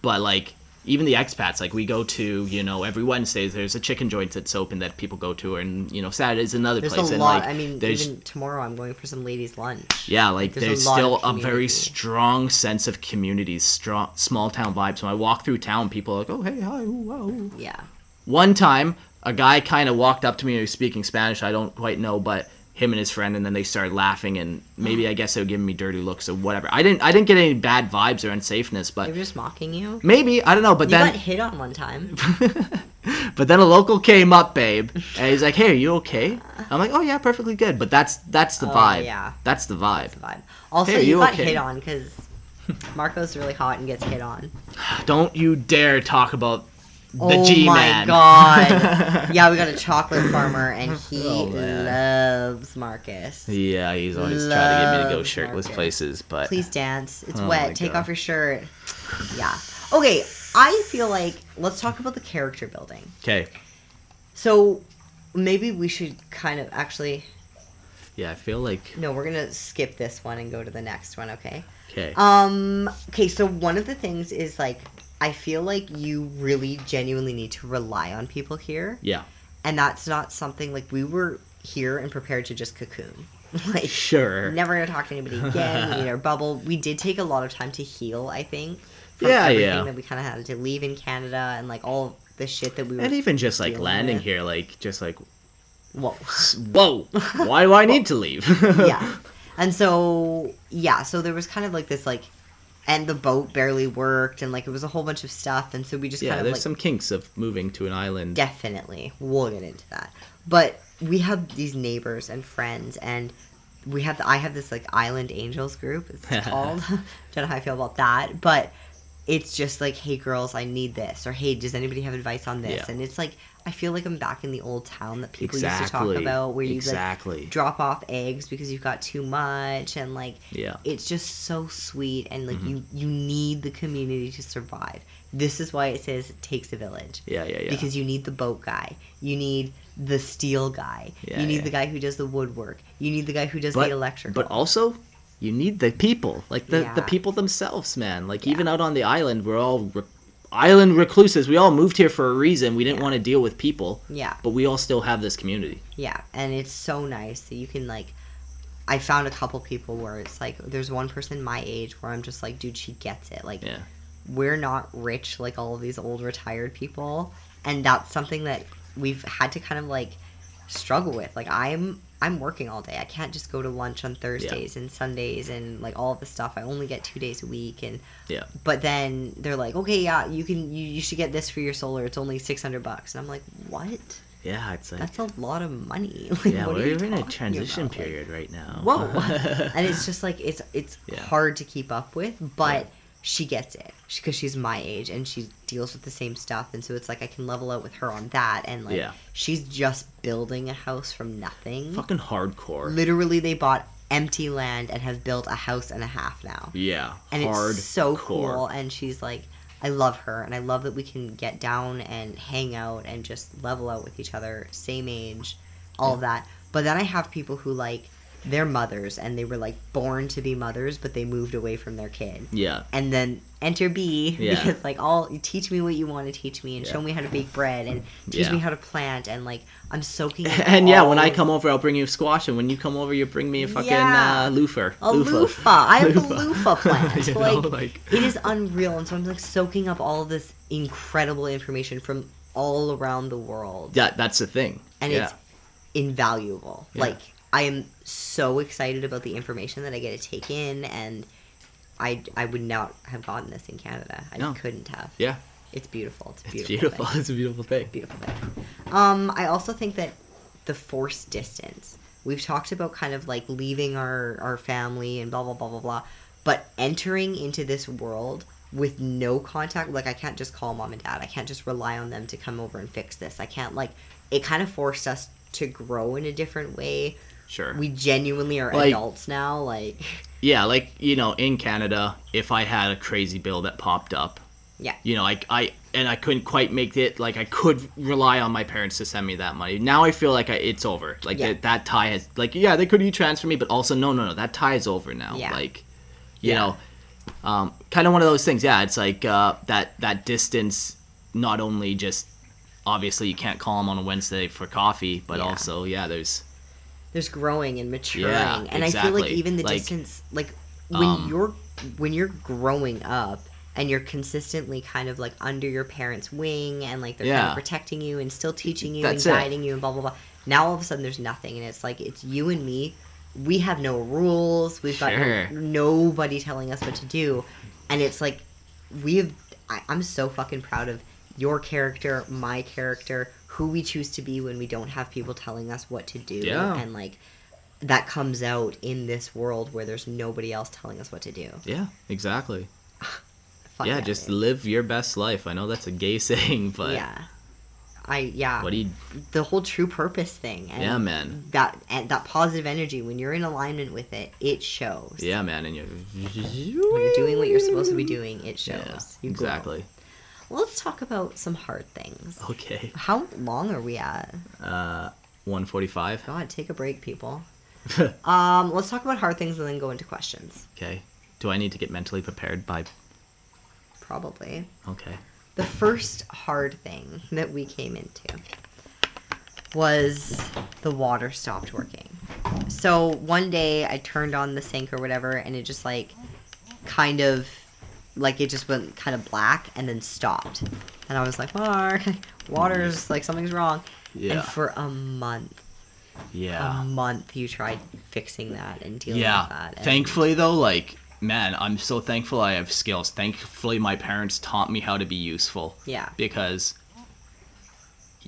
but like even the expats, like we go to, you know, every Wednesdays there's a chicken joint that's open that people go to, and you know Saturdays another There's place. a and lot. like I mean, there's even tomorrow I'm going for some ladies' lunch. yeah, like there's there's, lot still a very strong sense of community, strong small town vibes. When I walk through town, people are like, oh hey hi, ooh, wow. Yeah. One time, a guy kind of walked up to me and he was speaking Spanish. I don't quite know, but him and his friend, and then they started laughing, and maybe oh. I guess they were giving me dirty looks or whatever. I didn't, I didn't get any bad vibes or unsafeness, but They were just mocking you. maybe I don't know. But You then, got hit on one time. but then a local came up, babe, and he's like, "Hey, are you okay?" I'm like, "Oh yeah, perfectly good." But that's that's the Oh, vibe. yeah. that's the vibe. That's the vibe. Also, Hey, you, you got okay? hit on because Marco's really hot and gets hit on. Don't you dare talk about the oh G my god! yeah, we got a chocolate farmer, and he Oh, loves Marcus. Yeah, he's always trying to get me to go shirtless Marcus. places, but Please dance. It's Oh wet. Take God. off your shirt. Yeah. Okay, I feel like let's talk about the character building. okay. So maybe we should kind of actually Yeah, I feel like no, we're gonna skip this one and go to the next one. Okay. okay. Um. Okay. So one of the things is like I feel like you really genuinely need to rely on people here, yeah, and that's not something like we were here and prepared to just cocoon. like sure. never gonna talk to anybody again. we need our bubble. We did take a lot of time to heal. I think. From Yeah, everything yeah. That we kind of had to leave in Canada and like all the shit that we were. And even just like landing with. here, like just like Whoa. whoa, why do I need to leave? yeah. And so yeah, so there was kind of like this like and the boat barely worked and like it was a whole bunch of stuff and so we just yeah. kind of There's like some kinks of moving to an island. definitely we'll get into that. But we have these neighbors and friends and we have the, I have this like Island Angels group. It's called. Don't know how I feel about that, but it's just like, hey girls, I need this, or hey, does anybody have advice on this? Yeah. And it's like I feel like I'm back in the old town that people used to talk about, where you Exactly. like drop off eggs because you've got too much, and like Yeah. Mm-hmm. it's just so sweet, and like you you need the community to survive. This is why it says it takes a village Yeah, yeah, yeah. because you need the boat guy, you need the steel guy, Yeah, you need yeah. the guy who does the woodwork, you need the guy who does but, the electrical. But also, you need the people, like the, the people themselves, man. Like Yeah. even out on the island, we're all re- island recluses. We all moved here for a reason. We didn't Yeah. want to deal with people, yeah, but we all still have this community. yeah, and it's so nice that you can like. I found a couple people where it's like there's one person my age where I'm just like, dude, she gets it. Like Yeah. we're not rich like all of these old retired people, and that's something that we've had to kind of like struggle with. Like I'm I'm working all day. I can't just go to lunch on Thursdays and Sundays and like all the stuff. I only get two days a week and Yeah. but then they're like, okay, yeah, you can you, you should get this for your solar. It's only six hundred bucks, and I'm like, what? Yeah, it's like That's a lot of money. Like, yeah, what we're in a transition about? Like, period right now. whoa and it's just like it's it's Yeah. hard to keep up with but Yeah. She gets it because she's my age and she deals with the same stuff. And so it's like i can level out with her on that. And like Yeah. she's just building a house from nothing. Fucking hardcore. literally they bought empty land and have built a house and a half now. Yeah, and hard it's so cool. And she's like i love her. And i love that we can get down and hang out and just level out with each other same age all of that. But then i have people who like they're mothers and they were like born to be mothers but they moved away from their kid Yeah, and then enter B Yeah. because like all teach me what you want to teach me and Yeah. show me how to bake bread and teach Yeah. me how to plant and like I'm soaking in and yeah, when I come over, I'll bring you squash, and when you come over, you bring me a fucking Yeah. uh, loofah. a loofah. I have a loofah plant. You know, like, like- it is unreal, and so I'm like soaking up all of this incredible information from all around the world, Yeah, that's the thing. and it's invaluable. Like I am so excited about the information that I get to take in, and I I would not have gotten this in Canada. I No. couldn't have. yeah, It's beautiful. It's a it's beautiful. beautiful. thing. It's a beautiful thing. Beautiful thing. Um, I also think that the forced distance. We've talked about kind of like leaving our our family and blah blah blah blah blah, but entering into this world with no contact. Like I can't just call mom and dad. I can't just rely on them to come over and fix this. I can't like. It kind of forced us to grow in a different way. Sure. We genuinely are Like- adults now. Like, yeah, like you know, in Canada, if I had a crazy bill that popped up, yeah, you know, I, I and I couldn't quite make it. Like I could rely on my parents to send me that money. Now I feel like I, it's over. Like Yeah. that, that tie has like yeah, they could e-transfer me, but also no, no, no, that tie is over now. Yeah. Like, you Yeah. know, um, kind of one of those things. Yeah, it's like uh, that that distance. Not only just obviously you can't call them on a Wednesday for coffee, but also yeah, there's there's growing and maturing. Yeah, and i feel like even the Like, distance like when um, you're when you're growing up and you're consistently kind of like under your parents wing and like they're kind of protecting you and still teaching you That's and it. guiding you and blah blah blah now all of a sudden there's nothing and it's like it's you and me. We have no rules. We've got Sure. no, nobody telling us what to do. And it's like we have I, i'm so fucking proud of your character my character who we choose to be when we don't have people telling us what to do Yeah. and like that comes out in this world where there's nobody else telling us what to do yeah, exactly. Yeah, just dude. live your best life. I know that's a gay saying, but yeah i yeah what do you? the whole true purpose thing and Yeah, man. that and that positive energy when you're in alignment with it it shows Yeah, man, and you're when you're doing what you're supposed to be doing it shows Yeah, exactly. Let's talk about some hard things Okay. how long are we at Uh, one forty-five. god take a break people um let's talk about hard things and then go into questions okay. Do I need to get mentally prepared by? probably Okay. the first hard thing that we came into was the water stopped working. So one day I turned on the sink or whatever and it just like kind of like it just went kind of black and then stopped. And I was like, Mark, water's like something's wrong. Yeah. And for a month, Yeah. a month you tried fixing that and dealing with yeah. that. and- Thankfully, though, like man, I'm so thankful I have skills. Thankfully, my parents taught me how to be useful. Yeah. Because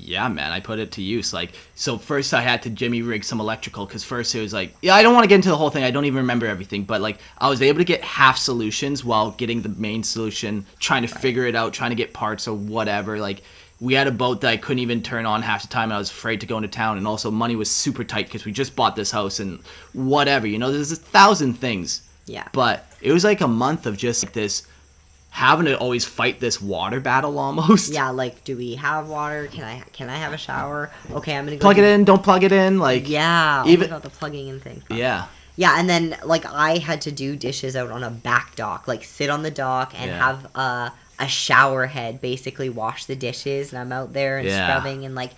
yeah, man, I put it to use. Like, so first I had to Jimmy rig some electrical because first it was like, yeah, I don't want to get into the whole thing. I don't even remember everything, but like I was able to get half solutions while getting the main solution, trying to figure it out, trying to get parts or whatever. Like, we had a boat that I couldn't even turn on half the time. And I was afraid to go into town, and also money was super tight because we just bought this house and whatever. You know, there's a thousand things. Yeah. But it was like a month of just like this having to always fight this water battle almost. Yeah, like, do we have water? Can I can I have a shower? Okay, I'm gonna go Plug do- it in, don't plug it in. Like, Yeah, Even- about the plugging in thing. yeah. Yeah, and then like I had to do dishes out on a back dock, like sit on the dock and Yeah. have a a shower head basically wash the dishes, and I'm out there and Yeah. scrubbing and like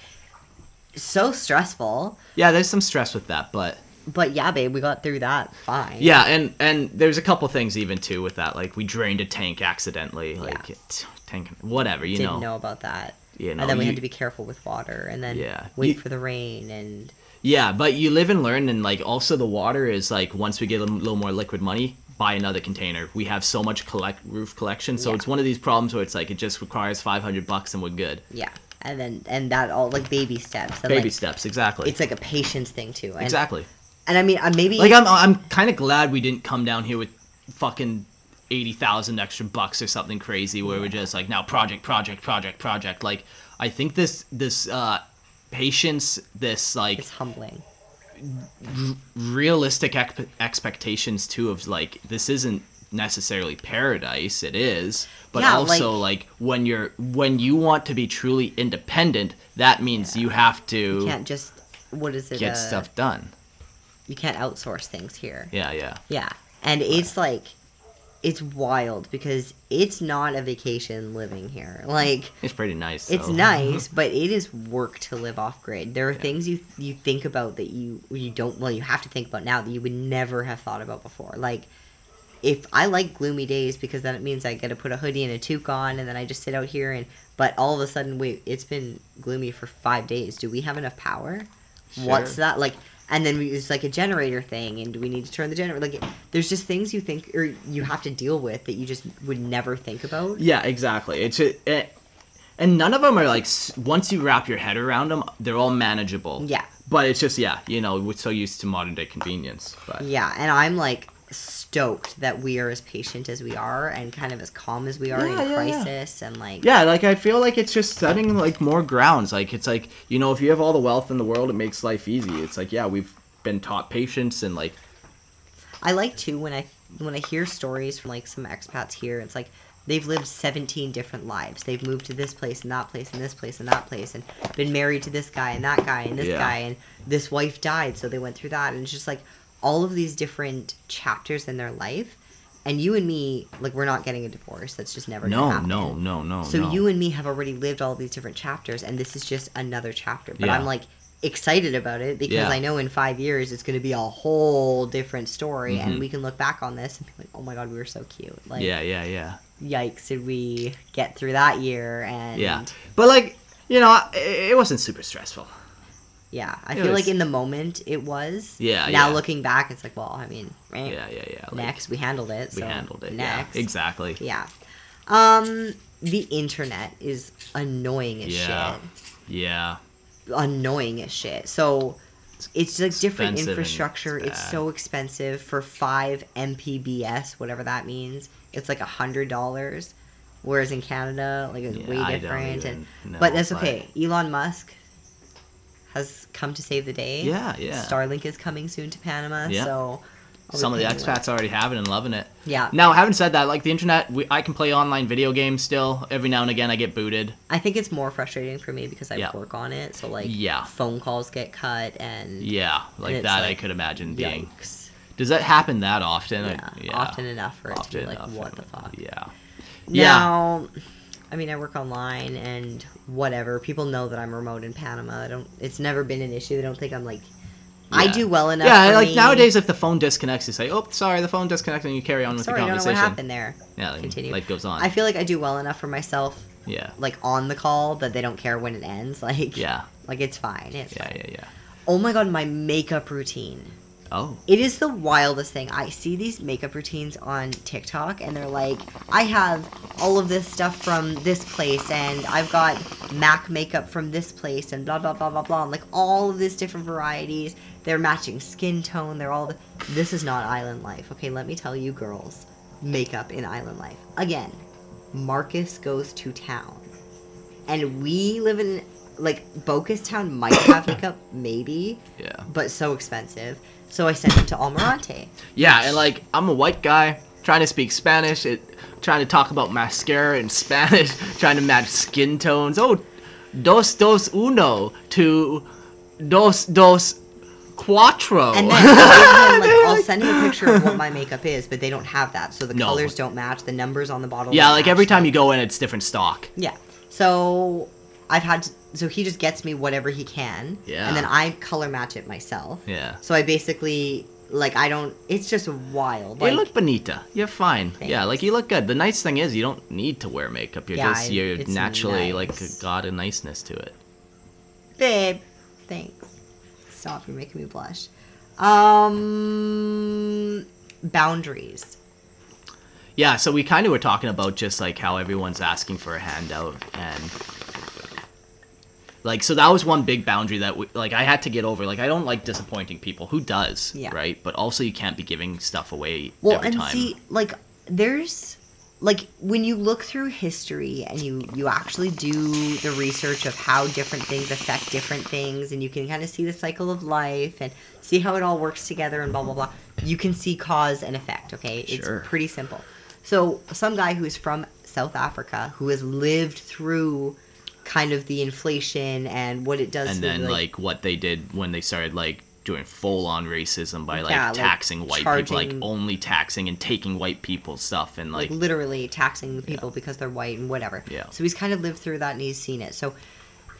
so stressful. Yeah, there's some stress with that, but But yeah, babe, we got through that fine. yeah, and and there's a couple things even too with that. Like we drained a tank accidentally, like Yeah. it, tank, whatever, you know. Didn't know. know. about that. You know, and then we you- had to be careful with water, and then Yeah. wait You- for the rain, and Yeah, but you live and learn, and like also the water is like once we get a little more liquid money, buy another container. We have so much collect roof collection, so Yeah. it's one of these problems where it's like it just requires 500 bucks and we're good. yeah, and then and that all like baby steps. And, Baby like, steps, exactly. It's like a patience thing too. And, exactly. And I mean, uh, maybe Like I'm I'm kind of glad we didn't come down here with fucking eighty thousand extra bucks or something crazy where we're just like now project project project project. Like I think this this uh patience this like it's humbling. realistic ex- expectations too of like this isn't necessarily paradise it is but Yeah, also like, when you're when you want to be truly independent that means you have to You can't just what is it? get uh, stuff done You can't outsource things here. yeah yeah Yeah, and it's like, it's wild because it's not a vacation living here. Like it's pretty nice it's nice, but it is work to live off grid. There are things you you think about that you you don't well you have to think about now that you would never have thought about before. Like if I like gloomy days because then it means I get to put a hoodie and a toque on and then I just sit out here and but all of a sudden wait it's been gloomy for five days. Do we have enough power? What's that like? And then we, it's like a generator thing, and we need to turn the generator? Like, there's just things you think or you have to deal with that you just would never think about. Yeah, exactly. It's a, it, and none of them are like once you wrap your head around them, they're all manageable. Yeah. But it's just yeah, you know, we're so used to modern day convenience. But Yeah, and I'm like stoked that we are as patient as we are and kind of as calm as we are Yeah, in yeah, yeah. crisis and like yeah, like I feel like it's just setting like more grounds. Like it's like you know, if you have all the wealth in the world, it makes life easy. It's like yeah, we've been taught patience and like I like too when I when I hear stories from like some expats here. It's like they've lived 17 different lives. They've moved to this place and that place and this place and that place and been married to this guy and that guy and this Yeah. guy and this wife died, so they went through that and it's just like all of these different chapters in their life. And you and me, like, we're not getting a divorce. That's just never no, happen. no, no, no. So no. you and me have already lived all these different chapters, and this is just another chapter. But Yeah. I'm like excited about it because Yeah. I know in five years it's going to be a whole different story, Mhm. and we can look back on this and be like, "Oh my god, we were so cute!" Like, yeah, yeah, yeah, yikes, did we get through that year? And yeah. But like you know, it wasn't super stressful. Yeah, I It feel was- like in the moment it was. Yeah, Now yeah. looking back, it's like, well, I mean, eh, Yeah, yeah, yeah. Like, next we handled it. we so handled it. Next, Yeah, exactly. Yeah. Um, the internet is annoying as Yeah. shit. Yeah. annoying as shit. So it's like different expensive and infrastructure. it's It's so expensive for five Mbps, whatever that means. It's like a hundred dollars, whereas in Canada, like it's Yeah, way different. And know, but that's but- okay. Elon Musk has come to save the day. Yeah, yeah. Starlink is coming soon to Panama. Yeah. So Some of the expats already have it and loving it. Yeah. Now, having said that, like the internet, we, I can play online video games still. Every now and again, I get booted. I think it's more frustrating for me because I Yeah. work on it. So like, Yeah. phone calls get cut and Yeah, like it's that. I could imagine being. yikes. Does that happen that often? Yeah, often enough for it to be like, enough, what the fuck? Yeah. Yeah. I mean, I work online and whatever. People know that I'm remote in Panama. I don't. It's never been an issue. They don't think I'm like. I do well enough. Yeah, like me. nowadays, if the phone disconnects, you say, "Oh, sorry, the phone disconnected," and you carry on with Sorry, the don't know conversation. what happened there. Yeah, like, Continue. life goes on. I feel like I do well enough for myself, yeah, like on the call, that they don't care when it ends. Like, yeah, like it's fine. It's yeah, fine. yeah, yeah. Oh my god, my makeup routine. Oh. It is the wildest thing. I see these makeup routines on TikTok and they're like, I have all of this stuff from this place and I've got MAC makeup from this place and blah blah blah blah blah. And like all of these different varieties. They're matching skin tone. They're all the This is not island life. Okay, let me tell you girls. Makeup in island life. Again, Marcus goes to town. And we live in like Bocas Town might have makeup, maybe, Yeah. but so expensive. So I sent it to Almirante. Yeah, and like I'm a white guy trying to speak Spanish, it, trying to talk about mascara in Spanish, trying to match skin tones. Oh, dos dos uno to dos dos cuatro. And then him, like, I'll send him a picture of what my makeup is, but they don't have that. So the No. colors don't match, the numbers on the bottle. yeah, like match. every time you go in, it's different stock. Yeah. So I've had to, so he just gets me whatever he can. Yeah. And then I color match it myself. Yeah. So I basically like I don't it's just wild. you look bonita. You're fine. Yeah, like you look good. The nice thing is you don't need to wear makeup. You're Yeah, just you're naturally like nice. got a niceness to it. babe, thanks. Stop, you're making me blush. Um boundaries. Yeah, so we kind of were talking about just like how everyone's asking for a handout and like so that was one big boundary that we, like I had to get over. Like I don't like disappointing people. Who does? Yeah. Right? But also you can't be giving stuff away Well, every and time. see, like, there's like when you look through history and you you actually do the research of how different things affect different things, and you can kind of see the cycle of life and see how it all works together and blah blah blah. You can see cause and effect. Okay, Sure. it's pretty simple. So, some guy who's from South Africa who has lived through kind of the inflation and what it does and then like, like what they did when they started like doing full on racism by like Yeah, like, taxing white people, like only taxing and taking white people's stuff and like, like, literally taxing the people because they're white and whatever. Yeah. So he's kind of lived through that and he's seen it. So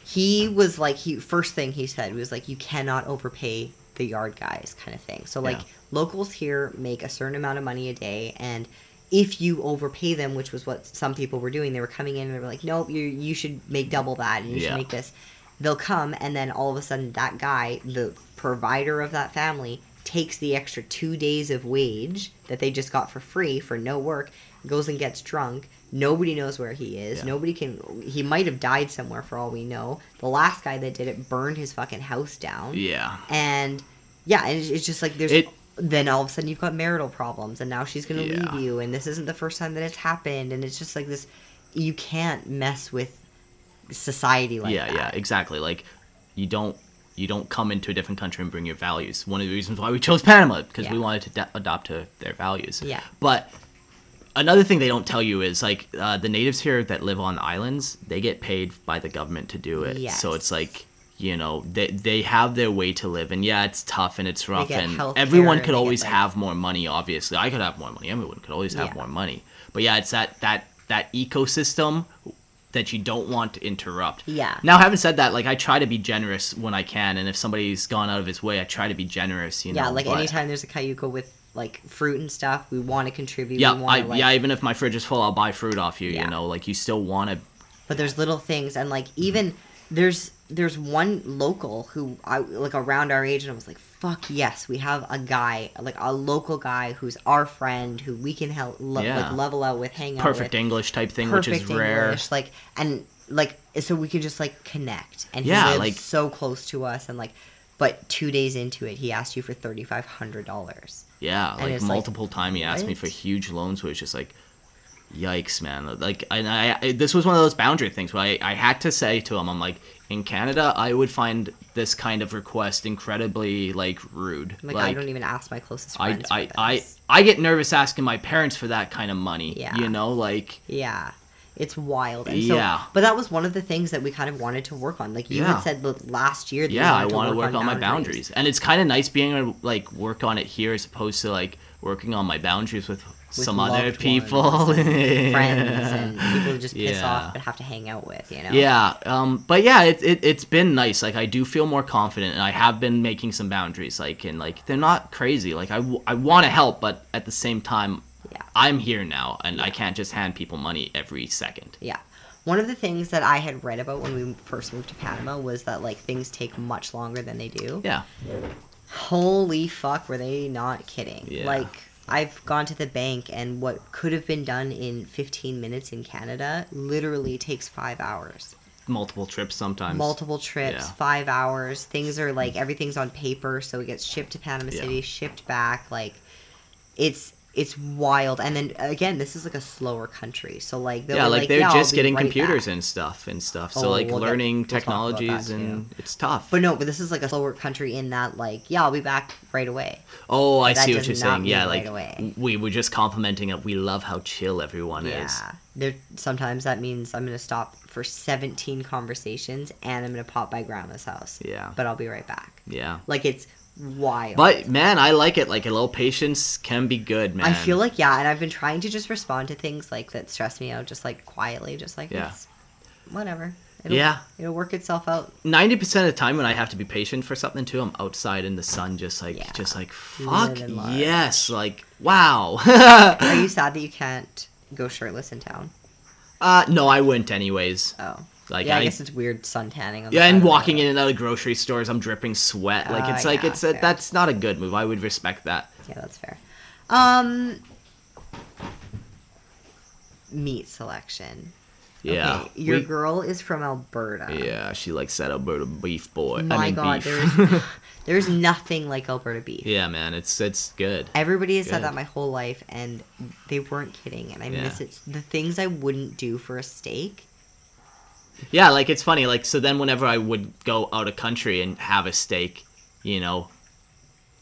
he was like he first thing he said was like you cannot overpay the yard guys kind of thing. So like Yeah. locals here make a certain amount of money a day and if you overpay them, which was what some people were doing, they were coming in and they were like, "Nope, you you should make double that, and you Yeah. should make this." They'll come, and then all of a sudden, that guy, the provider of that family, takes the extra two days of wage that they just got for free for no work, goes and gets drunk. Nobody knows where he is. Yeah. Nobody can. He might have died somewhere for all we know. The last guy that did it burned his fucking house down. yeah. And yeah, and it's, just like there's. It- then all of a sudden you've got marital problems, and now she's gonna Yeah. leave you, and this isn't the first time that it's happened, and it's just like this. You can't mess with society like yeah, that. yeah, exactly. Like you don't you don't come into a different country and bring your values. One of the reasons why we chose Panama because we wanted to da- adopt to their values. Yeah. But another thing they don't tell you is like uh, the natives here that live on islands, they get paid by the government to do it. So it's like you know they they have their way to live and yeah it's tough and it's rough and everyone could get, always like- have more money obviously i could have more money everyone could always have Yeah. more money but yeah it's that that that ecosystem that you don't want to interrupt Yeah. now, having said that, like I try to be generous when I can, and if somebody's gone out of his way, I try to be generous. You Yeah, know, like but- anytime there's a cayuco with like fruit and stuff, we want to contribute. Yeah, I, like, yeah. Even if my fridge is full, I'll buy fruit off you. Yeah. You know, like you still want to. but there's little things and like mm-hmm. even there's there's one local who I like around our age and I was like fuck yes we have a guy like a local guy who's our friend who we can help lo- Yeah. like level out with hang out Perfect with English type thing, perfect which is rare. Like and like so we could just like connect and he Yeah, lives like- so close to us and like but two days into it he asked you for thirty five hundred dollars Yeah, And like it's like, multiple time he asked me for huge loans, which just like, yikes, man. Like, and I, I this was one of those boundary things where I, I had to say to him, I'm like, in Canada, I would find this kind of request incredibly like rude. like, I don't even ask my closest I, friends I, I, this. I get nervous asking my parents for that kind of money. Yeah. You know, like Yeah. It's wild. And so, Yeah. But that was one of the things that we kind of wanted to work on. Like you Yeah. had said last year that yeah, I want to work on, my boundaries, and it's kind of nice being able to like work on it here as opposed to like working on my boundaries with, some other people, Friends and people who just piss Yeah. off but have to hang out with, you know? Yeah, um, but yeah, it, it it's been nice. Like I do feel more confident, and I have been making some boundaries. Like and like they're not crazy. Like I, w- I want to help, but at the same time, Yeah. I'm here now, and I can't just hand people money every second. Yeah. One of the things that I had read about when we first moved to Panama was that like things take much longer than they do. Yeah, Holy fuck, were they not kidding? Yeah. Like, I've gone to the bank, and what could have been done in 15 minutes in Canada literally takes five hours. Multiple trips sometimes. Multiple trips, Yeah. five hours. Things are like everything's on paper, so it gets shipped to Panama Yeah. City, shipped back. Like, it's it's wild. And then again, this is like a slower country, so like they'll yeah, be like, they're "Yeah, just getting right computers back." and stuff and stuff. Oh, So like we'll get- learning we'll about that technologies and too. it's tough. But no, but this is like a slower country in that like yeah, I'll be back right away. oh, I see what you're saying. Yeah, like right we were just complimenting it. We love how chill everyone is. Yeah. There sometimes that means I'm gonna stop for 17 conversations and I'm gonna pop by grandma's house. Yeah. But I'll be right back. Yeah. Like it's wild. But man, I like it. Like a little patience can be good, man. I feel like yeah, and I've been trying to just respond to things like that stress me out, just like quietly, just like Yeah. whatever. It'll, Yeah. it'll work itself out. ninety percent of the time when I have to be patient for something too, I'm outside in the sun, just like, Yeah. just like, fuck yes, like, wow. Are you sad that you can't go shirtless in town? uh, no, I wouldn't anyways. Oh. Like, yeah, I, I- guess it's weird sun tanning. On Yeah, and walking in and out of grocery stores, I'm dripping sweat. Like Ah, it's like yeah, it's a, that's not a good move. I would respect that. Yeah, that's fair. Um, meat selection. Yeah, Okay, your we- girl is from Alberta. yeah, she likes that Alberta beef boy. My I mean God, beef. there's there's nothing like Alberta beef. yeah, man, it's it's good. Everybody has said that my whole life, and they weren't kidding. And I Yeah. miss it. The things I wouldn't do for a steak. Yeah, like it's funny. Like so, then whenever I would go out of country and have a steak, you know,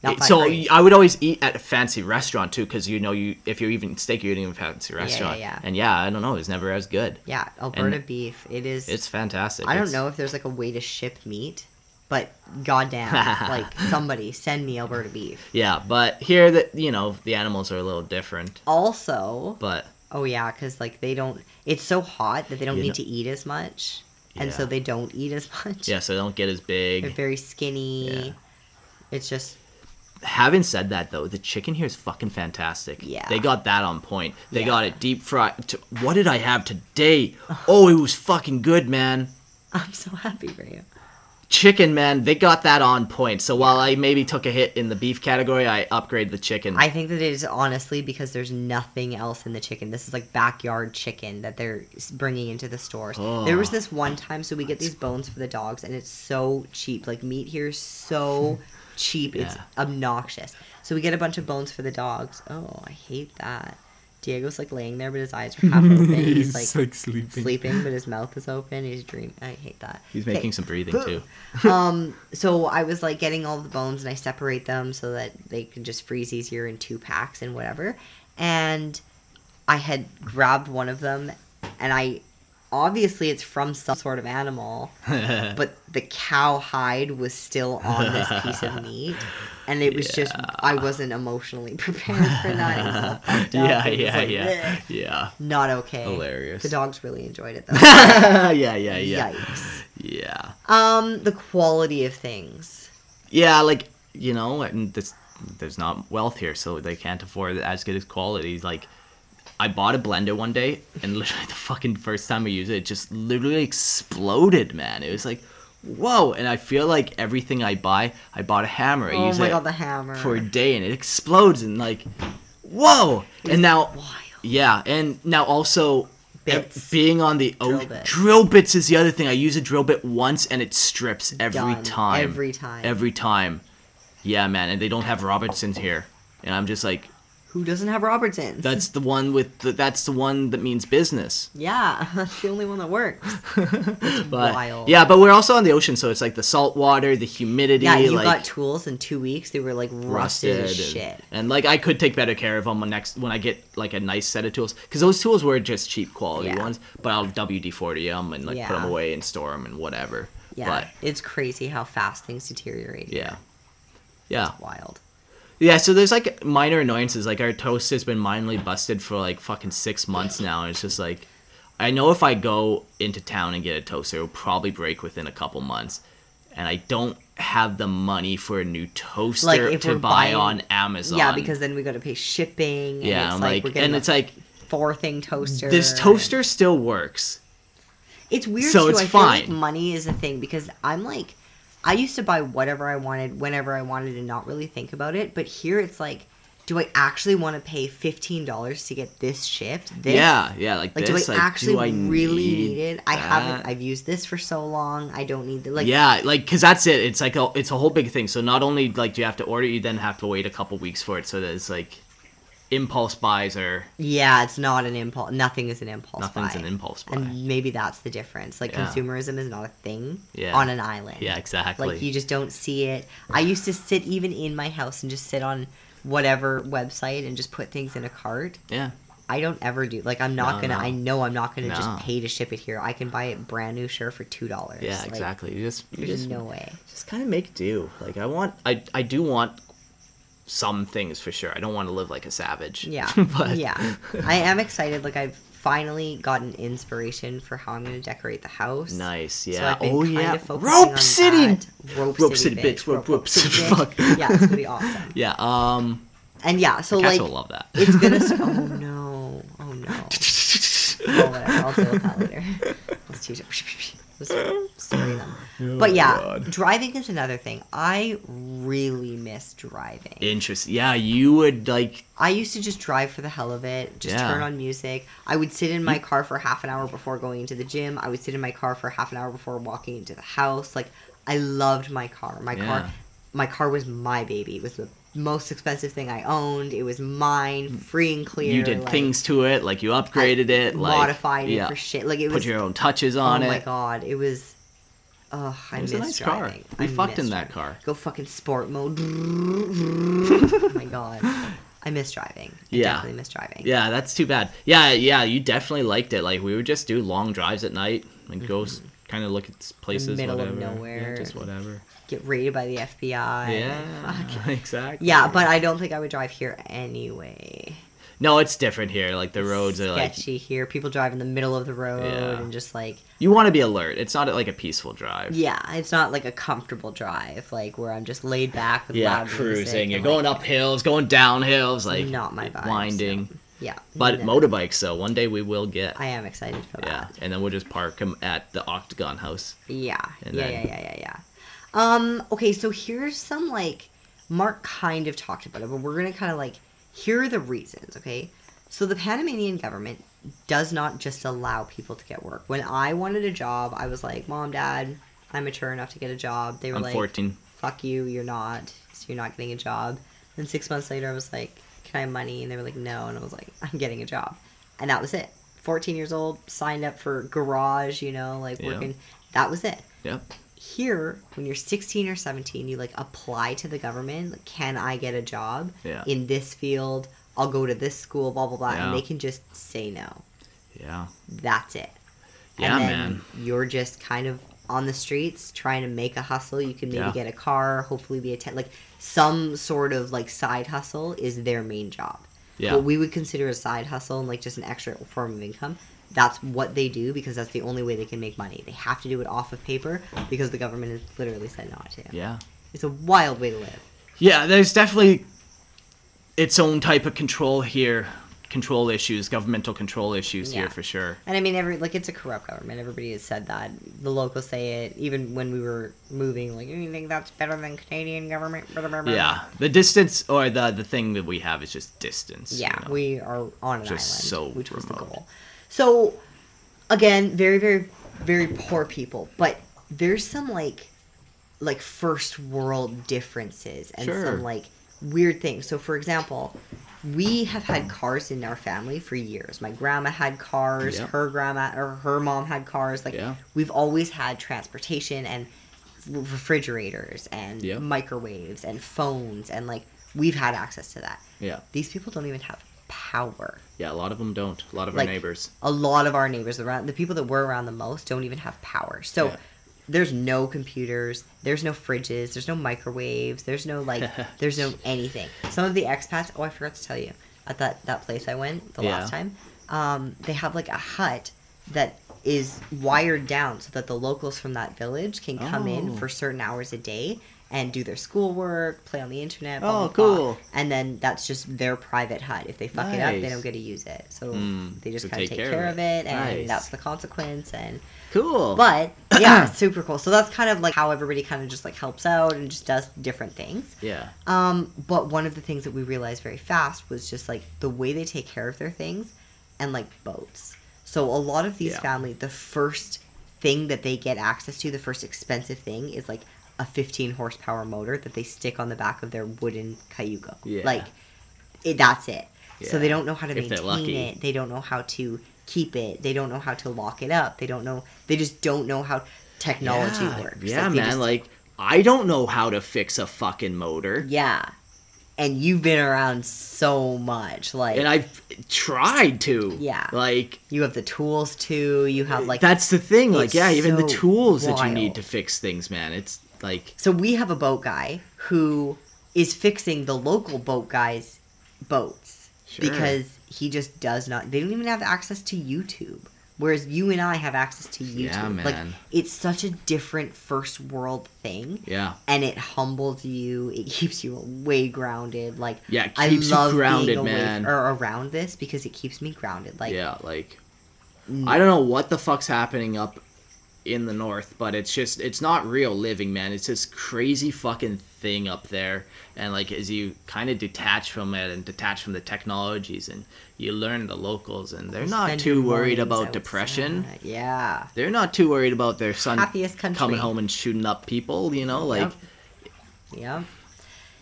it- so. I would always eat at a fancy restaurant too, because you know you if you're eating steak, you're eating at a fancy yeah, restaurant. yeah. And yeah, I don't know, it's never as good. yeah, Alberta and beef. It is. It's fantastic. I don't It's- know if there's like a way to ship meat, but goddamn, like somebody send me Alberta beef. Yeah, but here that you know the animals are a little different, Also, but Oh yeah, because like they don't. It's so hot that they don't You need to eat as much, and so they don't eat as much. yeah, so they don't get as big. They're very skinny. Yeah. It's just Having said that, though, the chicken here is fucking fantastic. Yeah. they got that on point. They Yeah. got it deep fried. To, what did I have today? Oh, it was fucking good, man. I'm so happy for you. Chicken, man, they got that on point. So while I maybe took a hit in the beef category, I upgrade the chicken. I think that it is honestly because there's nothing else in the chicken. This is like backyard chicken that they're bringing into the stores. There was Oh. this one time, so we get these bones for the dogs, and it's so cheap. Like meat here is so cheap, it's obnoxious. So we get a bunch of bones for the dogs. Oh, I hate that. Diego's like laying there, but his eyes are half open. He's like, sleeping. sleeping, but his mouth is open. He's dreaming. I hate that. He's Okay. making some breathing too. um so i was like getting all the bones and i separate them so that they can just freeze easier in two packs and whatever and i had grabbed one of them and i obviously it's from some sort of animal but the cow hide was still on this piece of meat and it was just i wasn't emotionally prepared for that It was all fucked up. yeah, yeah, like, yeah, "Bleh." yeah. not okay Hilarious. the dogs really enjoyed it though yeah, yeah, yeah, yikes yeah. um the quality of things Yeah, like you know, and this there's not wealth here, so they can't afford as good as quality. Like, I bought a blender one day, and literally the fucking first time I used it, it just literally exploded, man. It was like, whoa! And I feel like everything I buy, I bought a hammer. I oh use my it god the hammer for a day, and it explodes, and like, whoa! And now, wild yeah, and now also. Bits. Being on the Drill oh, bits. drill bits is the other thing. I use a drill bit once and it strips every Done. time. Every time. Every time. Yeah, man, and they don't have Robertsons here. And I'm just like, Who doesn't have Robertsons? that's the one with the, that's the one that means business. yeah, that's the only one that works. But Wild. yeah, but we're also on the ocean, so it's like the salt water, the humidity, Yeah, you like got tools in two weeks. They were like rusted, rusted as and, shit. and like I could take better care of them when next when I get like a nice set of tools because those tools were just cheap quality Yeah. ones, but I'll WD forty them and like put them away and store them and whatever. Yeah, But it's crazy how fast things deteriorate. yeah, yeah. wild. Yeah, so there's like minor annoyances. Like our toast has been minorly busted for like fucking six months now, and it's just like, I know if I go into town and get a toaster, it'll probably break within a couple months, and I don't have the money for a new toaster Like, to buy buying- on Amazon. Yeah, because then we got to pay shipping. And yeah, it's I'm like, like, we're getting and it's like four thing toaster. this toaster still works. It's weird So too. it's I feel like fine. money is a thing because I'm like, I used to buy whatever I wanted whenever I wanted and not really think about it. But here it's like, do I actually want to pay fifteen dollars to get this shipped? This? yeah, yeah, like, Like, this. do I like, actually do I really need need it? I that? haven't. I've used this for so long. I don't need the like. yeah, like because that's it. It's like a, it's a whole big thing. So not only like do you have to order, you then have to wait a couple weeks for it. So there's like impulse buys are Yeah, it's not an impulse. Nothing is an impulse. nothing's buy. an impulse buy. And maybe that's the difference. Like Yeah. consumerism is not a thing Yeah. on an island. yeah, exactly. Like you just don't see it. I used to sit even in my house and just sit on whatever website and just put things in a cart. yeah, I don't ever do. Like I'm not No, gonna. no. I know I'm not gonna No. just pay to ship it here. I can buy it brand new sure for two dollars. yeah, exactly. You just you There's just no way. just kind of make do. Like I want, I I do want some things for sure. I don't want to live like a savage. Yeah. but yeah. I am excited. Like I've finally gotten inspiration for how I'm gonna decorate the house. Nice, So yeah. Been oh yeah, rope on city. Rope, Rope City, City, bitch. Rope, rope City, city, fuck. Yeah, it's gonna be awesome. Yeah. Um. And yeah, so like will love that. it's gonna. s- Oh no! Oh no! Oh, whatever. I'll deal with that later. Let's teach it. Just mm. story them. Oh, but yeah, Oh, God. driving is another thing. I really miss driving. Interesting. Yeah, you would like. I used to just drive for the hell of it, just Yeah. turn on music. I would sit in my car for half an hour before going into the gym. I would sit in my car for half an hour before walking into the house. Like I loved my car. My Yeah. car my car was my baby. It was the most expensive thing I owned. It was mine, mm. free and clear. You did like, things to it, like you upgraded it, like modified yeah, it for shit. Like it put was your own touches on Oh it. Oh my god, it was Oh, I It was miss a nice car. driving. We I fucked in that driving. car. Go fucking sport mode. oh my god. I miss driving. I Yeah. definitely miss driving. Yeah, that's too bad. Yeah, yeah, you definitely liked it. Like we would just do long drives at night and go mm-hmm. kind of look at places, middle of whatever. nowhere. Yeah, just whatever. Get raided by the FBI. Yeah, Fuck. exactly. Yeah, but I don't think I would drive here anyway. no, it's different here. Like the roads are like sketchy here. People drive in the middle of the road Yeah. and just like you want to be alert. It's not like a peaceful drive. yeah, it's not like a comfortable drive, like where I'm just laid back with Yeah, cruising. You're going like, up hills, going down hills, like not my vibe. winding. so, yeah, But no. motorbikes, though, one day we will get. I am excited for yeah, and then we'll just park them at the Octagon House. Yeah, yeah, yeah, yeah, yeah, yeah. Um, okay, so here's some like Mark kind of talked about it, but we're gonna kind of like here are the reasons. Okay, so the Panamanian government does not just allow people to get work. When I wanted a job, I was like, "Mom, Dad, I'm mature enough to get a job." They were I'm like, 14. "Fuck you, you're not. So you're not getting a job." Then six months later, I was like, "Can I have money?" And they were like, "No," and I was like, "I'm getting a job," and that was it. 14 years old, signed up for garage, you know, like Yeah. working. That was it Yep. Here when you're 16 or 17 you like apply to the government like, can i get a job Yeah. in this field i'll go to this school blah blah blah Yeah. and they can just say no Yeah. that's it Yeah, man. you're just kind of on the streets trying to make a hustle you can maybe Yeah. get a car hopefully be a tent like some sort of like side hustle is their main job Yeah. what we would consider a side hustle and like just an extra form of income that's what they do because that's the only way they can make money they have to do it off of paper because the government has literally said not to Yeah. it's a wild way to live Yeah, there's definitely its own type of control here, control issues, governmental control issues Yeah. here for sure. and i mean every like it's a corrupt government everybody has said that the locals say it even when we were moving like you think that's better than canadian government. Yeah, the distance or the the thing that we have is just distance. you Yeah, know? we are on an Just island, so which was the remote. goal. So, again, very, very, very poor people, but there's some like, like first world differences and Sure. some like weird things. So, for example, we have had cars in our family for years. My grandma had cars. Yeah. Her grandma or her mom had cars. Like Yeah. we've always had transportation and refrigerators and Yeah. microwaves and phones and like we've had access to that. Yeah. These people don't even have power. Yeah, a lot of them don't. A lot of Like, our neighbors. A lot of our neighbors around, the people that we're around the most, don't even have power. So Yeah. there's no computers, there's no fridges, there's no microwaves, there's no like, there's no anything. Some of the expats. Oh, I forgot to tell you at that that place I went the last time. Um, they have like a hut that is wired down so that the locals from that village can come in Oh. for certain hours a day and do their schoolwork, play on the internet. Blah, Oh, blah, blah. cool. And then that's just their private hut. If they fuck it up, they don't get to use it. So Mm, they just so kind of take take care care of of it. it, and Nice. that's the consequence. And Cool. but yeah, super cool. So that's kind of like how everybody kind of just like helps out and just does different things. Yeah. Um, but one of the things that we realized very fast was just like the way they take care of their things and like boats. So a lot of these Yeah. families, the first thing that they get access to, the first expensive thing is like a 15 horsepower motor that they stick on the back of their wooden cayuco. Yeah. Like, it, that's it. Yeah. So they don't know how to If maintain it. They don't know how to keep it. They don't know how to lock it up. They don't know. They just don't know how technology yeah. works. Yeah, they man. just- Like I don't know how to fix a fucking motor. yeah. And you've been around so much. Like, And I've tried to. Yeah. Like you have the tools to. You have like. that's the thing. Like yeah, even the so tools that you need to fix things, man. It's like So we have a boat guy who is fixing the local boat guys' boats Sure. because he just does not. They don't even have access to YouTube. Whereas you and I have access to YouTube. Yeah, Like it's such a different first world thing. yeah. and it humbles you. It keeps you way grounded. Like Yeah, it I keeps you love grounded, being man. or around this because it keeps me grounded. Like yeah, like Mm. I don't know what the fuck's happening up in the north, but it's just it's not real living, man. It's this crazy fucking thing up there, and like as you kind of detach from it and detach from the technologies, and you learn the locals, and they're not spend too worried about depression. Yeah, They're not too worried about their son coming home and shooting up people. You know, like Yep. yeah,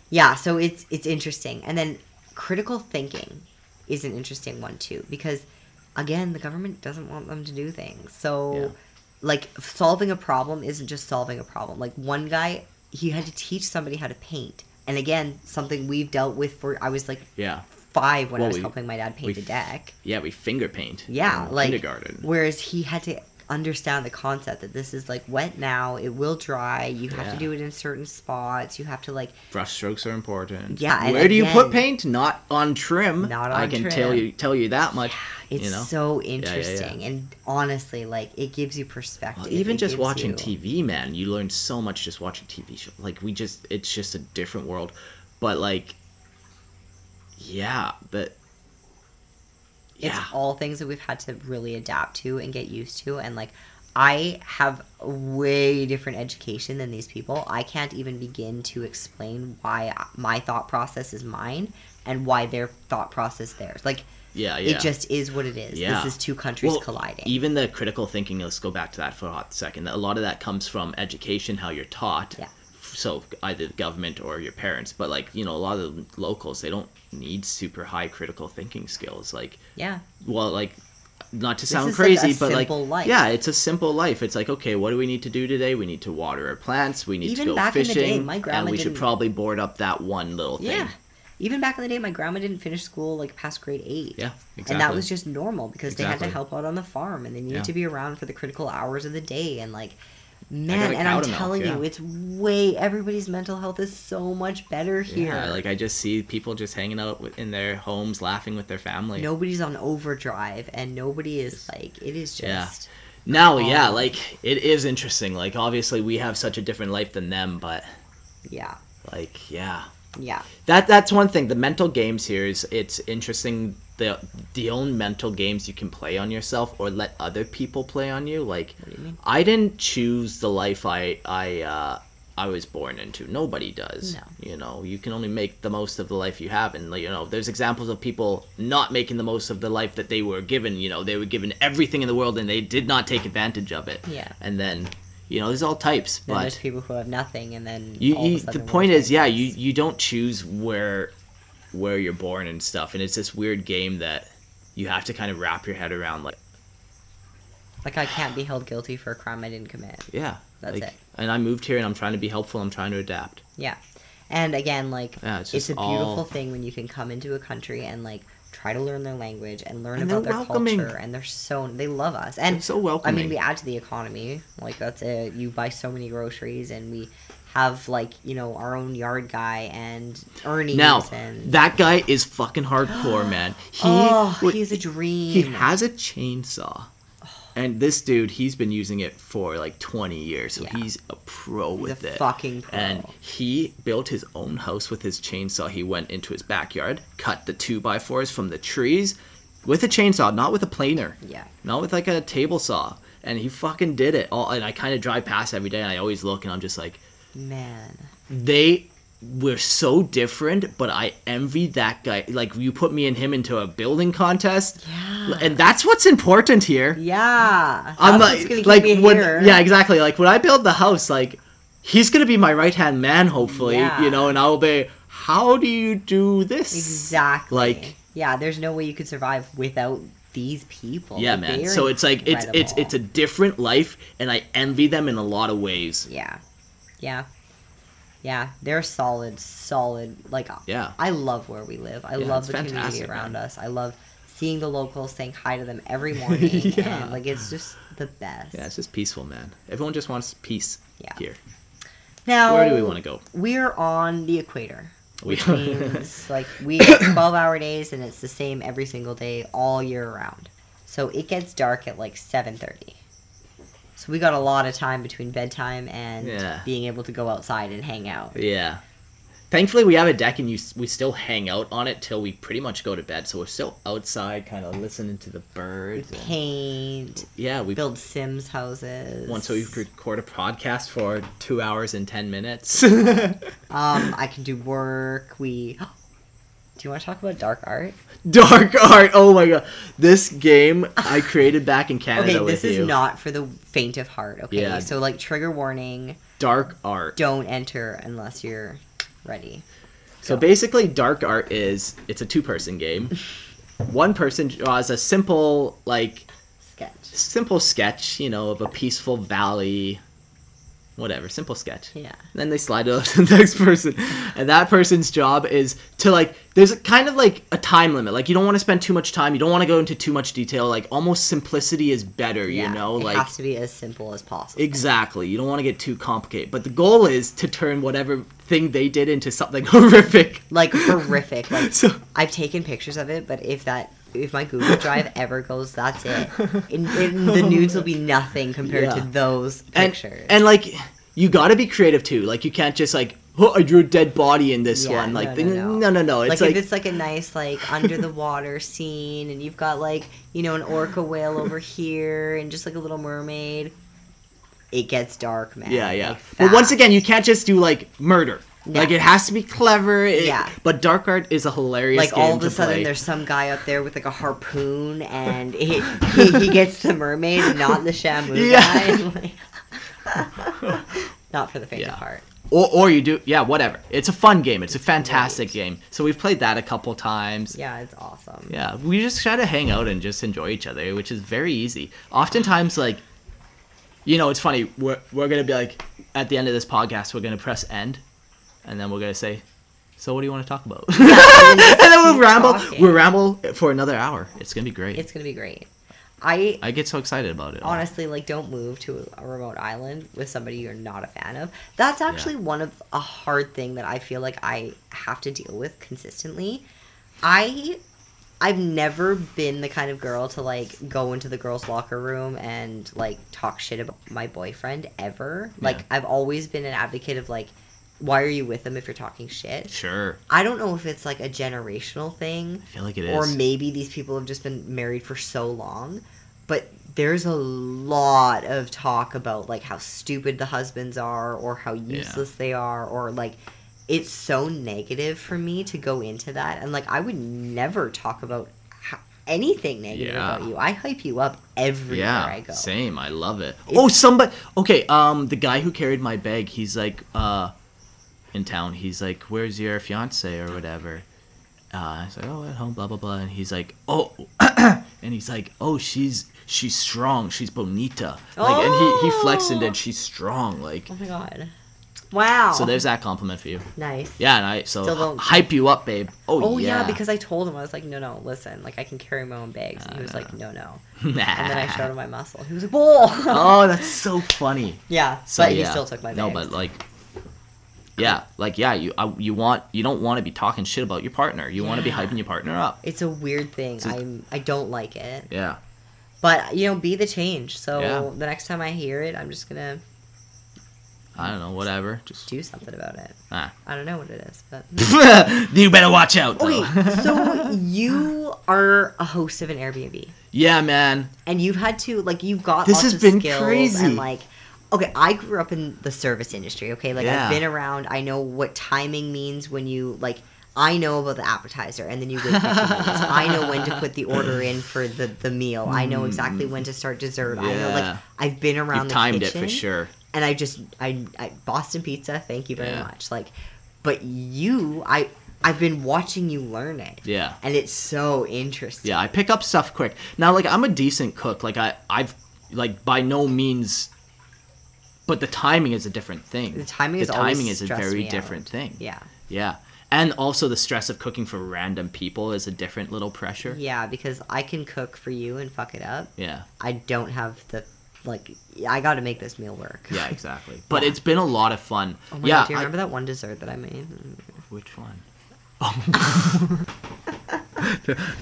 yeah. So it's it's interesting, and then critical thinking is an interesting one too because again, the government doesn't want them to do things. So Yeah. Like solving a problem isn't just solving a problem. Like one guy, he had to teach somebody how to paint. And again, something we've dealt with for I was like yeah, five when I was we- helping my dad paint we a deck. yeah, we finger paint. Yeah, in like kindergarten. Whereas he had to understand the concept that this is like wet now, it will dry. You have Yeah. to do it in certain spots. You have to like brush strokes are important. Yeah, Where do you put paint? Not on trim. Not on I can tell you tell you that much. it's you know. so yeah, yeah. interesting and honestly like it gives you perspective. Well, even It just watching you- TV, man, you learn so much just watching TV show. Like we just, it's just a different world. But like, yeah, but It's all things that we've had to really adapt to and get used to. And like, I have a way different education than these people. I can't even begin to explain why my thought process is mine and why their thought process theirs. Like, yeah, yeah. it just is what it is. Yeah. This is two countries Well, colliding. Even the critical thinking. Let's go back to that for a hot second. A lot of that comes from education, how you're taught. Yeah. So either the government or your parents, but like you know, a lot of the locals they don't need super high critical thinking skills. Like yeah. well like not to sound crazy a but like life. yeah it's a simple life it's like okay what do we need to do today we need to water our plants we need Even to go back in the fishing day, my grandma and we should didn't- probably board up that one little thing Yeah. Even back in the day, my grandma didn't finish school like past grade eight. yeah exactly. And that was just normal because they had to help out on the farm and they needed Yeah. to be around for the critical hours of the day and like man and I'm milk, telling you it's way everybody's mental health is so much better here. yeah like i just see people just hanging out in their homes laughing with their family nobody's on overdrive and nobody is like it is just Yeah. now yeah Um, like it is interesting like obviously we have such a different life than them but yeah. like yeah Yeah. that that's one thing the mental games here is it's interesting the the own mental games you can play on yourself or let other people play on you like you i didn't choose the life i i uh i was born into. Nobody does No. you know? You can only make the most of the life you have and you know there's examples of people not making the most of the life that they were given you know? They were given everything in the world and they did not take advantage of it. Yeah. and then you know there's all types but there's people who have nothing and then you, all of a you the point is yeah you you don't choose where where you're born and stuff and it's this weird game that you have to kind of wrap your head around like like I can't be held guilty for a crime I didn't commit. yeah That's like, it. and i moved here and i'm trying to be helpful i'm trying to adapt Yeah. And again, like Yeah, it's it's, a beautiful all- thing when you can come into a country and like try to learn their language and learn And about their welcoming. culture and they're so they love us. And so I mean, we add to the economy. Like that's it. You buy so many groceries and we have like, you know, our own yard guy and Ernie. now and that guy is fucking hardcore man he Oh, would- he's a dream. he has a chainsaw and this dude he's been using it for like 20 years so Yeah. he's a pro with a it fucking pro. and he built his own house with his chainsaw he went into his backyard cut the two by fours from the trees with a chainsaw not with a planer Yeah. not with like a table saw and he fucking did it. All and I kind of drive past every day, and I always look, and I'm just like, Man. they were so different, but I envy that guy. Like you put me and him into a building contest, Yeah. and that's what's important here. Yeah. I'm That's like, like when, here. yeah, exactly. Like when I build the house, like he's gonna be my right hand man, hopefully, Yeah. you know, and I'll be. How do you do this? Exactly. Like- yeah, there's no way you could survive without these people. Yeah, Like, man. So it's like it's it's it's a different life, and I envy them in a lot of ways. Yeah. Yeah. Yeah, they're solid, solid. Like, Yeah. I love where we live. I Yeah, love the community around man. us. I love seeing the locals, saying hi to them every morning. Yeah. And, like, it's just the best. Yeah, it's just peaceful, man. Everyone just wants peace Yeah. here. Now, Where do we want to go? We're on the equator. We Which means, like, we get 12 hour days and it's the same every single day, all year round. So it gets dark at like 7.30. So we got a lot of time between bedtime and Yeah. being able to go outside and hang out. Yeah. Thankfully, we have a deck, and you we still hang out on it till we pretty much go to bed. So we're still outside, kind of listening to the birds. and- Paint, yeah, we build Sims houses. once week record a podcast for two hours and ten minutes. Um, I can do work. We. Do you want to talk about dark art? Dark art. Oh my god, this game I created back in Canada Okay, with this is you. not for the faint of heart. Okay, Yeah. so like trigger warning: Dark art. don't enter unless you're ready. So Go. basically, dark art is it's a two-person game. One person draws a simple like Sketch. simple sketch, you know, of a peaceful valley, whatever, simple sketch. Yeah. Then they slide it up to the next person, and that person's job is to like. There's a kind of like a time limit. Like you don't want to spend too much time. You don't want to go into too much detail. Like almost simplicity is better. Yeah, you know, it like has to be as simple as possible. exactly. You don't want to get too complicated. But the goal is to turn whatever thing they did into something horrific. like horrific. Like So I've taken pictures of it, but if that if my Google Drive ever goes, that's it. In, in, the nudes will be nothing compared to those and, pictures. and like you got to be creative too. Like you can't just like oh, I drew a dead body in this Yeah, one. Like no, no, no, no. no, no. It's like, like, if it's like a nice like under the water scene and you've got like you know an orca whale over here and just like a little mermaid it gets dark man yeah, yeah. like, but once again, you can't just do like murder. Yeah. Like it has to be clever. It- Yeah. But dark art is a hilarious like game all of to a sudden play. there's some guy up there with like a harpoon and he, he, he gets the mermaid and not the shamu Yeah. guy not for the faint Yeah. of heart Or, or you do, yeah, whatever. It's a fun game. It's a fantastic game. So we've played that a couple times. yeah it's awesome Yeah, we just try to hang out and just enjoy each other, which is very easy. Oftentimes, like, you know, it's funny. We're we're gonna be like, at the end of this podcast, we're gonna press end, and then we're gonna say, "So, what do you want to talk about?" and then we'll ramble. talking. We'll ramble for another hour. It's gonna be great. it's gonna be great i I get so excited about it. honestly like don't move to a remote island with somebody you're not a fan of that's actually one of a hard thing that i feel like i have to deal with consistently i i've never been the kind of girl to like go into the girls locker room and like talk shit about my boyfriend ever like Yeah. i've always been an advocate of like why are you with them if you're talking shit Sure, i don't know if it's like a generational thing I feel like it is. or maybe these people have just been married for so long but there's a lot of talk about like how stupid the husbands are or how useless they are or like it's so negative for me to go into that and like i would never talk about anything negative Yeah. about you i hype you up everywhere yeah, i go same. I love it. It's- oh, somebody. Okay, um, the guy who carried my bag, he's like, uh, in town. He's like, "Where's your fiance or whatever?" Uh, like, "Oh, at home." Blah blah blah. And he's like, "Oh," and he's like, "Oh, she's she's strong. She's bonita." Like, and he he flexed and Oh. then she's strong. Like, oh my god wow so there's that compliment for you. nice Yeah, and I so hype you up, babe. Oh, Oh yeah. yeah, because I told him I was like, no, no, listen, like I can carry my own bags, and he was like, no, no, and then I showed him my muscle. He was like, "Whoa!" oh, that's so funny. yeah, So but yeah. he still took my bags. No, but like, yeah, like yeah, you I, you want you don't want to be talking shit about your partner. You want to be hyping your partner up. it's a weird thing. So- I'm I don't like it, Yeah, but you know, be the change. So Yeah. the next time I hear it, I'm just gonna I don't know, whatever. Just do something about it. ah. I don't know what it is, but you better watch out. Though. okay. So you are a host of an Airbnb, Yeah, man. and you've had to like you've got This lots has of been skills crazy. and like. Okay, I grew up in the service industry. Okay, like Yeah. I've been around. I know what timing means when you like. I know about the appetizer, and then you wait 15 minutes. I know when to put the order in for the the meal. I know exactly when to start dessert. I know like I've been around You've the timed kitchen, it for sure. and I just I, I Boston pizza. Thank you very Yeah. much. Like, but you, I I've been watching you learn it. Yeah. and it's so interesting. Yeah, I pick up stuff quick. Now, like I'm a decent cook. Like I, I've like by no means, but the timing is a different thing. The timing the is always timing is a very different out. thing. Yeah. Yeah, and also the stress of cooking for random people is a different little pressure. Yeah, because I can cook for you and fuck it up. Yeah, I don't have the like. I got to make this meal work. yeah, exactly. But Yeah. it's been a lot of fun. Oh my yeah, god, do you I- remember that one dessert that I made? which one? The,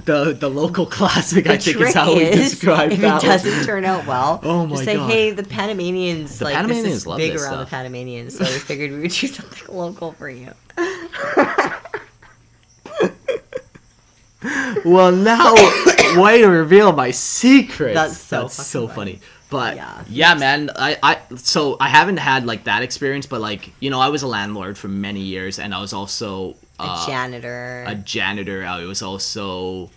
the the local classic, I think, is how we is, describe if that. it one. doesn't turn out well, Oh my just say, God. hey, the Panamanians, The like Panamanians this is love big this around stuff. the Panamanians, so we figured we would do something local for you. Well, now way to reveal my secret. That's so That's so funny. funny. But Yeah. yeah. man, I, I so I haven't had like that experience, but like you know, I was a landlord for many years, and I was also A uh, janitor, a janitor. It was also,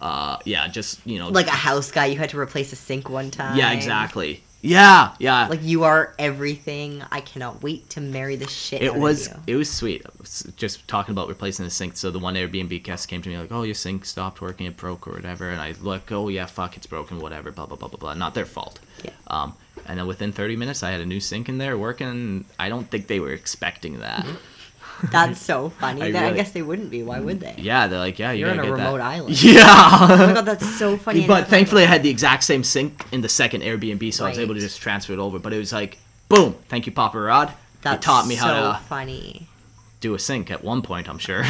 uh, yeah, just you know, like a house guy. You had to replace a sink one time. yeah, exactly. Yeah, yeah. Like you are everything. I cannot wait to marry the shit. it out of was you. it was sweet. Was just talking about replacing the sink. So the one Airbnb guest came to me like, "Oh, your sink stopped working, it broke or whatever." And I look, "Oh yeah, fuck, it's broken, whatever." Blah blah blah blah blah. Not their fault. Yeah. Um, and then within 30 minutes, I had a new sink in there working. I don't think they were expecting that. That's so funny. I That- I, guess they wouldn't be. Why would they? Yeah, they're like, "Yeah, you You're on a remote that." island. Yeah. Oh my god, that's so funny. But thankfully, I had the exact same sink in the second Airbnb, so I was able to just transfer it over. But it was like, boom, thank you, Papa Rod. that. That's taught me so how to funny. do a sink at one point, I'm sure.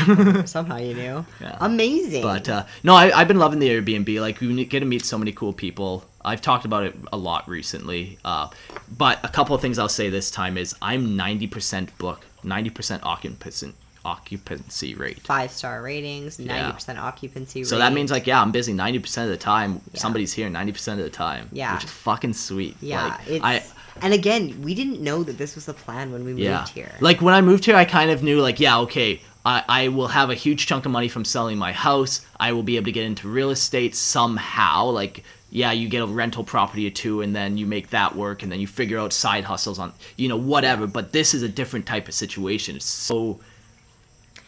Somehow you knew. Yeah. Amazing. But uh, no, I, I've been loving the Airbnb. Like you get to meet so many cool people. I've talked about it a lot recently. Uh, but a couple of things I'll say this time is I'm 90% book, 90% occupancy occupancy rate. five star ratings, ninety Yeah. percent occupancy. Rate. So that means like yeah, I'm busy 90% of the time. Yeah. Somebody's here 90% of the time. Yeah. which is fucking sweet. yeah, like, it's. I and again, we didn't know that this was the plan when we moved yeah. here. Like when I moved here, I kind of knew like yeah, okay. I, I will have a huge chunk of money from selling my house. I will be able to get into real estate somehow. Like, yeah, you get a rental property or two and then you make that work and then you figure out side hustles on, you know, whatever. But this is a different type of situation. It's so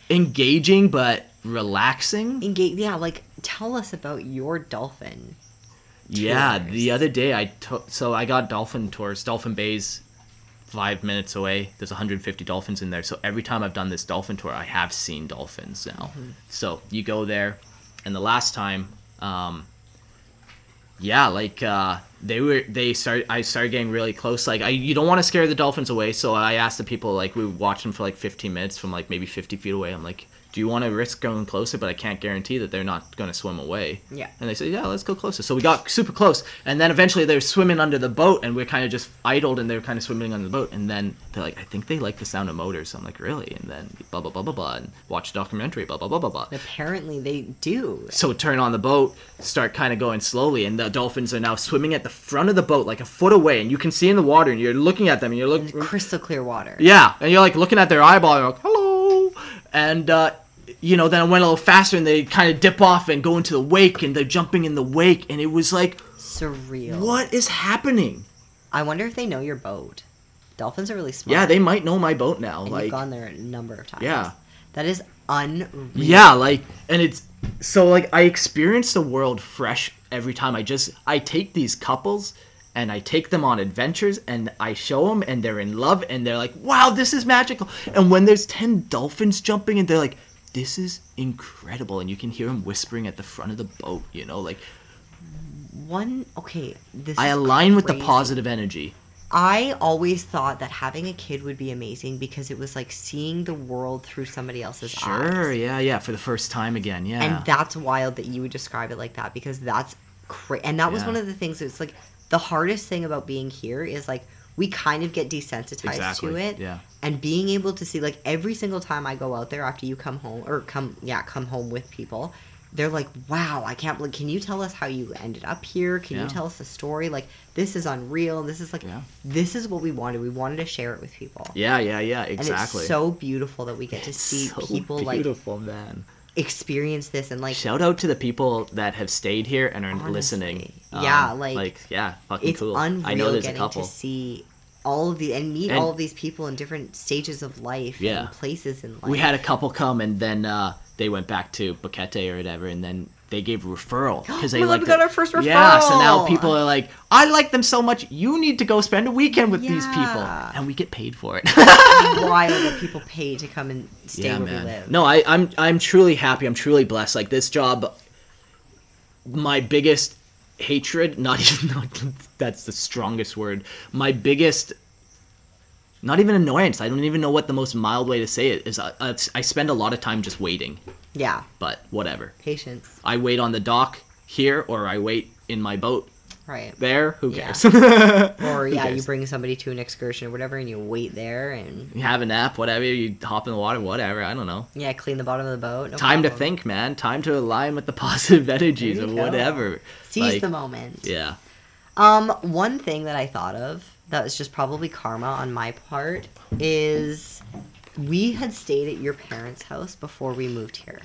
engaging but relaxing. Engage. Yeah, like tell us about your dolphin. Yeah, the other day I took, so I got dolphin tours. Dolphin Bay's five minutes away. There's 150 dolphins in there. So every time I've done this dolphin tour, I have seen dolphins now. Mm-hmm. So you go there, and the last time, um, yeah, like uh, they were, they started. I started getting really close. Like I, you don't want to scare the dolphins away. So I asked the people, like we would watch them for like 15 minutes from like maybe 50 feet away. I'm like, do you want to risk going closer? But I can't guarantee that they're not going to swim away. Yeah. And they said, yeah, let's go closer. So we got super close. And then eventually they're swimming under the boat and we're kind of just idled and they're kind of swimming under the boat. And then they're like, I think they like the sound of motors. I'm like, really? And then blah, blah, blah, blah, blah. And watch a documentary, blah, blah, blah, blah, blah. Apparently, they do. So turn on the boat, start kind of going slowly. And the dolphins are now swimming at the front of the boat, like a foot away. And you can see in the water and you're looking at them and you're In looking. crystal clear water. Yeah, and you're like looking at their eyeball, and you're like, hello, and uh, you know, then I went a little faster, and they kind of dip off and go into the wake, and they're jumping in the wake, and it was like, Surreal. what is happening? I wonder if they know your boat. Dolphins are really smart. Yeah, they might know my boat now, And like, you've gone there a number of times. Yeah. That is unreal. yeah, like, and it's so like I experience the world fresh every time. I just I take these couples. And I take them on adventures, and I show them, and they're in love, and they're like, "Wow, this is magical!" And when there's ten dolphins jumping, and they're like, this is incredible and you can hear him whispering at the front of the boat you know like One. Okay. This. i align with the positive energy I always thought that having a kid would be amazing because it was like seeing the world through somebody else's eyes sure yeah yeah for the first time again yeah And that's wild that you would describe it like that because that's crazy. And that was Yeah. one of the things. It's like the hardest thing about being here is like we kind of get desensitized exactly to it. yeah and being able to see like every single time I go out there after you come home or come yeah come home with people they're like, "Wow, I can't believe. Can you tell us how you ended up here? Can Yeah. you tell us the story? Like, this is unreal. This is like, Yeah. this is what we wanted. We wanted to share it with people." Yeah, yeah, yeah, And exactly. it's so beautiful that we get to see So people like beautiful, man. Experience this and like Shout out to the people that have stayed here and are Honestly. listening. Um, Yeah, like, like yeah, fucking it's cool. unreal I know there's a getting couple. to see all of the and meet And- all of these people in different stages of life Yeah. and places in life. We had a couple come and then uh, they went back to Boquete or whatever, and then they gave a referral because they Oh like we got our first referral. Yeah, so now people are like, I like them so much. You need to go spend a weekend with these people, and we get paid for it. wild that people pay to come and stay yeah, where we live. No, I, I'm I'm truly happy. I'm truly blessed. Like this job, my biggest hatred, not even not, that's the strongest word. My biggest, not even annoyance. I don't even know what the most mild way to say it is. I, I, I spend a lot of time just waiting, Yeah, but whatever. patience. I wait on the dock here, or I wait in my boat Right. there. Who Yeah. cares? Or Who yeah, you bring somebody to an excursion or whatever, and you wait there and You have a nap, whatever. You hop in the water, whatever. I don't know. yeah, clean the bottom of the boat. no Time to think, man. Time to align with the positive energies go. whatever. Seize Like, the moment. Yeah. Um, one thing that I thought of that was just probably karma on my part is we had stayed at your parents' house before we moved here.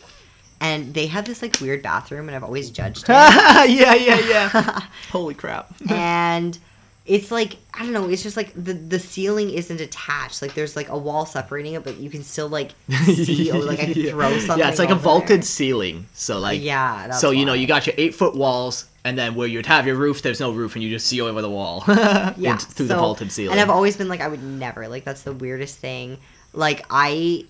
And they had this like weird bathroom and I've always judged it. yeah, yeah, yeah. Holy crap. and it's like I don't know, it's just like the the ceiling isn't attached. Like there's like a wall separating it, but you can still like see or like I could Yeah. throw something. Yeah, it's like a vaulted there. ceiling. So like Yeah, that's so you know you got your eight foot walls, and then where you'd have your roof, there's no roof, and you just see over the wall. yeah, through the vaulted ceiling. And I've always been like, I would never like that's the weirdest thing. Like I,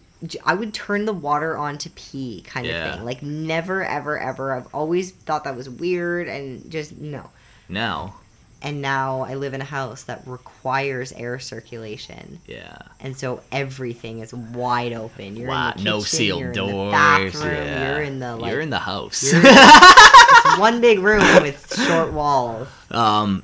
I would turn the water on to pee, kind Yeah. of thing. Like never, ever, ever. I've always thought that was weird and just no. now, And now I live in a house that requires air circulation, yeah. and so everything is wide open. You're wow, in the no sealed you're doors. In the bathroom, yeah. You're in the like. You're in the house. in one big room with short walls. Um,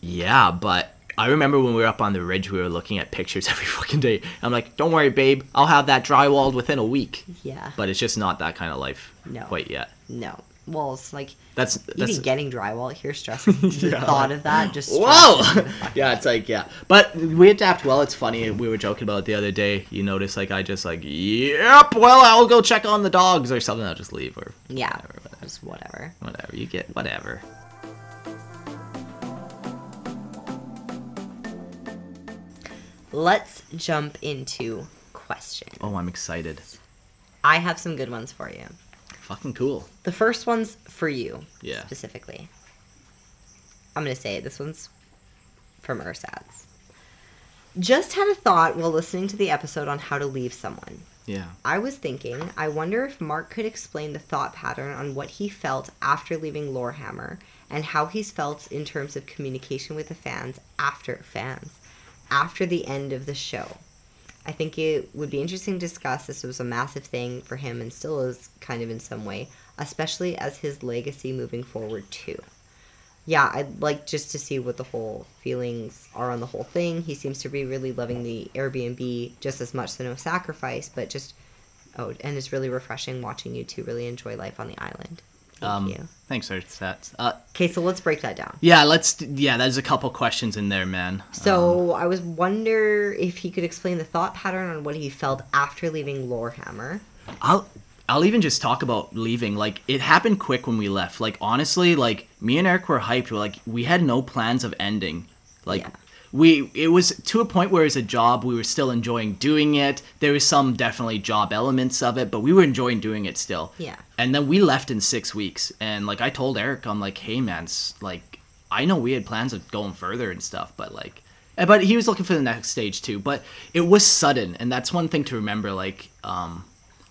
yeah, but I remember when we were up on the ridge, we were looking at pictures every fucking day. I'm like, don't worry, babe, I'll have that drywalled within a week. Yeah. But it's just not that kind of life No. quite yet. No. Walls like That's that's even getting drywall here stresses the Yeah. thought of that just whoa. me the fuck yeah, it's like yeah, but we adapt well. It's funny. We were joking about it the other day. You notice like I just like yep. Well, I'll go check on the dogs or something. I'll just leave or yeah whatever, whatever. just whatever whatever you get. Whatever. Let's jump into questions Oh, I'm excited. i have some good ones for you Fucking cool. the first one's for you Yeah. specifically i'm gonna say this one's from ursats just had a thought while listening to the episode on how to leave someone Yeah. I was thinking, I wonder if Mark could explain the thought pattern on what he felt after leaving Lorehammer and how he's felt in terms of communication with the fans after fans after the end of the show. I think it would be interesting to discuss. This was a massive thing for him and still is kind of in some way, especially as his legacy moving forward too. Yeah, I'd like just to see what the whole feelings are on the whole thing. He seems to be really loving the Airbnb just as much, so no sacrifice, but just oh, and it's really refreshing watching you two really enjoy life on the island. Thank um, you. Thanks, Earthsats. Uh, Okay, so let's break that down. yeah, let's. Yeah, there's a couple questions in there, man. So I was wonder if he could explain the thought pattern on what he felt after leaving Lorehammer. I'll I'll even just talk about leaving. Like it happened quick when we left. Like honestly, like me and Eric were hyped. We're like we had no plans of ending. Like Yeah. We it was to a point where it's a job. We were still enjoying doing it. There was some definitely job elements of it, but we were enjoying doing it still. Yeah. And then we left in six weeks. And like I told Eric, I'm like, hey man, like I know we had plans of going further and stuff, but like eh, but he was looking for the next stage too. But it was sudden, and that's one thing to remember. Like, um,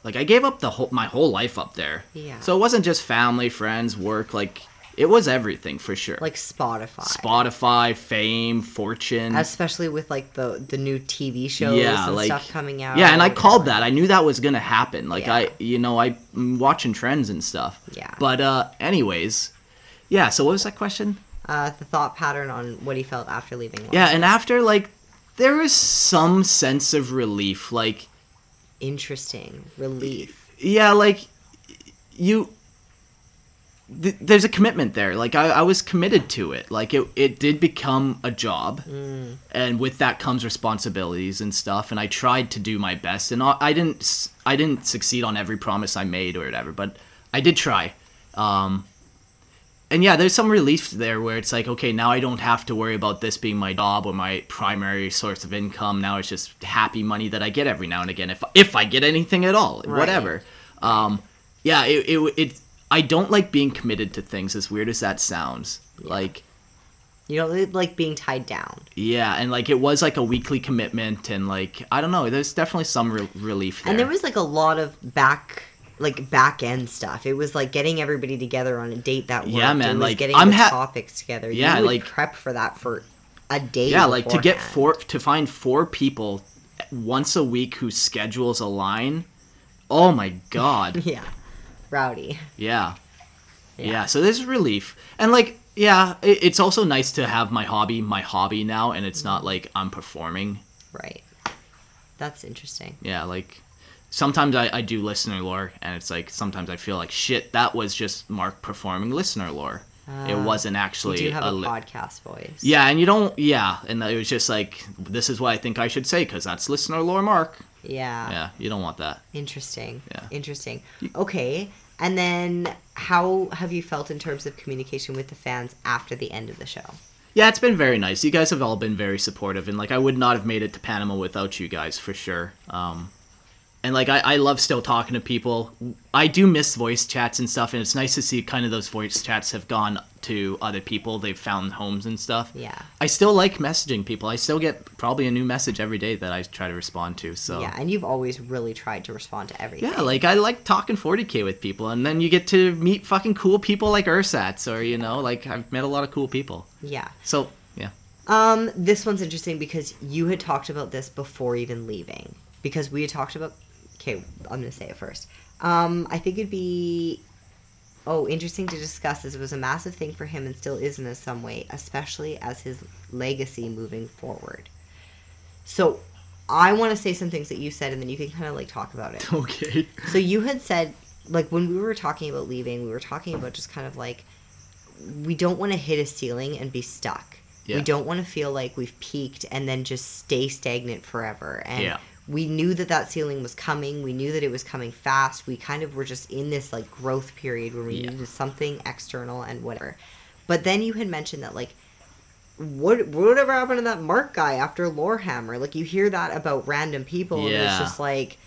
like I gave up the whole my whole life up there. Yeah. So it wasn't just family, friends, work. Like it was everything for sure. Like Spotify. Spotify, fame, fortune. Especially with like the the new TV shows yeah, and like stuff coming out. Yeah, and I called that. I knew that was gonna happen. Like Yeah. I, you know, I am watching trends and stuff. Yeah. But uh, anyways, yeah. So what was that question? Uh, the thought pattern on what he felt after leaving. Yeah, and after like there was some sense of relief. Like Interesting. Relief. yeah, like you th- there's a commitment there. Like I, I was committed to it. Like it, it did become a job, and with that comes responsibilities and stuff. And I tried to do my best, and I I didn't, I didn't succeed on every promise I made or whatever, but I did try. Um, and yeah, there's some relief there where it's like, okay, now I don't have to worry about this being my job or my primary source of income. Now it's just happy money that I get every now and again, if if I get anything at all, Right. whatever. Um, yeah, it, it it I don't like being committed to things. As weird as that sounds, like You don't like being tied down. yeah, and like it was like a weekly commitment, and like I don't know, there's definitely some re- relief there. And there was like a lot of back like back end stuff. It was like getting everybody together on a date that worked. Yeah, man, It was like, getting I'm the ha- topics together. Yeah, like- prep for that for a day. yeah like to get four to find four people once a week whose schedules align oh my god Yeah, rowdy. yeah. Yeah. yeah so there's relief and like yeah it, it's also nice to have my hobby my hobby now and it's not like i'm performing Right. That's interesting. yeah like sometimes I, I do listener lore and it's like sometimes i feel like shit that was just mark performing listener lore it Ah, wasn't You actually do have a, li- podcast voice. yeah and you don't yeah and it was just like this is what i think i should say because that's listener lore mark Yeah. yeah you don't want that Interesting. Yeah. Interesting. Okay. And then how have you felt in terms of communication with the fans after the end of the show? Yeah, it's been very nice. You guys have all been very supportive, and like I would not have made it to Panama without you guys for sure. Um, and like I, I love still talking to people. I do miss voice chats and stuff, and it's nice to see kind of those voice chats have gone to other people. They've found homes and stuff. Yeah. I still like messaging people. I still get probably a new message every day that I try to respond to. So Yeah, and you've always really tried to respond to everything. yeah, like I like talking 40k with people, and then you get to meet fucking cool people like Ursats, or you know, like I've met a lot of cool people. Yeah. So yeah. Um, this one's interesting because you had talked about this before even leaving. Because we had talked about. Okay, I'm gonna say it first. Um, I think it'd be. Oh, interesting to discuss as it was a massive thing for him and still is in some way, especially as his legacy moving forward. So, I want to say some things that you said, and then you can kind of like talk about it. Okay. So you had said, like when we were talking about leaving, we were talking about just kind of like we don't want to hit a ceiling and be stuck. Yeah. We don't want to feel like we've peaked and then just stay stagnant forever. And Yeah. We knew that that ceiling was coming. We knew that it was coming fast. We kind of were just in this like growth period where we Yeah. needed something external and whatever. But then you had mentioned that like what whatever happened to that Mark guy after Lorehammer? Like you hear that about random people, and it's just like,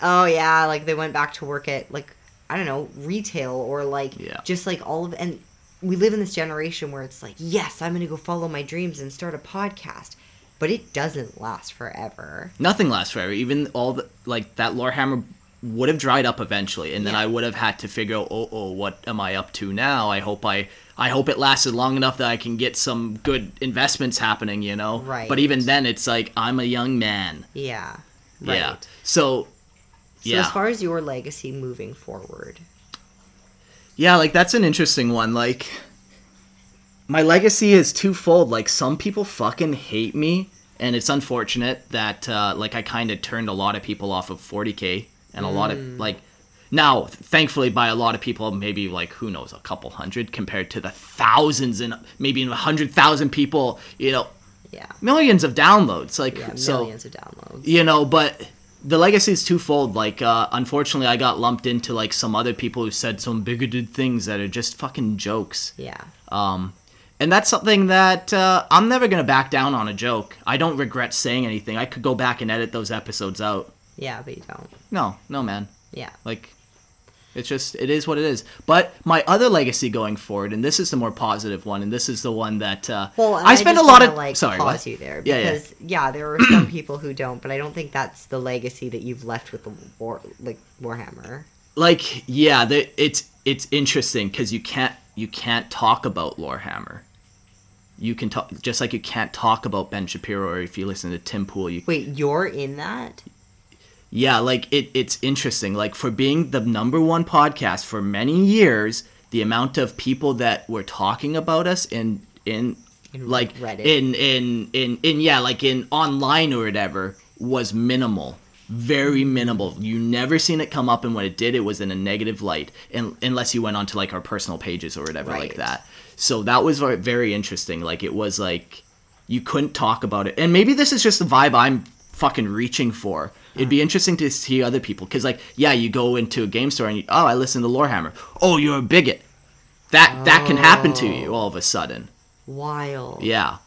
oh yeah, like they went back to work at like I don't know retail or like Yeah. just like all of and we live in this generation where it's like yes, I'm gonna go follow my dreams and start a podcast, but it doesn't last forever. nothing lasts forever. Even all the like that Lorehammer would have dried up eventually, and then Yeah. I would have had to figure out, oh, oh, what am I up to now? I hope I, I hope it lasted long enough that I can get some good investments happening, you know. Right. But even then, it's like I'm a young man. Yeah, right. Yeah. So. So Yeah. as far as your legacy moving forward, Yeah, like that's an interesting one. Like my legacy is twofold. Like some people fucking hate me, and it's unfortunate that uh, like I kind of turned a lot of people off of 40k, and a lot of like now, thankfully, by a lot of people, maybe like who knows, a couple hundred compared to the thousands and maybe a hundred thousand people. You know, yeah, millions of downloads. Like yeah, so millions of downloads. you know but the legacy is twofold like uh unfortunately i got lumped into like some other people who said some bigoted things that are just fucking jokes Yeah, um and that's something that uh, i'm never gonna back down on a joke i don't regret saying anything i could go back and edit those episodes out yeah, but you don't. no no man Yeah, like it's just it is what it is but my other legacy going forward and this is the more positive one and this is the one that uh Well, and i spend a lot of like sorry pause what? you there Yeah, yeah. because yeah, there are some people who don't, but I don't think that's the legacy that you've left with the war like Warhammer. like yeah the, it's it's interesting because you can't you can't talk about Lorehammer. You can talk just like you can't talk about Ben Shapiro or if you listen to Tim Pool. You Wait, you're in that? yeah, like it it's interesting. Like for being the number one podcast for many years, the amount of people that were talking about us in in, In like Reddit. in in in in yeah like in online or whatever was minimal very minimal. You never seen it come up, and when it did, it was in a negative light, and unless you went onto like our personal pages or whatever like that. So that was very, interesting. Like it was like you couldn't talk about it, and maybe this is just the vibe I'm fucking reaching for. It'd be interesting to see other people, because like yeah, you go into a game store and you, oh, I listen to Lorehammer. Oh, you're a bigot. That that can happen to you all of a sudden. Wild. Yeah.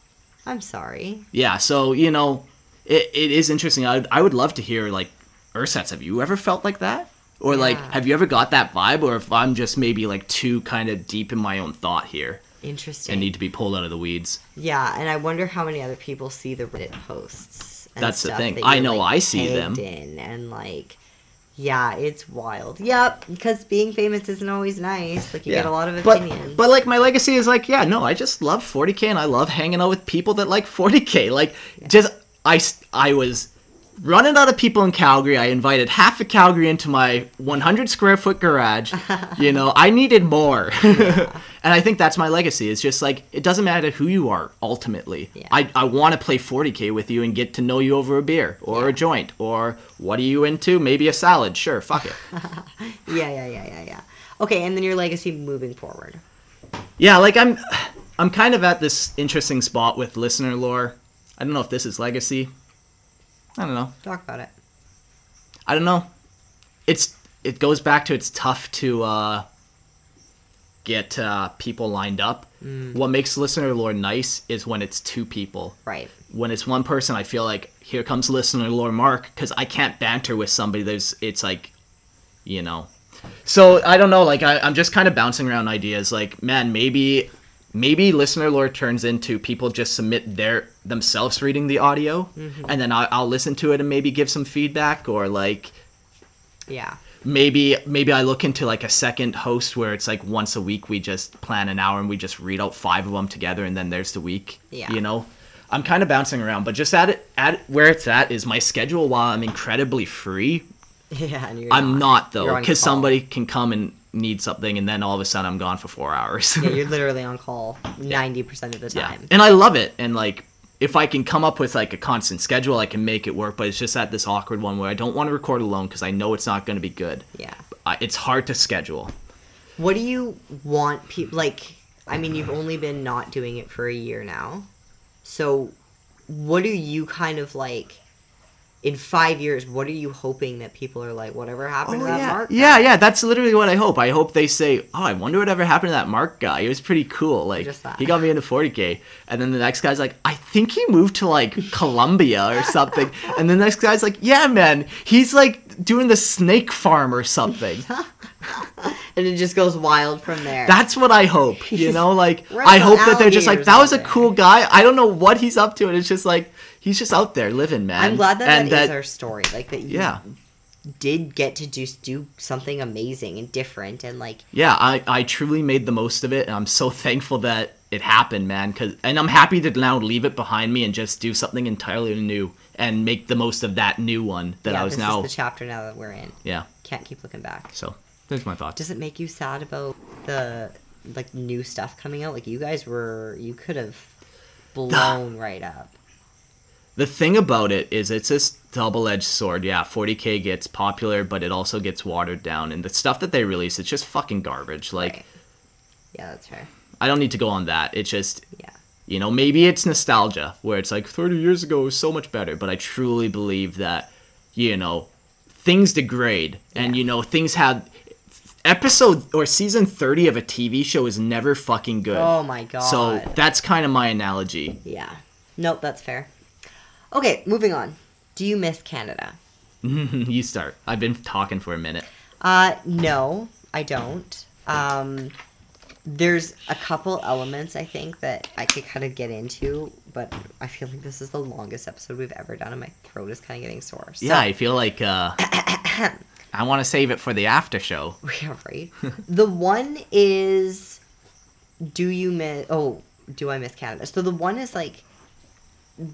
I'm sorry. Yeah, so you know, it, it is interesting. I would, I would love to hear like Ursats. Have you ever felt like that, or like have you ever got that vibe, or if I'm just maybe like too kind of deep in my own thought here Interesting. and need to be pulled out of the weeds? Yeah, and I wonder how many other people see the Reddit posts. That's the thing. that I know like, I see them. In and like, yeah, it's wild. Yep, because being famous isn't always nice. Like you get a lot of opinions. But like my legacy is like, yeah, no, I just love 40k and I love hanging out with people that like 40k. Like just I I was running out of people in Calgary. I invited half of Calgary into my 100 square foot garage. you know, I needed more. and I think that's my legacy. It's just like it doesn't matter who you are ultimately. Yeah. I I want to play 40k with you and get to know you over a beer or Yeah. a joint or what are you into? Maybe a salad. Sure, fuck it. yeah, yeah, yeah, yeah, yeah. Okay, and then your legacy moving forward. Yeah, like I'm I'm kind of at this interesting spot with listener lore. I don't know if this is legacy. I don't know. Talk about it. I don't know. It's it goes back to it's tough to uh get uh people lined up. What makes listener lore nice is when it's two people. Right. When it's one person, I feel like here comes listener lore Mark because I can't banter with somebody. There's it's like, you know. So I don't know. Like I, I'm just kind of bouncing around ideas. Like man, maybe maybe listener lore turns into people just submit their themselves reading the audio, mm-hmm. and then I, I'll listen to it and maybe give some feedback or like Yeah. maybe maybe I look into like a second host where it's like once a week we just plan an hour and we just read out five of them together and then there's the week. Yeah. You know, I'm kind of bouncing around, but just at it at where it's at is my schedule. While I'm incredibly free, Yeah, and you're I'm not though because somebody can come and need something and then all of a sudden I'm gone for four hours. Yeah, you're literally on call 90% of the time. Yeah. And I love it. And like, if I can come up with like a constant schedule, I can make it work. But it's just at this awkward one where I don't want to record alone because I know it's not going to be good. Yeah. I, it's hard to schedule. What do you want people like? I mean, you've only been not doing it for a year now. So, what do you kind of like in five years? What are you hoping that people are like? Whatever happened oh, to that Oh, yeah. mark? yeah, yeah, that's literally what I hope. I hope they say, "Oh, I wonder whatever happened to that Mark guy. He was pretty cool. Like he got me into 40k." And then the next guy's like, "I think he moved to like Colombia or something." And the next guy's like, "Yeah, man, he's like doing the snake farm or something." and it just goes wild from there. That's what I hope. You know, like I hope that they're just like that was a cool guy. I don't know what he's up to, and it's just like he's just out there living, man. I'm glad that and that is our story. Like that you yeah, did get to just do something amazing and different and like yeah. I I truly made the most of it, and I'm so thankful that it happened, man. Cause and I'm happy to now leave it behind me and just do something entirely new and make the most of that new one that yeah, I was this now. is the chapter now that we're in. yeah. Can't keep looking back. So there's my thought. Does it make you sad about the like new stuff coming out? Like you guys were, you could have blown right up. The thing about it is it's this double-edged sword. Yeah, 40k gets popular, but it also gets watered down, and the stuff that they release, it's just fucking garbage. Like. Right. Yeah, that's fair. I don't need to go on that. It's just, Yeah. you know, maybe it's nostalgia where it's like 30 years ago was so much better, but I truly believe that, you know, things degrade and, Yeah. you know, things have. Episode or season 30 of a TV show is never fucking good. Oh my god. So that's kind of my analogy. yeah. Nope, that's fair. Okay, moving on. Do you miss Canada? you start. I've been talking for a minute. Uh, no, I don't. Um, there's a couple elements I think that I could kind of get into, but I feel like this is the longest episode we've ever done, and my throat is kind of getting sore. So, Yeah, I feel like uh, I want to save it for the after show. Yeah, right. the one is, do you miss? Oh, do I miss Canada? So the one is like,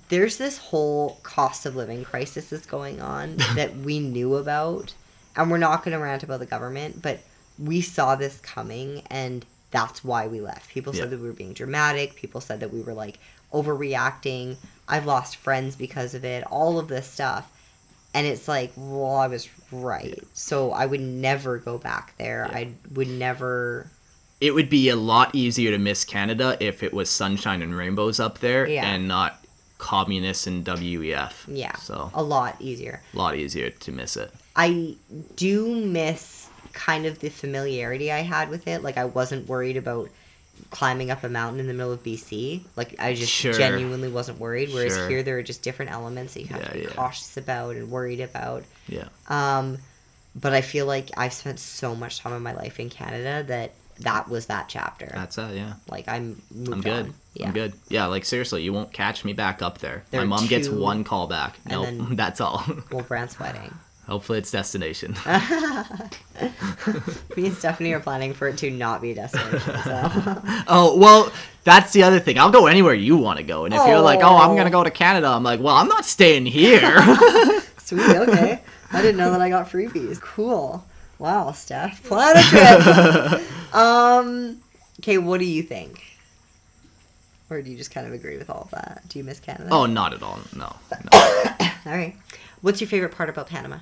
there's this whole cost of living crisis that's going on that we knew about, and we're not going to rant about the government, but we saw this coming, and that's why we left. People Yeah. said that we were being dramatic. People said that we were like overreacting. I've lost friends because of it. All of this stuff. and it's like, well, I was right. So I would never go back there. Yeah. I would never. It would be a lot easier to miss Canada if it was sunshine and rainbows up there Yeah. and not communists and WEF. Yeah. So A lot easier. a lot easier to miss it. I do miss kind of the familiarity I had with it. Like I wasn't worried about climbing up a mountain in the middle of BC. Like I just Sure. genuinely wasn't worried. Whereas Sure. here there are just different elements that you have Yeah, to be yeah. cautious about and worried about. Yeah. Um, but I feel like I've spent so much time in my life in Canada that that was that chapter. That's it, yeah. like I'm I'm good. on. Yeah. I'm good. Yeah, like seriously, you won't catch me back up there. There My mom gets one call back. and No, then- that's all. Well, Brant's wedding. Hopefully it's destination. Me and Stephanie are planning for it to not be destination. So. oh, well, that's the other thing. I'll go anywhere you want to go. And if you're like, "Oh, I'm Oh. going to go to Canada." I'm like, "Well, I'm not staying here." Sweet, okay. I didn't know that I got freebies. Cool. Wow, Steph. Plan a trip. Um, okay, what do you think? Or do you just kind of agree with all of that? Do you miss Canada? oh, not at all. No. no. All right. What's your favorite part about Panama?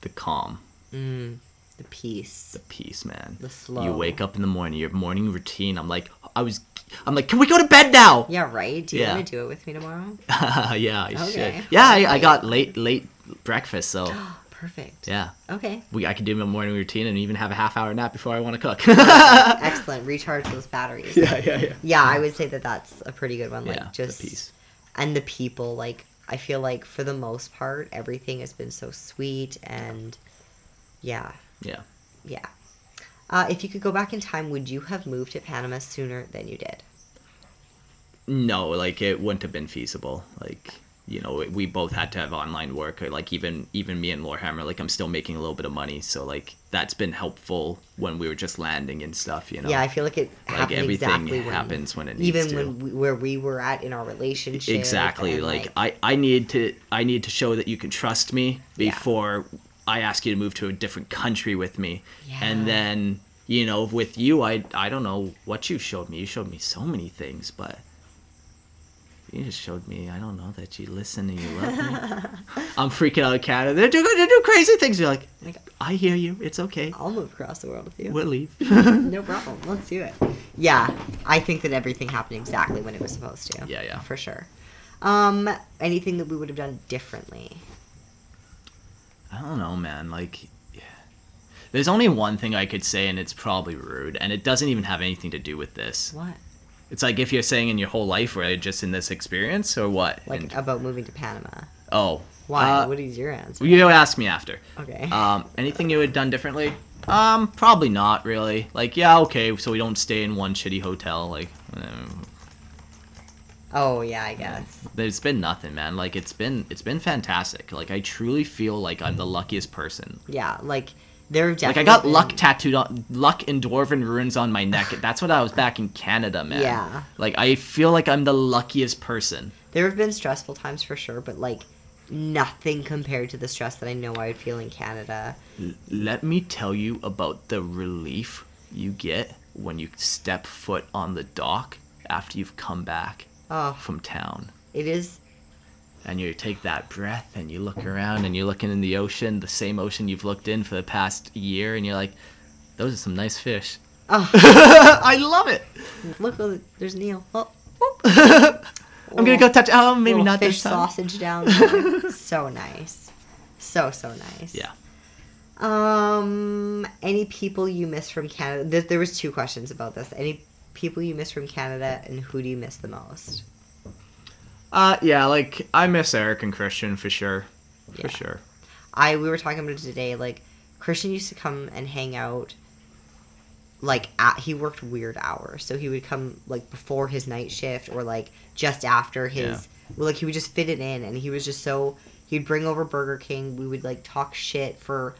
The calm, Mm, the peace. the peace, man. The slow. You wake up in the morning, your morning routine. I'm like, I was I'm like, "Can we go to bed now?" Yeah, right? Do you Yeah. want to do it with me tomorrow? yeah, I Okay. should. Yeah, I, I got late late breakfast, so Perfect. yeah. Okay. We, I could do my morning routine and even have a half hour nap before I want to cook. Excellent. Recharge those batteries. yeah, yeah, yeah. Yeah, I would say that that's a pretty good one. Like yeah, just the peace. and the people like i feel like for the most part everything has been so sweet and yeah Yeah. yeah uh, if you could go back in time would you have moved to panama sooner than you did No, like it wouldn't have been feasible. Like you know, we both had to have online work. Or like even even me and Lorehammer, like I'm still making a little bit of money, so like that's been helpful when we were just landing and stuff. You know. yeah i feel like it like everything exactly happens when it needs even to. when we, where we were at in our relationship exactly and, like, I, I need to i need to show that you can trust me Yeah. before i ask you to move to a different country with me Yeah. and then you know with you i i don't know what you showed me you showed me so many things but you just showed me i don't know that you listen and you love me. I'm freaking out of canada they're doing, they're doing crazy things. You're like like i hear you. It's okay. I'll move across the world with you. We'll leave. No problem. Let's do it. Yeah i think that everything happened exactly when it was supposed to. Yeah, yeah. for sure. Um anything that we would have done differently? I don't know, man. Like, yeah. there's only one thing I could say, and it's probably rude, and it doesn't even have anything to do with this. what It's like if you're saying in your whole life, or just in this experience, or what? like And- about moving to panama oh, why Uh, what is your answer you ask me after. okay Um, anything you would have done differently? Um, probably not really. Like, yeah, okay, so we don't stay in one shitty hotel. Like, um, oh yeah i guess there's been nothing, man. Like, it's been it's been fantastic. Like, I truly feel like I'm the luckiest person. yeah like have Like I got been- luck tattooed on luck in dwarven runes on my neck. That's what I was back in Canada, man. Yeah. Like I feel like I'm the luckiest person. there have been stressful times for sure but like nothing compared to the stress that i know i would feel in canada let me tell you about the relief you get when you step foot on the dock after you've come back oh from town. it is And you take that breath and you look around and you're looking in the ocean, the same ocean you've looked in for the past year, and you're like, those are some nice fish. oh I love it. look oh, there's neil oh I'm gonna go touch. Oh, maybe not fish this time. sausage down there so nice so so nice Yeah. Um, any people you miss from Canada? There, there was two questions about this. Any people you miss from Canada, and who do you miss the most? Uh, yeah, like I miss Eric and Christian for sure, for Yeah. sure. I we were talking about it today. Like Christian used to come and hang out. Like at, he worked weird hours, so he would come like before his night shift or like just after his. Yeah. Well, like he would just fit it in, and he was just so. He'd bring over Burger King. We would like talk shit for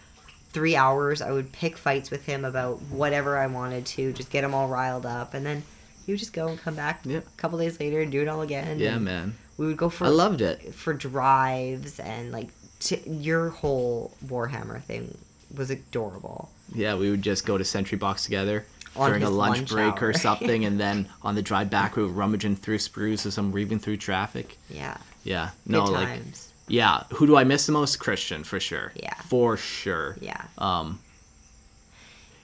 three hours. I would pick fights with him about whatever I wanted to, just get him all riled up, and then he would just go and come back Yeah. a couple days later and do it all again. Yeah, man. We would go for I loved it. for drives and like t- your whole Warhammer thing was adorable. Yeah, we would just go to Sentry Box together On during a lunch, lunch break or something, and then on the drive back, we were rummaging through sprues as I'm weaving through traffic. Yeah, Yeah, good no, like times. yeah, who do I miss the most? Christian for sure. Yeah. for sure. Yeah. Um,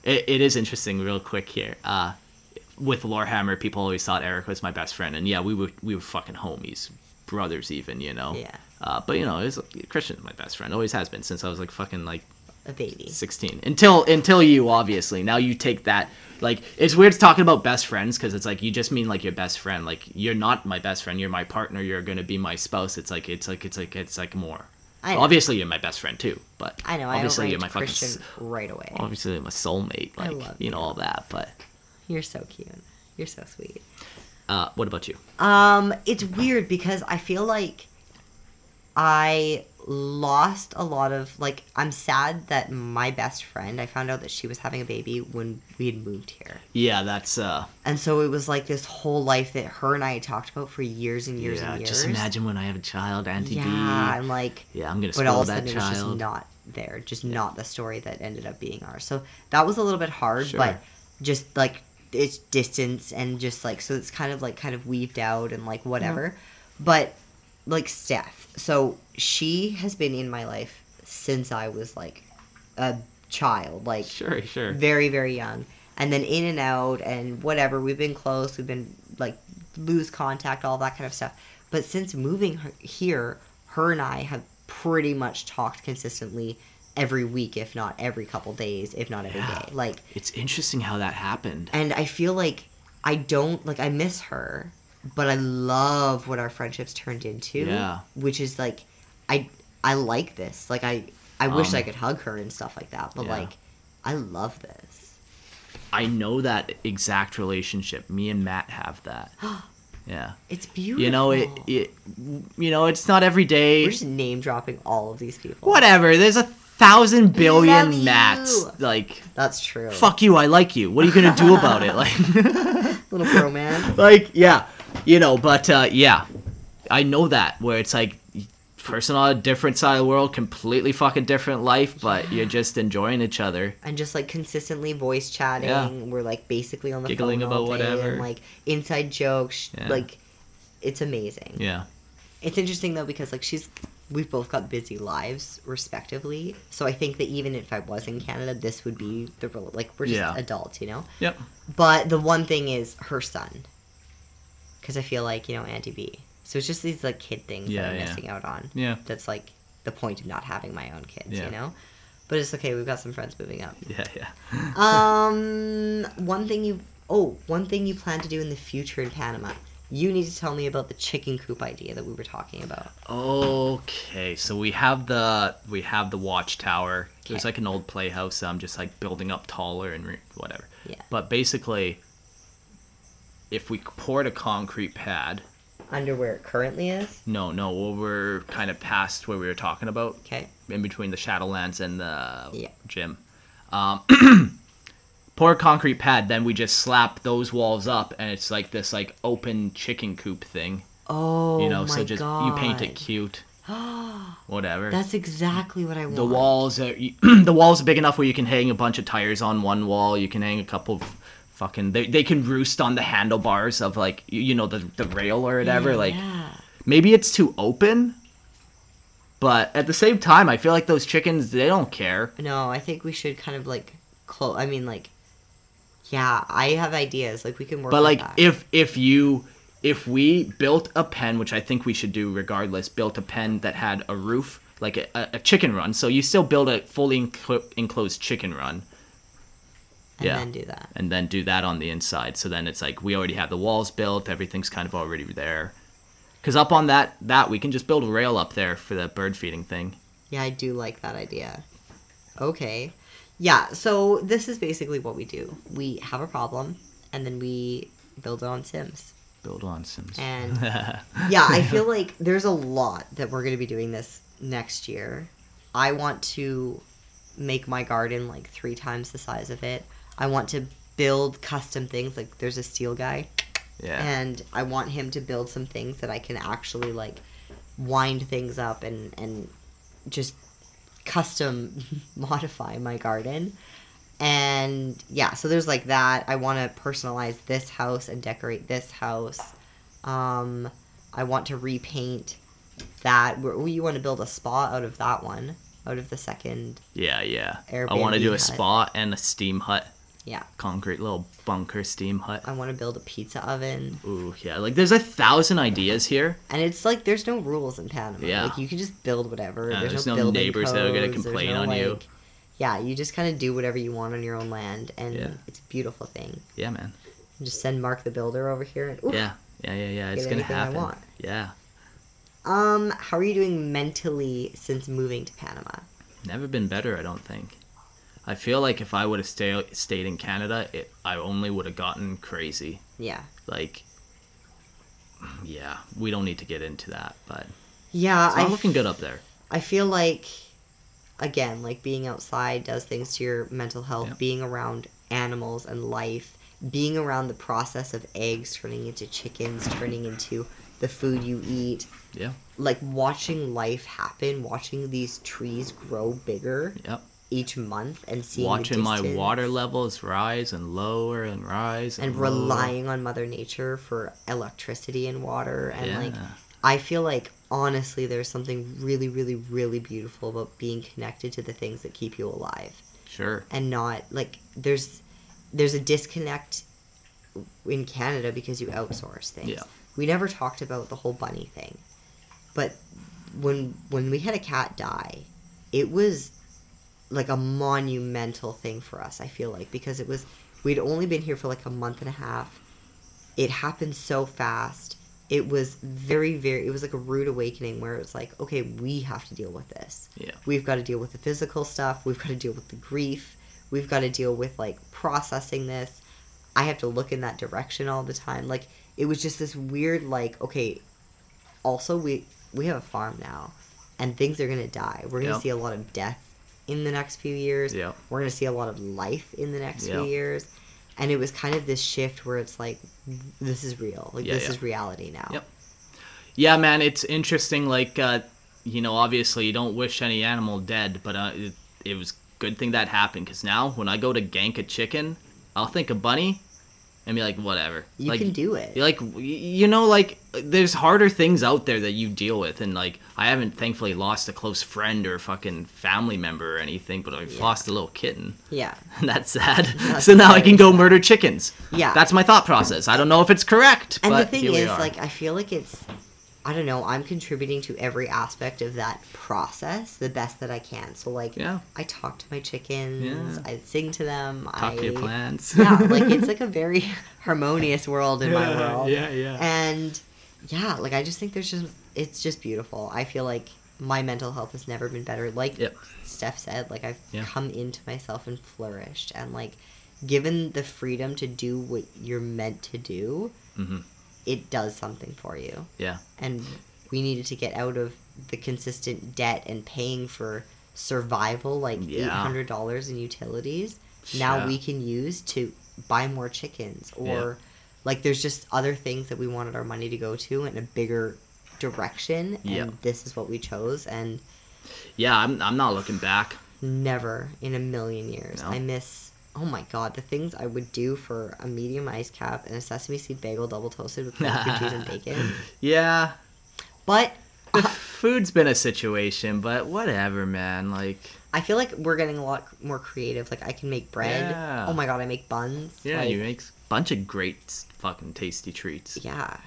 it, it is interesting, real quick here. Uh, with Lorehammer, people always thought Eric was my best friend, and yeah, we were we were fucking homies, brothers even, you know. Yeah. Uh, but you know, it was, Christian's my best friend, always has been since I was like fucking like A baby. 16 until until you obviously now you take that like it's weird talking about best friends because it's like you just mean like your best friend like you're not my best friend you're my partner you're gonna be my spouse it's like it's like it's like it's like more I know. obviously you're my best friend too but I know. obviously I you're my fucking Christian right away. obviously you're my soulmate I like you know all that but You're so cute. You're so sweet. uh what about you Um, it's weird because I feel like I lost a lot of like I'm sad that my best friend I found out that she was having a baby when we had moved here. yeah that's uh And so it was like this whole life that her and I had talked about for years and years yeah and years. just imagine when I have a child Auntie Yeah, I'm like yeah I'm gonna but all spoil of a that sudden it was just child not there, just not the story that ended up being ours. So that was a little bit hard, Sure. but just like it's distance and just like so it's kind of like kind of weaved out and like whatever. But like Steph, so she has been in my life since I was like a child, like sure sure. very very young. And then in and out and whatever we've been close we've been like lose contact all that kind of stuff. But since moving her- here her and i have pretty much talked consistently every week if not every couple days if not every day. Yeah. like it's interesting how that happened and i feel like i don't like i miss her but i love what our friendships turned into Yeah. which is like i i like this like i i wish Um, i could hug her and stuff like that but yeah. like i love this I know that exact relationship. Me and Matt have that. Yeah. It's beautiful. You know it, it. You know it's not every day. We're just name dropping all of these people. Whatever. There's a thousand Love billion you. Matts. Like That's true. fuck you. I like you. What are you gonna do about it? Like, little pro man. like yeah. You know. But uh, yeah, I know that where it's like person on a different side of the world, completely fucking different life, but you're just enjoying each other. And just like consistently voice chatting. Yeah. We're like basically on the Giggling phone all about day whatever. And, like inside jokes. Yeah. Like it's amazing. Yeah. It's interesting though because like she's we've both got busy lives respectively. So I think that even if I was in Canada, this would be the rel- like we're just Yeah. adults, you know. Yep. But the one thing is her son, because I feel like you know Auntie B. So it's just these like kid things Yeah, that I'm yeah. missing out on. Yeah. That's like the point of not having my own kids, you know. But it's okay. We've got some friends moving up. Yeah. Yeah. Um, one thing you oh one thing you plan to do in the future in Panama. You need to tell me about the chicken coop idea that we were talking about. Okay, so we have the we have the watchtower. It was like an old playhouse. I'm just like building up taller and re- whatever. Yeah. But basically, if we poured a concrete pad, Under where it currently is. no, no, well, we're kind of past where we were talking about, Okay. in between the Shadowlands and the Yeah. gym. Um, pour a concrete pad, then we just slap those walls up, and it's like this like open chicken coop thing. Oh You know, so just god. you paint it cute, whatever. That's exactly what I want. the walls are the walls are big enough where you can hang a bunch of tires on one wall you can hang a couple of fucking they, they can roost on the handlebars of like you, you know the the rail or whatever like Yeah. maybe it's too open but at the same time i feel like those chickens they don't care No, I think we should kind of like close. I mean, like, yeah, I have ideas. Like, we can work. but like that. if if you if we built a pen which i think we should do regardless built a pen that had a roof like a, a chicken run so you still build a fully enclo- enclosed chicken run and yeah. then do that. and then do that on the inside. So then it's like we already have the walls built, everything's kind of already there. Cause up on that that we can just build a rail up there for the bird feeding thing. Yeah, I do like that idea. Okay. Yeah, so this is basically what we do. We have a problem, and then we build it on Sims. Build on Sims. And yeah, I feel like there's a lot that we're going to be doing this next year. I want to make my garden like three times the size of it. I want to build custom things. Like there's a steel guy, yeah. and I want him to build some things that I can actually like wind things up and and just custom modify my garden. And yeah, so there's like that. I want to personalize this house and decorate this house. Um, I want to repaint that. You want to build a spa out of that one, out of the second. Yeah, yeah. I want to Airbnb do a hut. spa and a steam hut, Yeah, concrete little bunker steam hut. I want to build a pizza oven, Ooh, yeah. Like there's a thousand ideas here. and it's like there's no rules in Panama. Yeah. like you can just build whatever. Yeah, there's, there's no, no neighbors that are gonna complain no, on you. like- Yeah, you just kind of do whatever you want on your own land, and Yeah. it's a beautiful thing. Yeah, man. You just send Mark the builder over here, and ooh, Yeah, yeah, yeah, yeah. It's gonna anything I happen. want. Yeah. Um, how are you doing mentally since moving to Panama? Never been better, I don't think. I feel like if I would have stay, stayed in Canada, it I only would have gotten crazy. Yeah. Like, yeah, we don't need to get into that, but Yeah, it's not I, looking good up there. I feel like, again, like being outside does things to your mental health. Yeah. Being around animals and life, being around the process of eggs turning into chickens, turning into the food you eat, Yeah, like watching life happen, watching these trees grow bigger yep. Each month, and seeing Watching my water levels rise and lower and rise and, and relying on Mother Nature for electricity and water, and like I feel like honestly, there's something really, really, really beautiful about being connected to the things that keep you alive, Sure. and not like there's there's a disconnect in Canada because you outsource things. Yeah. We never talked about the whole bunny thing, but when when we had a cat die, it was like a monumental thing for us. I feel like because it was we'd only been here for like a month and a half. It happened so fast. It was very very. It was like a rude awakening where it was like, okay, we have to deal with this. Yeah. We've got to deal with the physical stuff. We've got to deal with the grief. We've got to deal with like processing this. I have to look in that direction all the time. Like it was just this weird like okay, also we we have a farm now and things are going to die. We're going to Yep. see a lot of death in the next few years. Yep. We're going to see a lot of life in the next few years. And it was kind of this shift where it's like this is real. Like Yeah, this yeah. is reality now. Yep. Yeah, man, it's interesting. Like, uh, you know, obviously you don't wish any animal dead, but uh, it, it was good thing that happened because now when I go to gank a chicken, I'll think of bunny and be like, whatever. You like, can do it. Like, you know, like there's harder things out there that you deal with, and like I haven't thankfully lost a close friend or fucking family member or anything, but I've Yeah. lost a little kitten. Yeah. And that's sad. That's so now I can go sad. murder chickens. Yeah. That's my thought process. I don't know if it's correct, And but the thing is, like, I feel like it's, I don't know, I'm contributing to every aspect of that process the best that I can. So, like, Yeah. I talk to my chickens, Yeah. I sing to them, talk I. to your plants. yeah, like, it's like a very harmonious world in my world. Yeah, yeah. And, yeah, like, I just think there's just, it's just beautiful. I feel like my mental health has never been better. Like Yep. Steph said, like, I've Yeah. come into myself and flourished. And, like, given the freedom to do what you're meant to do, Mhm. It does something for you. Yeah. And we needed to get out of the consistent debt and paying for survival, like Yeah. eight hundred dollars in utilities. Now we can use to buy more chickens, or like there's just other things that we wanted our money to go to in a bigger direction. And Yeah. this is what we chose, and Yeah, I'm, I'm not looking back. never in a million years. No. I miss. Oh my god, the things I would do for a medium ice cap and a sesame seed bagel double toasted with cream cheese and bacon. Yeah. But The food's been a situation, but whatever, man. Like, I feel like we're getting a lot more creative. Like I can make bread. Yeah. Oh my god, I make buns. yeah, like, you make a bunch of great fucking tasty treats. Yeah,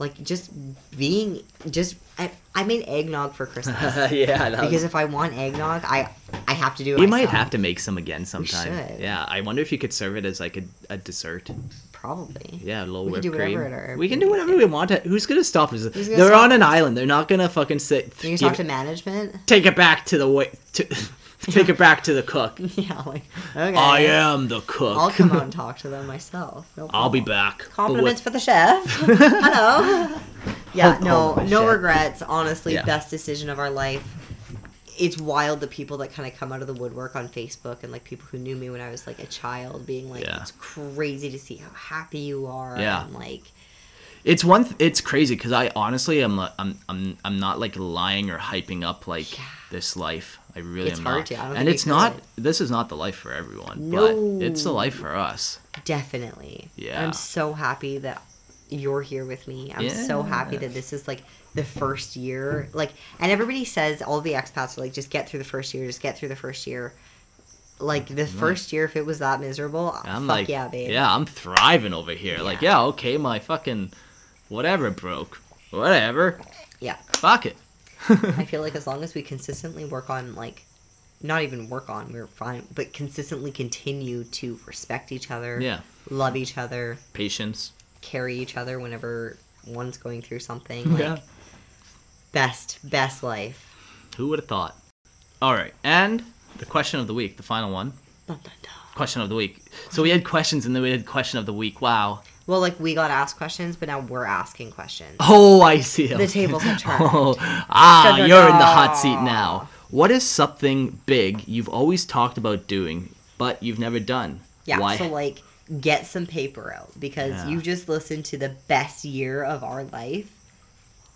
like just being just. I, I made eggnog for Christmas yeah, because if I want eggnog, I I have to do it. you might have to make some again sometime. should. Yeah, I wonder if you could serve it as like a, a dessert. probably. Yeah, a little We can whipped do whatever cream. at our- we can do whatever we want. To, who's gonna stop us? They're stop on an island. They're not gonna fucking sit. You can give- talk to management. take it back to the way. To, take it back to the cook. yeah, like okay. I am the cook. I'll come out and talk to them myself. No I'll be back. Compliments for the chef. Hello. Yeah, no, no chef. regrets. Honestly, Yeah. best decision of our life. It's wild the people that kind of come out of the woodwork on Facebook and like people who knew me when I was like a child being like, Yeah. it's crazy to see how happy you are. Yeah. And like, It's one. Th- it's crazy because I honestly am. Uh, I'm. I'm. I'm not like lying or hyping up like Yeah. this life. I really It's am hard not. to. And it's not. This is not the life for everyone. No. But it's the life for us. definitely. Yeah. I'm so happy that you're here with me. I'm so happy that this is like the first year, like, and everybody says all the expats are like, just get through the first year, just get through the first year. Like the mm-hmm. first year, if it was that miserable, uh, I'm fuck like, yeah, babe. yeah, I'm thriving over here. Like, Yeah. yeah, okay, my fucking whatever broke, whatever, Yeah. fuck it. I feel like as long as we consistently work on like not even work on, we're fine, but consistently continue to respect each other, Yeah, love each other, patience. carry each other whenever one's going through something. Like Yeah. best, best life. Who would have thought? All right, and the question of the week, the final one. Dun, dun, dun. Question of the week. So we had questions, and then we had question of the week. Wow. Well, like we got asked questions, but now we're asking questions. Oh, I see. The tables have turned. Oh, ah, you're in the hot seat now. What is something big you've always talked about doing, but you've never done? Yeah, Why? so like get some paper out because Yeah. you just listened to the best year of our life.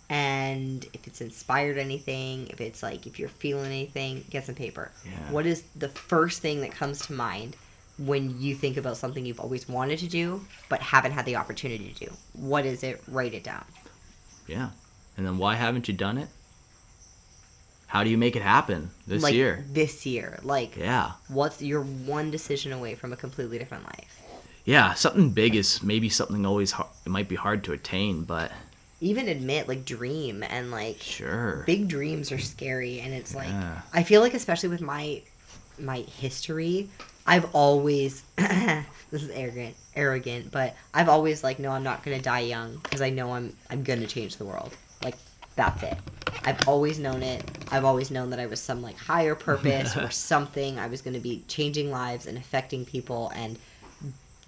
And if it's inspired anything, if it's like if you're feeling anything, get some paper. Yeah. What is the first thing that comes to mind when you think about something you've always wanted to do but haven't had the opportunity to do? What is it? Write it down. yeah. And then why haven't you done it? How do you make it happen this like year? this year. Like Yeah. what's you're one decision away from a completely different life. Yeah, something big is maybe something always hard, it might be hard to attain, but Even admit like dream and like sure. big dreams are scary and it's like Yeah. i feel like especially with my my history i've always this is arrogant arrogant but i've always like no i'm not gonna die young because i know i'm i'm gonna change the world. Like that's it. I've always known it. I've always known that i was some like higher purpose or something. I was gonna be changing lives and affecting people and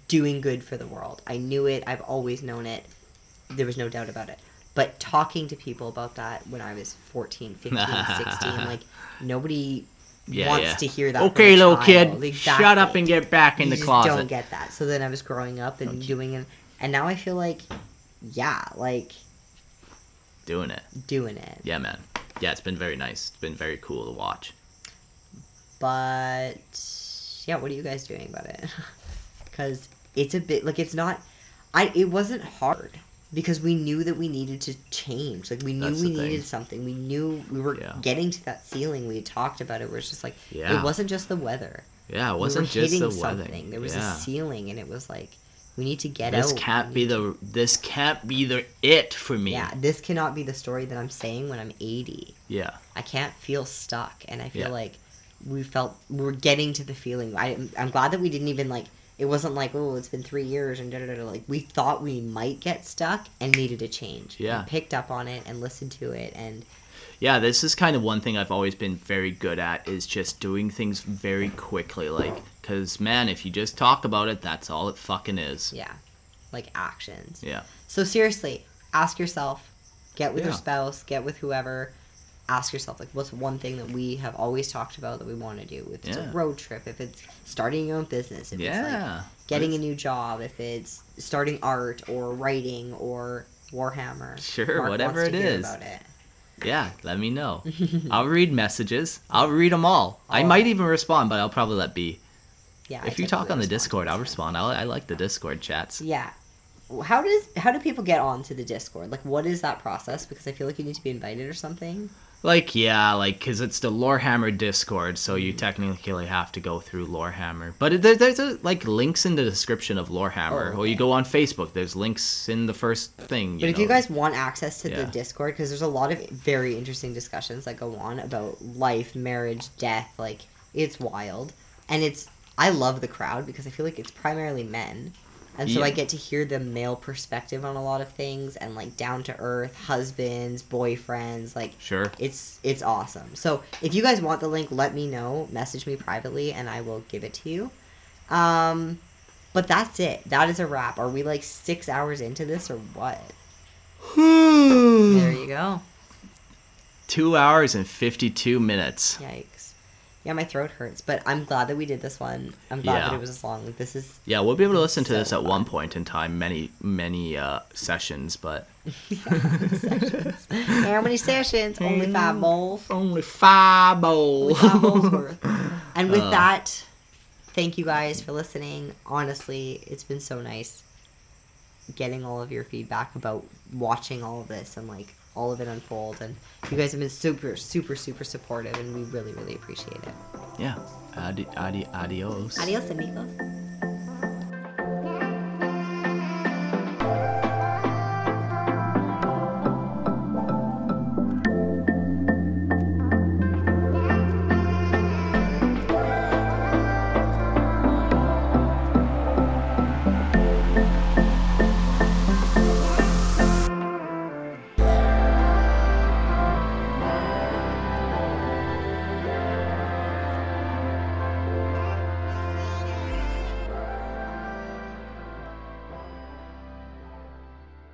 doing good for the world. I knew it. I've always known it. There was no doubt about it. But talking to people about that when i was 14 15 16 like nobody Yeah, wants yeah. to hear that Okay, little child. kid, shut up and get back in you the closet. don't get that so then i was growing up and doing it and now i feel like yeah like Doing it. doing it Yeah, man. Yeah, it's been very nice. It's been very cool to watch. but yeah what are you guys doing about it because it's a bit like it's not i it wasn't hard because we knew that we needed to change like we knew That's we needed something we knew we were Yeah. getting to that ceiling we had talked about it where it's just like Yeah. it wasn't just the weather Yeah, it wasn't were just the weather. there was yeah. a ceiling and it was like we need to get This out This can't be the this can't be the it for me. yeah this cannot be the story that i'm saying when i'm 80 Yeah. I can't feel stuck, and I feel like we felt we're getting to the feeling. I, I'm glad that we didn't even like. It wasn't like oh, it's been three years and da da da. da. Like we thought we might get stuck and needed a change. Yeah. we picked up on it and listened to it, and Yeah, this is kind of one thing I've always been very good at is just doing things very quickly like cuz man, if you just talk about it, that's all it fucking is. yeah, like actions. Yeah. So seriously, ask yourself, get with your spouse, get with whoever. Ask yourself like, what's one thing that we have always talked about that we want to do? If it's Yeah. a road trip, if it's starting your own business, if it's like Yeah. getting a new job, if it's starting art or writing or Warhammer. Sure, Mark whatever it is. About it. Yeah, let me know. I'll read messages. I'll read them all. I Oh. might even respond, but I'll probably let be. Yeah. I if you talk on the Discord, I'll respond. I'll, I like the Discord chats. Yeah. How does how do people get onto the Discord? Like, what is that process? Because I feel like you need to be invited or something. Like, yeah, like, because it's the Lorehammer Discord, so you technically have to go through Lorehammer. But it, there, there's, a, like, links in the description of Lorehammer. Oh, Or you go on Facebook, there's links in the first thing. You But if you guys want access to the Discord, because there's a lot of very interesting discussions that go on about life, marriage, death. Like, it's wild, and it's I love the crowd because I feel like it's primarily men. And so Yeah. I get to hear the male perspective on a lot of things and like down to earth husbands, boyfriends, like Sure. it's it's awesome. So if you guys want the link, let me know. Message me privately, and I will give it to you. Um, but that's it. That is a wrap. Are we like six hours into this or what? There you go. Two hours and 52 minutes. Yikes. Yeah, my throat hurts, but I'm glad that we did this one. I'm glad that it was as long. Like this is Yeah, we'll be able to listen to So this at one point in time, many, many uh, sessions, but sessions. How many sessions? Only five bowls. only five Only bowls. five bowls worth. And with Uh. that, thank you guys for listening. Honestly, it's been so nice getting all of your feedback about watching all of this and like all of it unfold. And you guys have been super, super, super supportive, and we really, really appreciate it. Yeah. Adi- adi- adios. Adios, amigos.